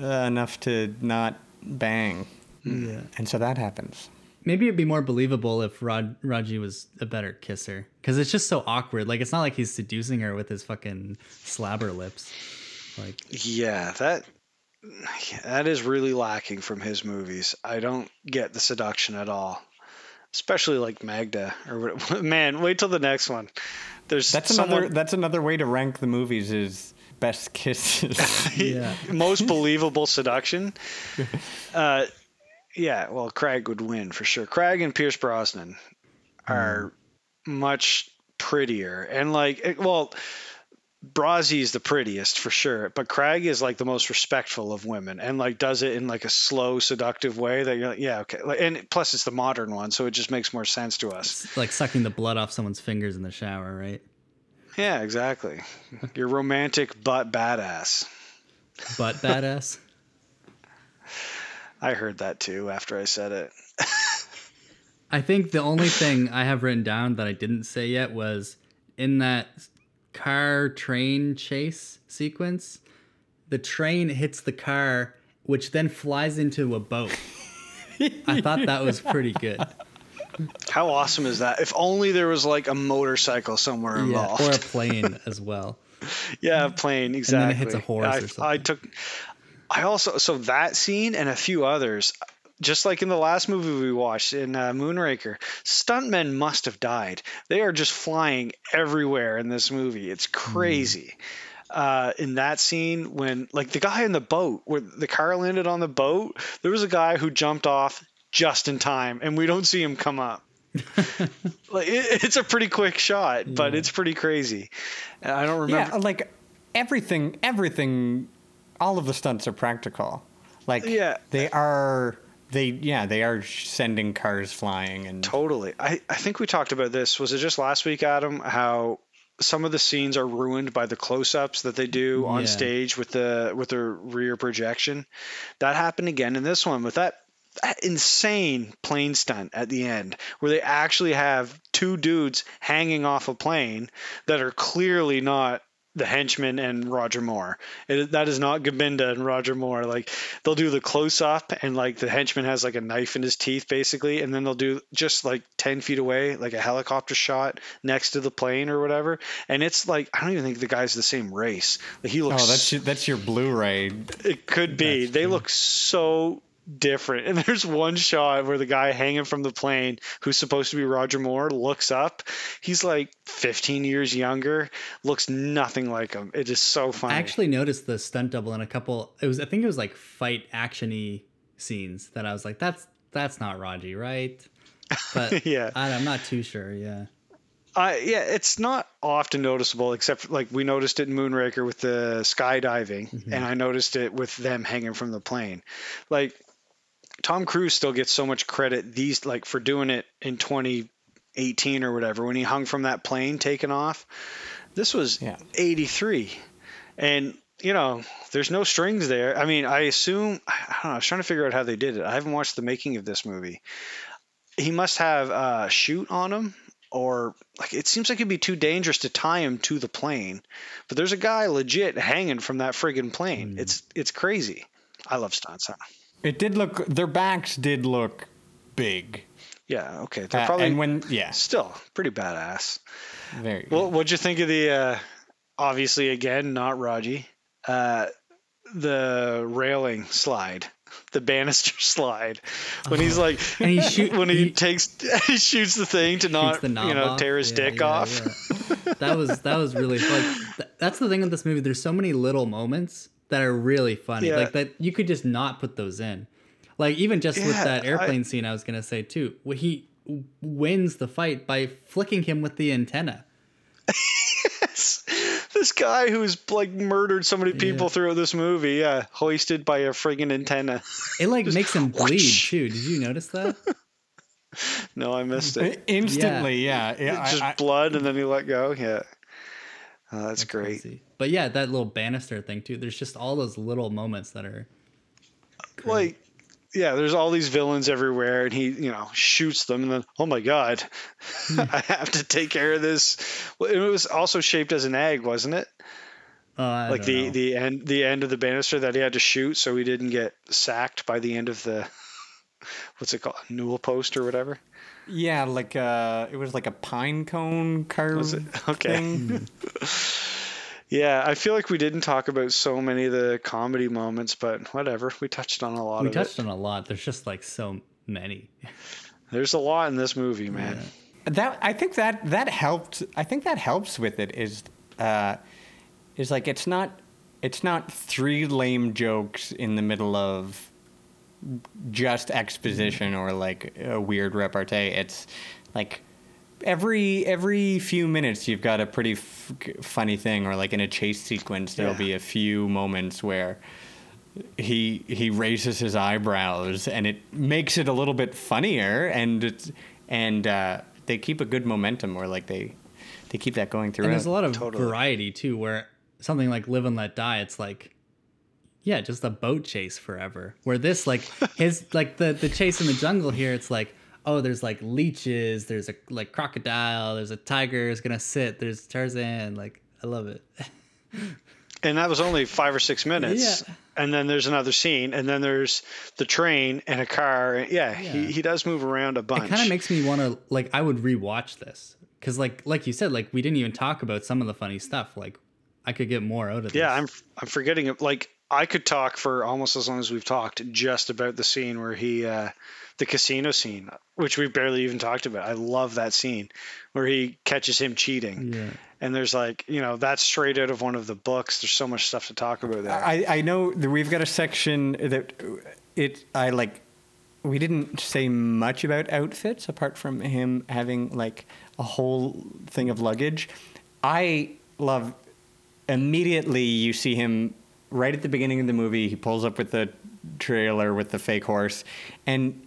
uh, enough to not bang," Yeah. and so that happens. Maybe it'd be more believable if Rod Raji was a better kisser, because it's just so awkward. Like it's not like he's seducing her with his fucking slabber lips. Like Yeah, that yeah, that is really lacking from his movies. I don't get the seduction at all, especially like Magda or what- [laughs] man. Wait till the next one. There's That's someone, another. That's another way to rank the movies is best kisses. [laughs] yeah, most believable seduction. [laughs] Uh, yeah, well, Craig would win for sure. Craig and Pierce Brosnan are much prettier, and like, it- well, is the prettiest for sure, but Craig is like the most respectful of women, and like does it in like a slow, seductive way that you're like, yeah, okay. And plus, it's the modern one, so it just makes more sense to us. it's like sucking the blood off someone's fingers in the shower, right? Yeah, exactly. [laughs] You're romantic but badass. But badass. [laughs] [laughs] I heard that too after I said it. I think the only thing I have written down that I didn't say yet was in that car train chase sequence, the train hits the car, which then flies into a boat. I thought that was pretty good. How awesome is that? If only there was like a motorcycle somewhere Yeah, involved. or a [laughs] plane as well. yeah, a plane exactly. And then it hits a horse I, or something. I took. I also so that scene and a few others, just like in the last movie we watched in uh, Moonraker, stuntmen must have died. They are just flying everywhere in this movie. It's crazy. Uh, in that scene, when like the guy in the boat, where the car landed on the boat, there was a guy who jumped off just in time, and we don't see him come up. [laughs] like it, it's a pretty quick shot, but it's pretty crazy. I don't remember. yeah, like everything, everything, all of the stunts are practical. Like Yeah. they are. They yeah, they are sending cars flying and Totally. I, I think we talked about this. Was it just last week, Adam? How some of the scenes are ruined by the close-ups that they do on Yeah. stage with the with the rear projection. That happened again in this one with that, that insane plane stunt at the end, where they actually have two dudes hanging off a plane that are clearly not the henchman and Roger Moore. It, that is not Gobinda and Roger Moore. Like they'll do the close up and like the henchman has like a knife in his teeth basically, and then they'll do just like ten feet away, like a helicopter shot next to the plane or whatever. And it's like I don't even think the guy's the same race. Like he oh, that's your, that's your Blu-ray. it could be. They look so different. [laughs] And there's one shot where the guy hanging from the plane, who's supposed to be Roger Moore, looks up. He's like 15 years younger, looks nothing like him. It is so funny. I actually noticed the stunt double in a couple. It was I think it was like fight actiony scenes that I was like, that's that's not Roger, right? But [laughs] Yeah. I, I'm not too sure. Yeah, I yeah, it's not often noticeable, except like we noticed it in Moonraker with the skydiving, mm-hmm. and I noticed it with them hanging from the plane. Like Tom Cruise still gets so much credit these like for doing it in 2018 or whatever when he hung from that plane taking off. This was Yeah. 83, and you know there's no strings there. I mean, I assume I don't know. I was trying to figure out how they did it. I haven't watched the making of this movie. He must have a chute on him or like it seems like it'd be too dangerous to tie him to the plane. But there's a guy legit hanging from that friggin' plane. Hmm. It's it's crazy. I love stunts. Huh? It did look. Their backs did look big. Yeah, okay. They're Uh, probably and when yeah, still pretty badass. very. Well, what'd you think of the? Uh, obviously, again, not Raji. Uh, the railing slide, the banister [laughs] slide, when he's like, [laughs] And he shoot- [laughs] when he, he- takes, he shoots the thing to not, you know, off. tear his Yeah, dick yeah, off. yeah. that was that was really like that's the thing with this movie. There's so many little moments that are really funny. Yeah. Like that you could just not put those in. Like even just with Yeah, that I- airplane scene, I was gonna say too. wh- He wins the fight by flicking him with the antenna. [laughs] this guy who's like murdered so many people Yeah. throughout this movie, yeah, hoisted by a friggin' antenna. It like [laughs] makes him bleed whoosh. too. Did you notice that? [laughs] no, I missed it. Instantly, yeah. yeah. I- Just I- blood, and then he let go. Yeah, oh, that's, great. Crazy. But yeah, that little banister thing too. There's just all those little moments that are like yeah there's all these villains everywhere and he you know shoots them and then oh my god [laughs] i [laughs] have to take care of this well, it was also shaped as an egg wasn't it uh, like the know. the end the end of the banister that he had to shoot so he didn't get sacked by the end of the [laughs] what's it called newel post or whatever yeah, like uh, it was like a pine cone carve Was it? [laughs] Okay. thing. [laughs] yeah i feel like we didn't talk about so many of the comedy moments but whatever we touched on a lot we of touched it on a lot. There's just like so many. [laughs] there's a lot in this movie man that I think that that helped. I think that helps with it. Is uh, is like it's not it's not three lame jokes in the middle of just exposition or like a weird repartee. It's like every every few minutes you've got a pretty f- funny thing or like in a chase sequence there'll Yeah. be a few moments where he he raises his eyebrows and it makes it a little bit funnier and it's and uh, they keep a good momentum or like they they keep that going through. And there's a lot of Totally. variety too, where something like Live and Let Die, it's like, yeah, just a boat chase forever. Where this, like, [laughs] his, like the the chase in the jungle here, it's like, oh, there's like leeches, there's a like crocodile, there's a tiger is gonna sit, there's Tarzan, like, I love it. [laughs] and that was only five or six minutes. Yeah. And then there's another scene, and then there's the train and a car. Yeah, He, he does move around a bunch. It kind of makes me want to like I would rewatch this because like like you said, like we didn't even talk about some of the funny stuff. Like I could get more out of this. yeah, I'm I'm forgetting it. Like I could talk for almost as long as we've talked just about the scene where he, uh, the casino scene, which we barely even talked about. I love that scene where he catches him cheating. Yeah. And there's like, you know, that's straight out of one of the books. There's so much stuff to talk about there. I, I know that we've got a section that it I like we didn't say much about outfits apart from him having like a whole thing of luggage. I love immediately you see him right at the beginning of the movie he pulls up with the trailer with the fake horse and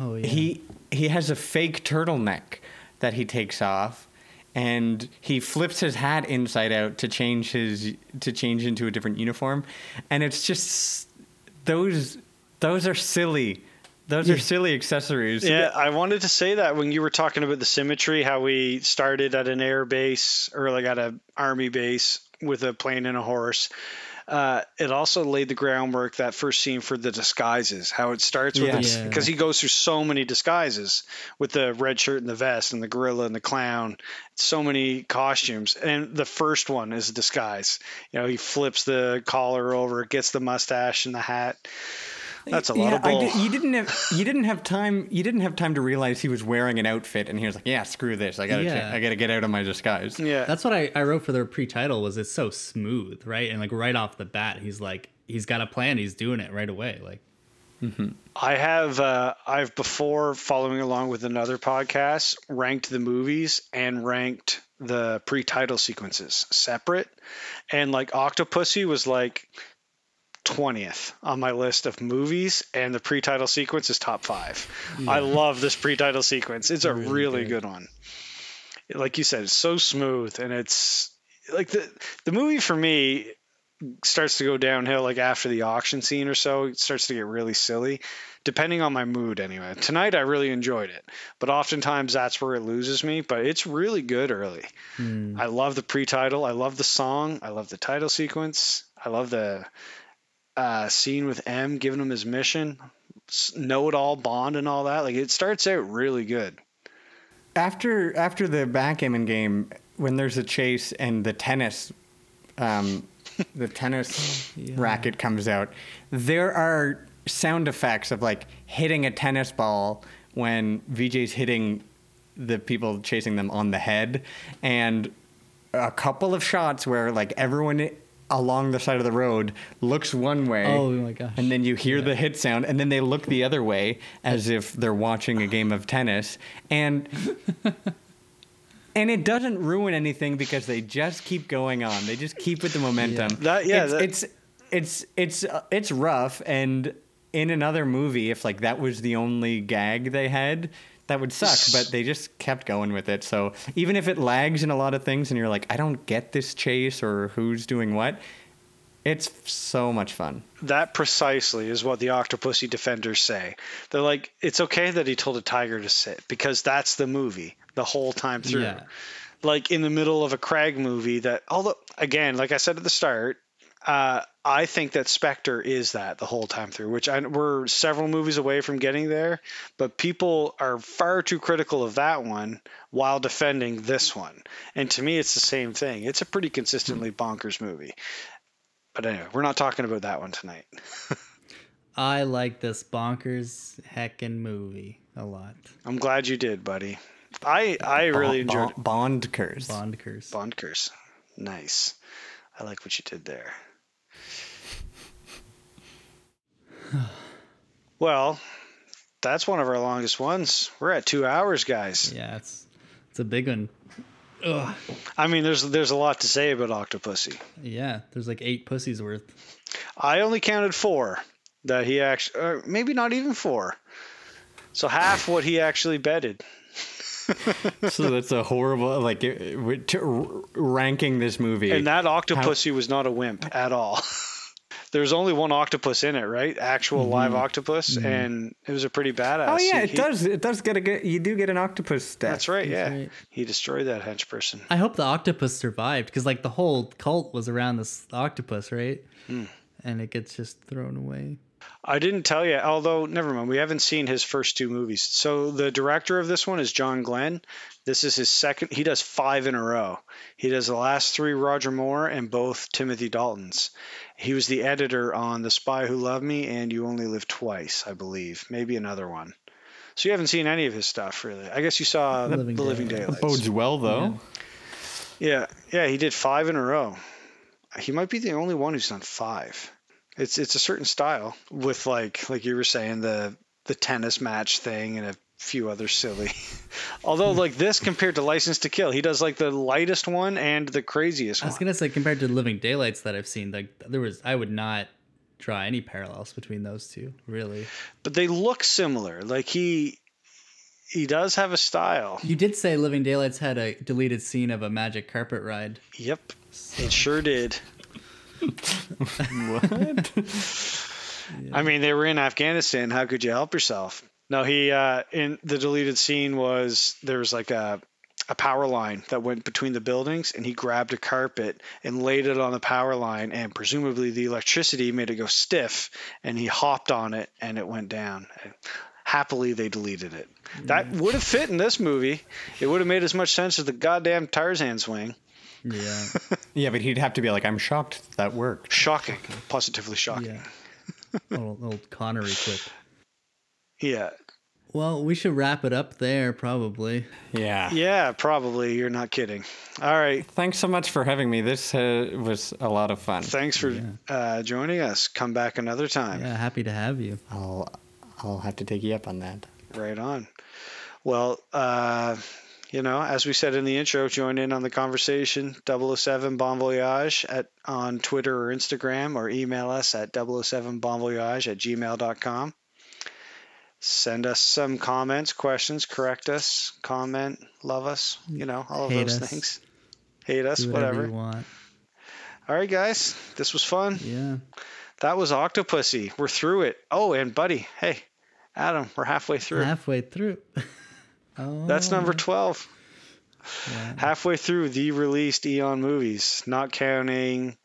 Oh yeah. he he has a fake turtleneck that he takes off and he flips his hat inside out to change his to change into a different uniform and it's just those those are silly those are silly accessories Yeah, I wanted to say that when you were talking about the symmetry, how we started at an air base or like at an army base with a plane and a horse. Uh, it also laid the groundwork that first scene for the disguises, how it starts with Yeah. Yeah. because he goes through so many disguises with the red shirt and the vest and the gorilla and the clown, so many costumes. And the first one is a disguise. You know, he flips the collar over, gets the mustache and the hat. That's a lot yeah, of I bull. di- you didn't have you didn't have time you didn't have time to realize he was wearing an outfit and he was like yeah screw this I gotta Yeah. cha- I gotta get out of my disguise yeah. That's what I, I wrote for their pre-title was it's so smooth, right? And like right off the bat, he's like he's got a plan, he's doing it right away. Like I have uh, I've before following along with another podcast ranked the movies and ranked the pre-title sequences separate, and like Octopussy was like twentieth on my list of movies, and the pre-title sequence is top five. I love this pre-title sequence; it's a really, Really good. one. Like you said, it's so smooth, and it's like the the movie for me starts to go downhill like after the auction scene or so. It starts to get really silly depending on my mood anyway. Tonight i really enjoyed it but oftentimes that's where it loses me but it's really good early. Hmm. I love the pre-title. I love the song. I love the title sequence. I love the uh, scene with M giving him his mission, know it all Bond and all that. Like it starts out really good. After after the backgammon game, when there's a chase and the tennis, um, the tennis [laughs] Yeah. racket comes out, there are sound effects of like hitting a tennis ball when Vijay's hitting the people chasing them on the head, and a couple of shots where like everyone along the side of the road looks one way. Oh my gosh. And then you hear the hit sound, and then they look the other way as if they're watching a game of tennis, and and it doesn't ruin anything because they just keep going on. They just keep with the momentum. Yeah. That- yeah, it's that- it's it's it's uh, it's rough, and in another movie, if like that was the only gag they had. That would suck, but they just kept going with it. So even if it lags in a lot of things and you're like, I don't get this chase or who's doing what, it's so much fun. That precisely is what the Octopussy defenders say. They're like, it's okay that he told a tiger to sit because that's the movie the whole time through. Yeah. Like in the middle of a Craig movie that, although, again, like I said at the start, uh, I think that Spectre is that the whole time through, which I, we're several movies away from getting there, but people are far too critical of that one while defending this one. And to me, it's the same thing. It's a pretty consistently bonkers movie. But anyway, we're not talking about that one tonight. [laughs] I like this bonkers heckin' movie a lot. I'm glad you did, buddy. I I really Bond, enjoyed it. Bond curse. Bond curse. Bondkers. Nice. I like what you did there. [sighs] well, that's one of our longest ones. We're at two hours, guys. Yeah, it's it's a big one. Ugh. I mean, there's there's a lot to say about Octopussy. Yeah, there's like eight pussies worth. I only counted four that he actually, or uh, maybe not even four. So half what he actually betted. [laughs] so that's a horrible like it- we're ranking this movie. And that Octopussy was not a wimp at all. [laughs] There's only one octopus in it, right? Actual live octopus, and it was a pretty badass. oh yeah, He- it he- does. It does get a good. You do get an octopus stat. That's right. Yeah, right. he destroyed that hench person. I hope the octopus survived because like the whole cult was around this octopus, right? Hmm. And it gets just thrown away. I didn't tell you, although never mind. We haven't seen his first two movies. So the director of this one is John Glen. This is his second. He does five in a row. He does the last three Roger Moore and both Timothy Dalton's. He was the editor on The Spy Who Loved Me and You Only Live Twice, I believe. Maybe another one. So you haven't seen any of his stuff, really. I guess you saw The Living Living, Daylights. Daylights. Bodes well though. Yeah, yeah, he did five in a row. He might be the only one who's done five. It's it's a certain style with like like you were saying the the tennis match thing and a few other silly. [laughs] Although like this compared to License to Kill, he does like the lightest one and the craziest one. I was gonna say compared to Living Daylights that I've seen, like there was I would not draw any parallels between those two, really. But they look similar. Like he he does have a style. You did say Living Daylights had a deleted scene of a magic carpet ride. Yep, it sure did. What? [laughs] I mean, they were in Afghanistan. How could you help yourself? No, he uh, in the deleted scene was there was like a a power line that went between the buildings, and he grabbed a carpet and laid it on the power line, and presumably the electricity made it go stiff, and he hopped on it, and it went down. Happily, they deleted it. That would have fit in this movie. It would have made as much sense as the goddamn Tarzan swing. Yeah. [laughs] yeah, but he'd have to be like, I'm shocked that worked. Shocking, positively shocking. yeah. Old, old Connery clip. yeah. Well, we should wrap it up there, probably. Yeah. Yeah, probably. You're not kidding. All right. Thanks so much for having me. This uh, was a lot of fun. Thanks for uh, joining us. Come back another time. Yeah, happy to have you. I'll I'll have to take you up on that. Right on. Well, uh, you know, as we said in the intro, join in on the conversation. 007 Bon Voyage at, on Twitter or Instagram, or email us at 007bonvoyage at gmail.com. Send us some comments, questions, correct us, comment, love us, you know, all of Hate those us. things. Hate us, Do whatever, whatever. you want. All right, guys, this was fun. Yeah. That was Octopussy. We're through it. Oh, and buddy, hey, Adam, we're halfway through. Halfway through. [laughs] oh. That's number 12. Yeah. Halfway through the released Eon movies, not counting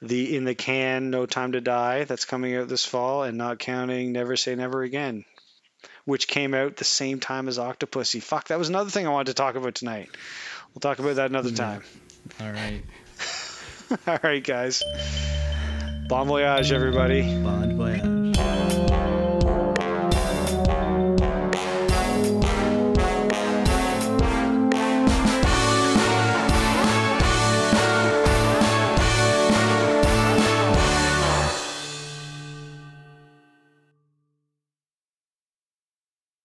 the in the can No Time to Die that's coming out this fall, and not counting Never Say Never Again, which came out the same time as Octopussy. Fuck, that was another thing I wanted to talk about tonight. We'll talk about that another time. All right. [laughs] All right, guys. Bon voyage, everybody. Bon voyage.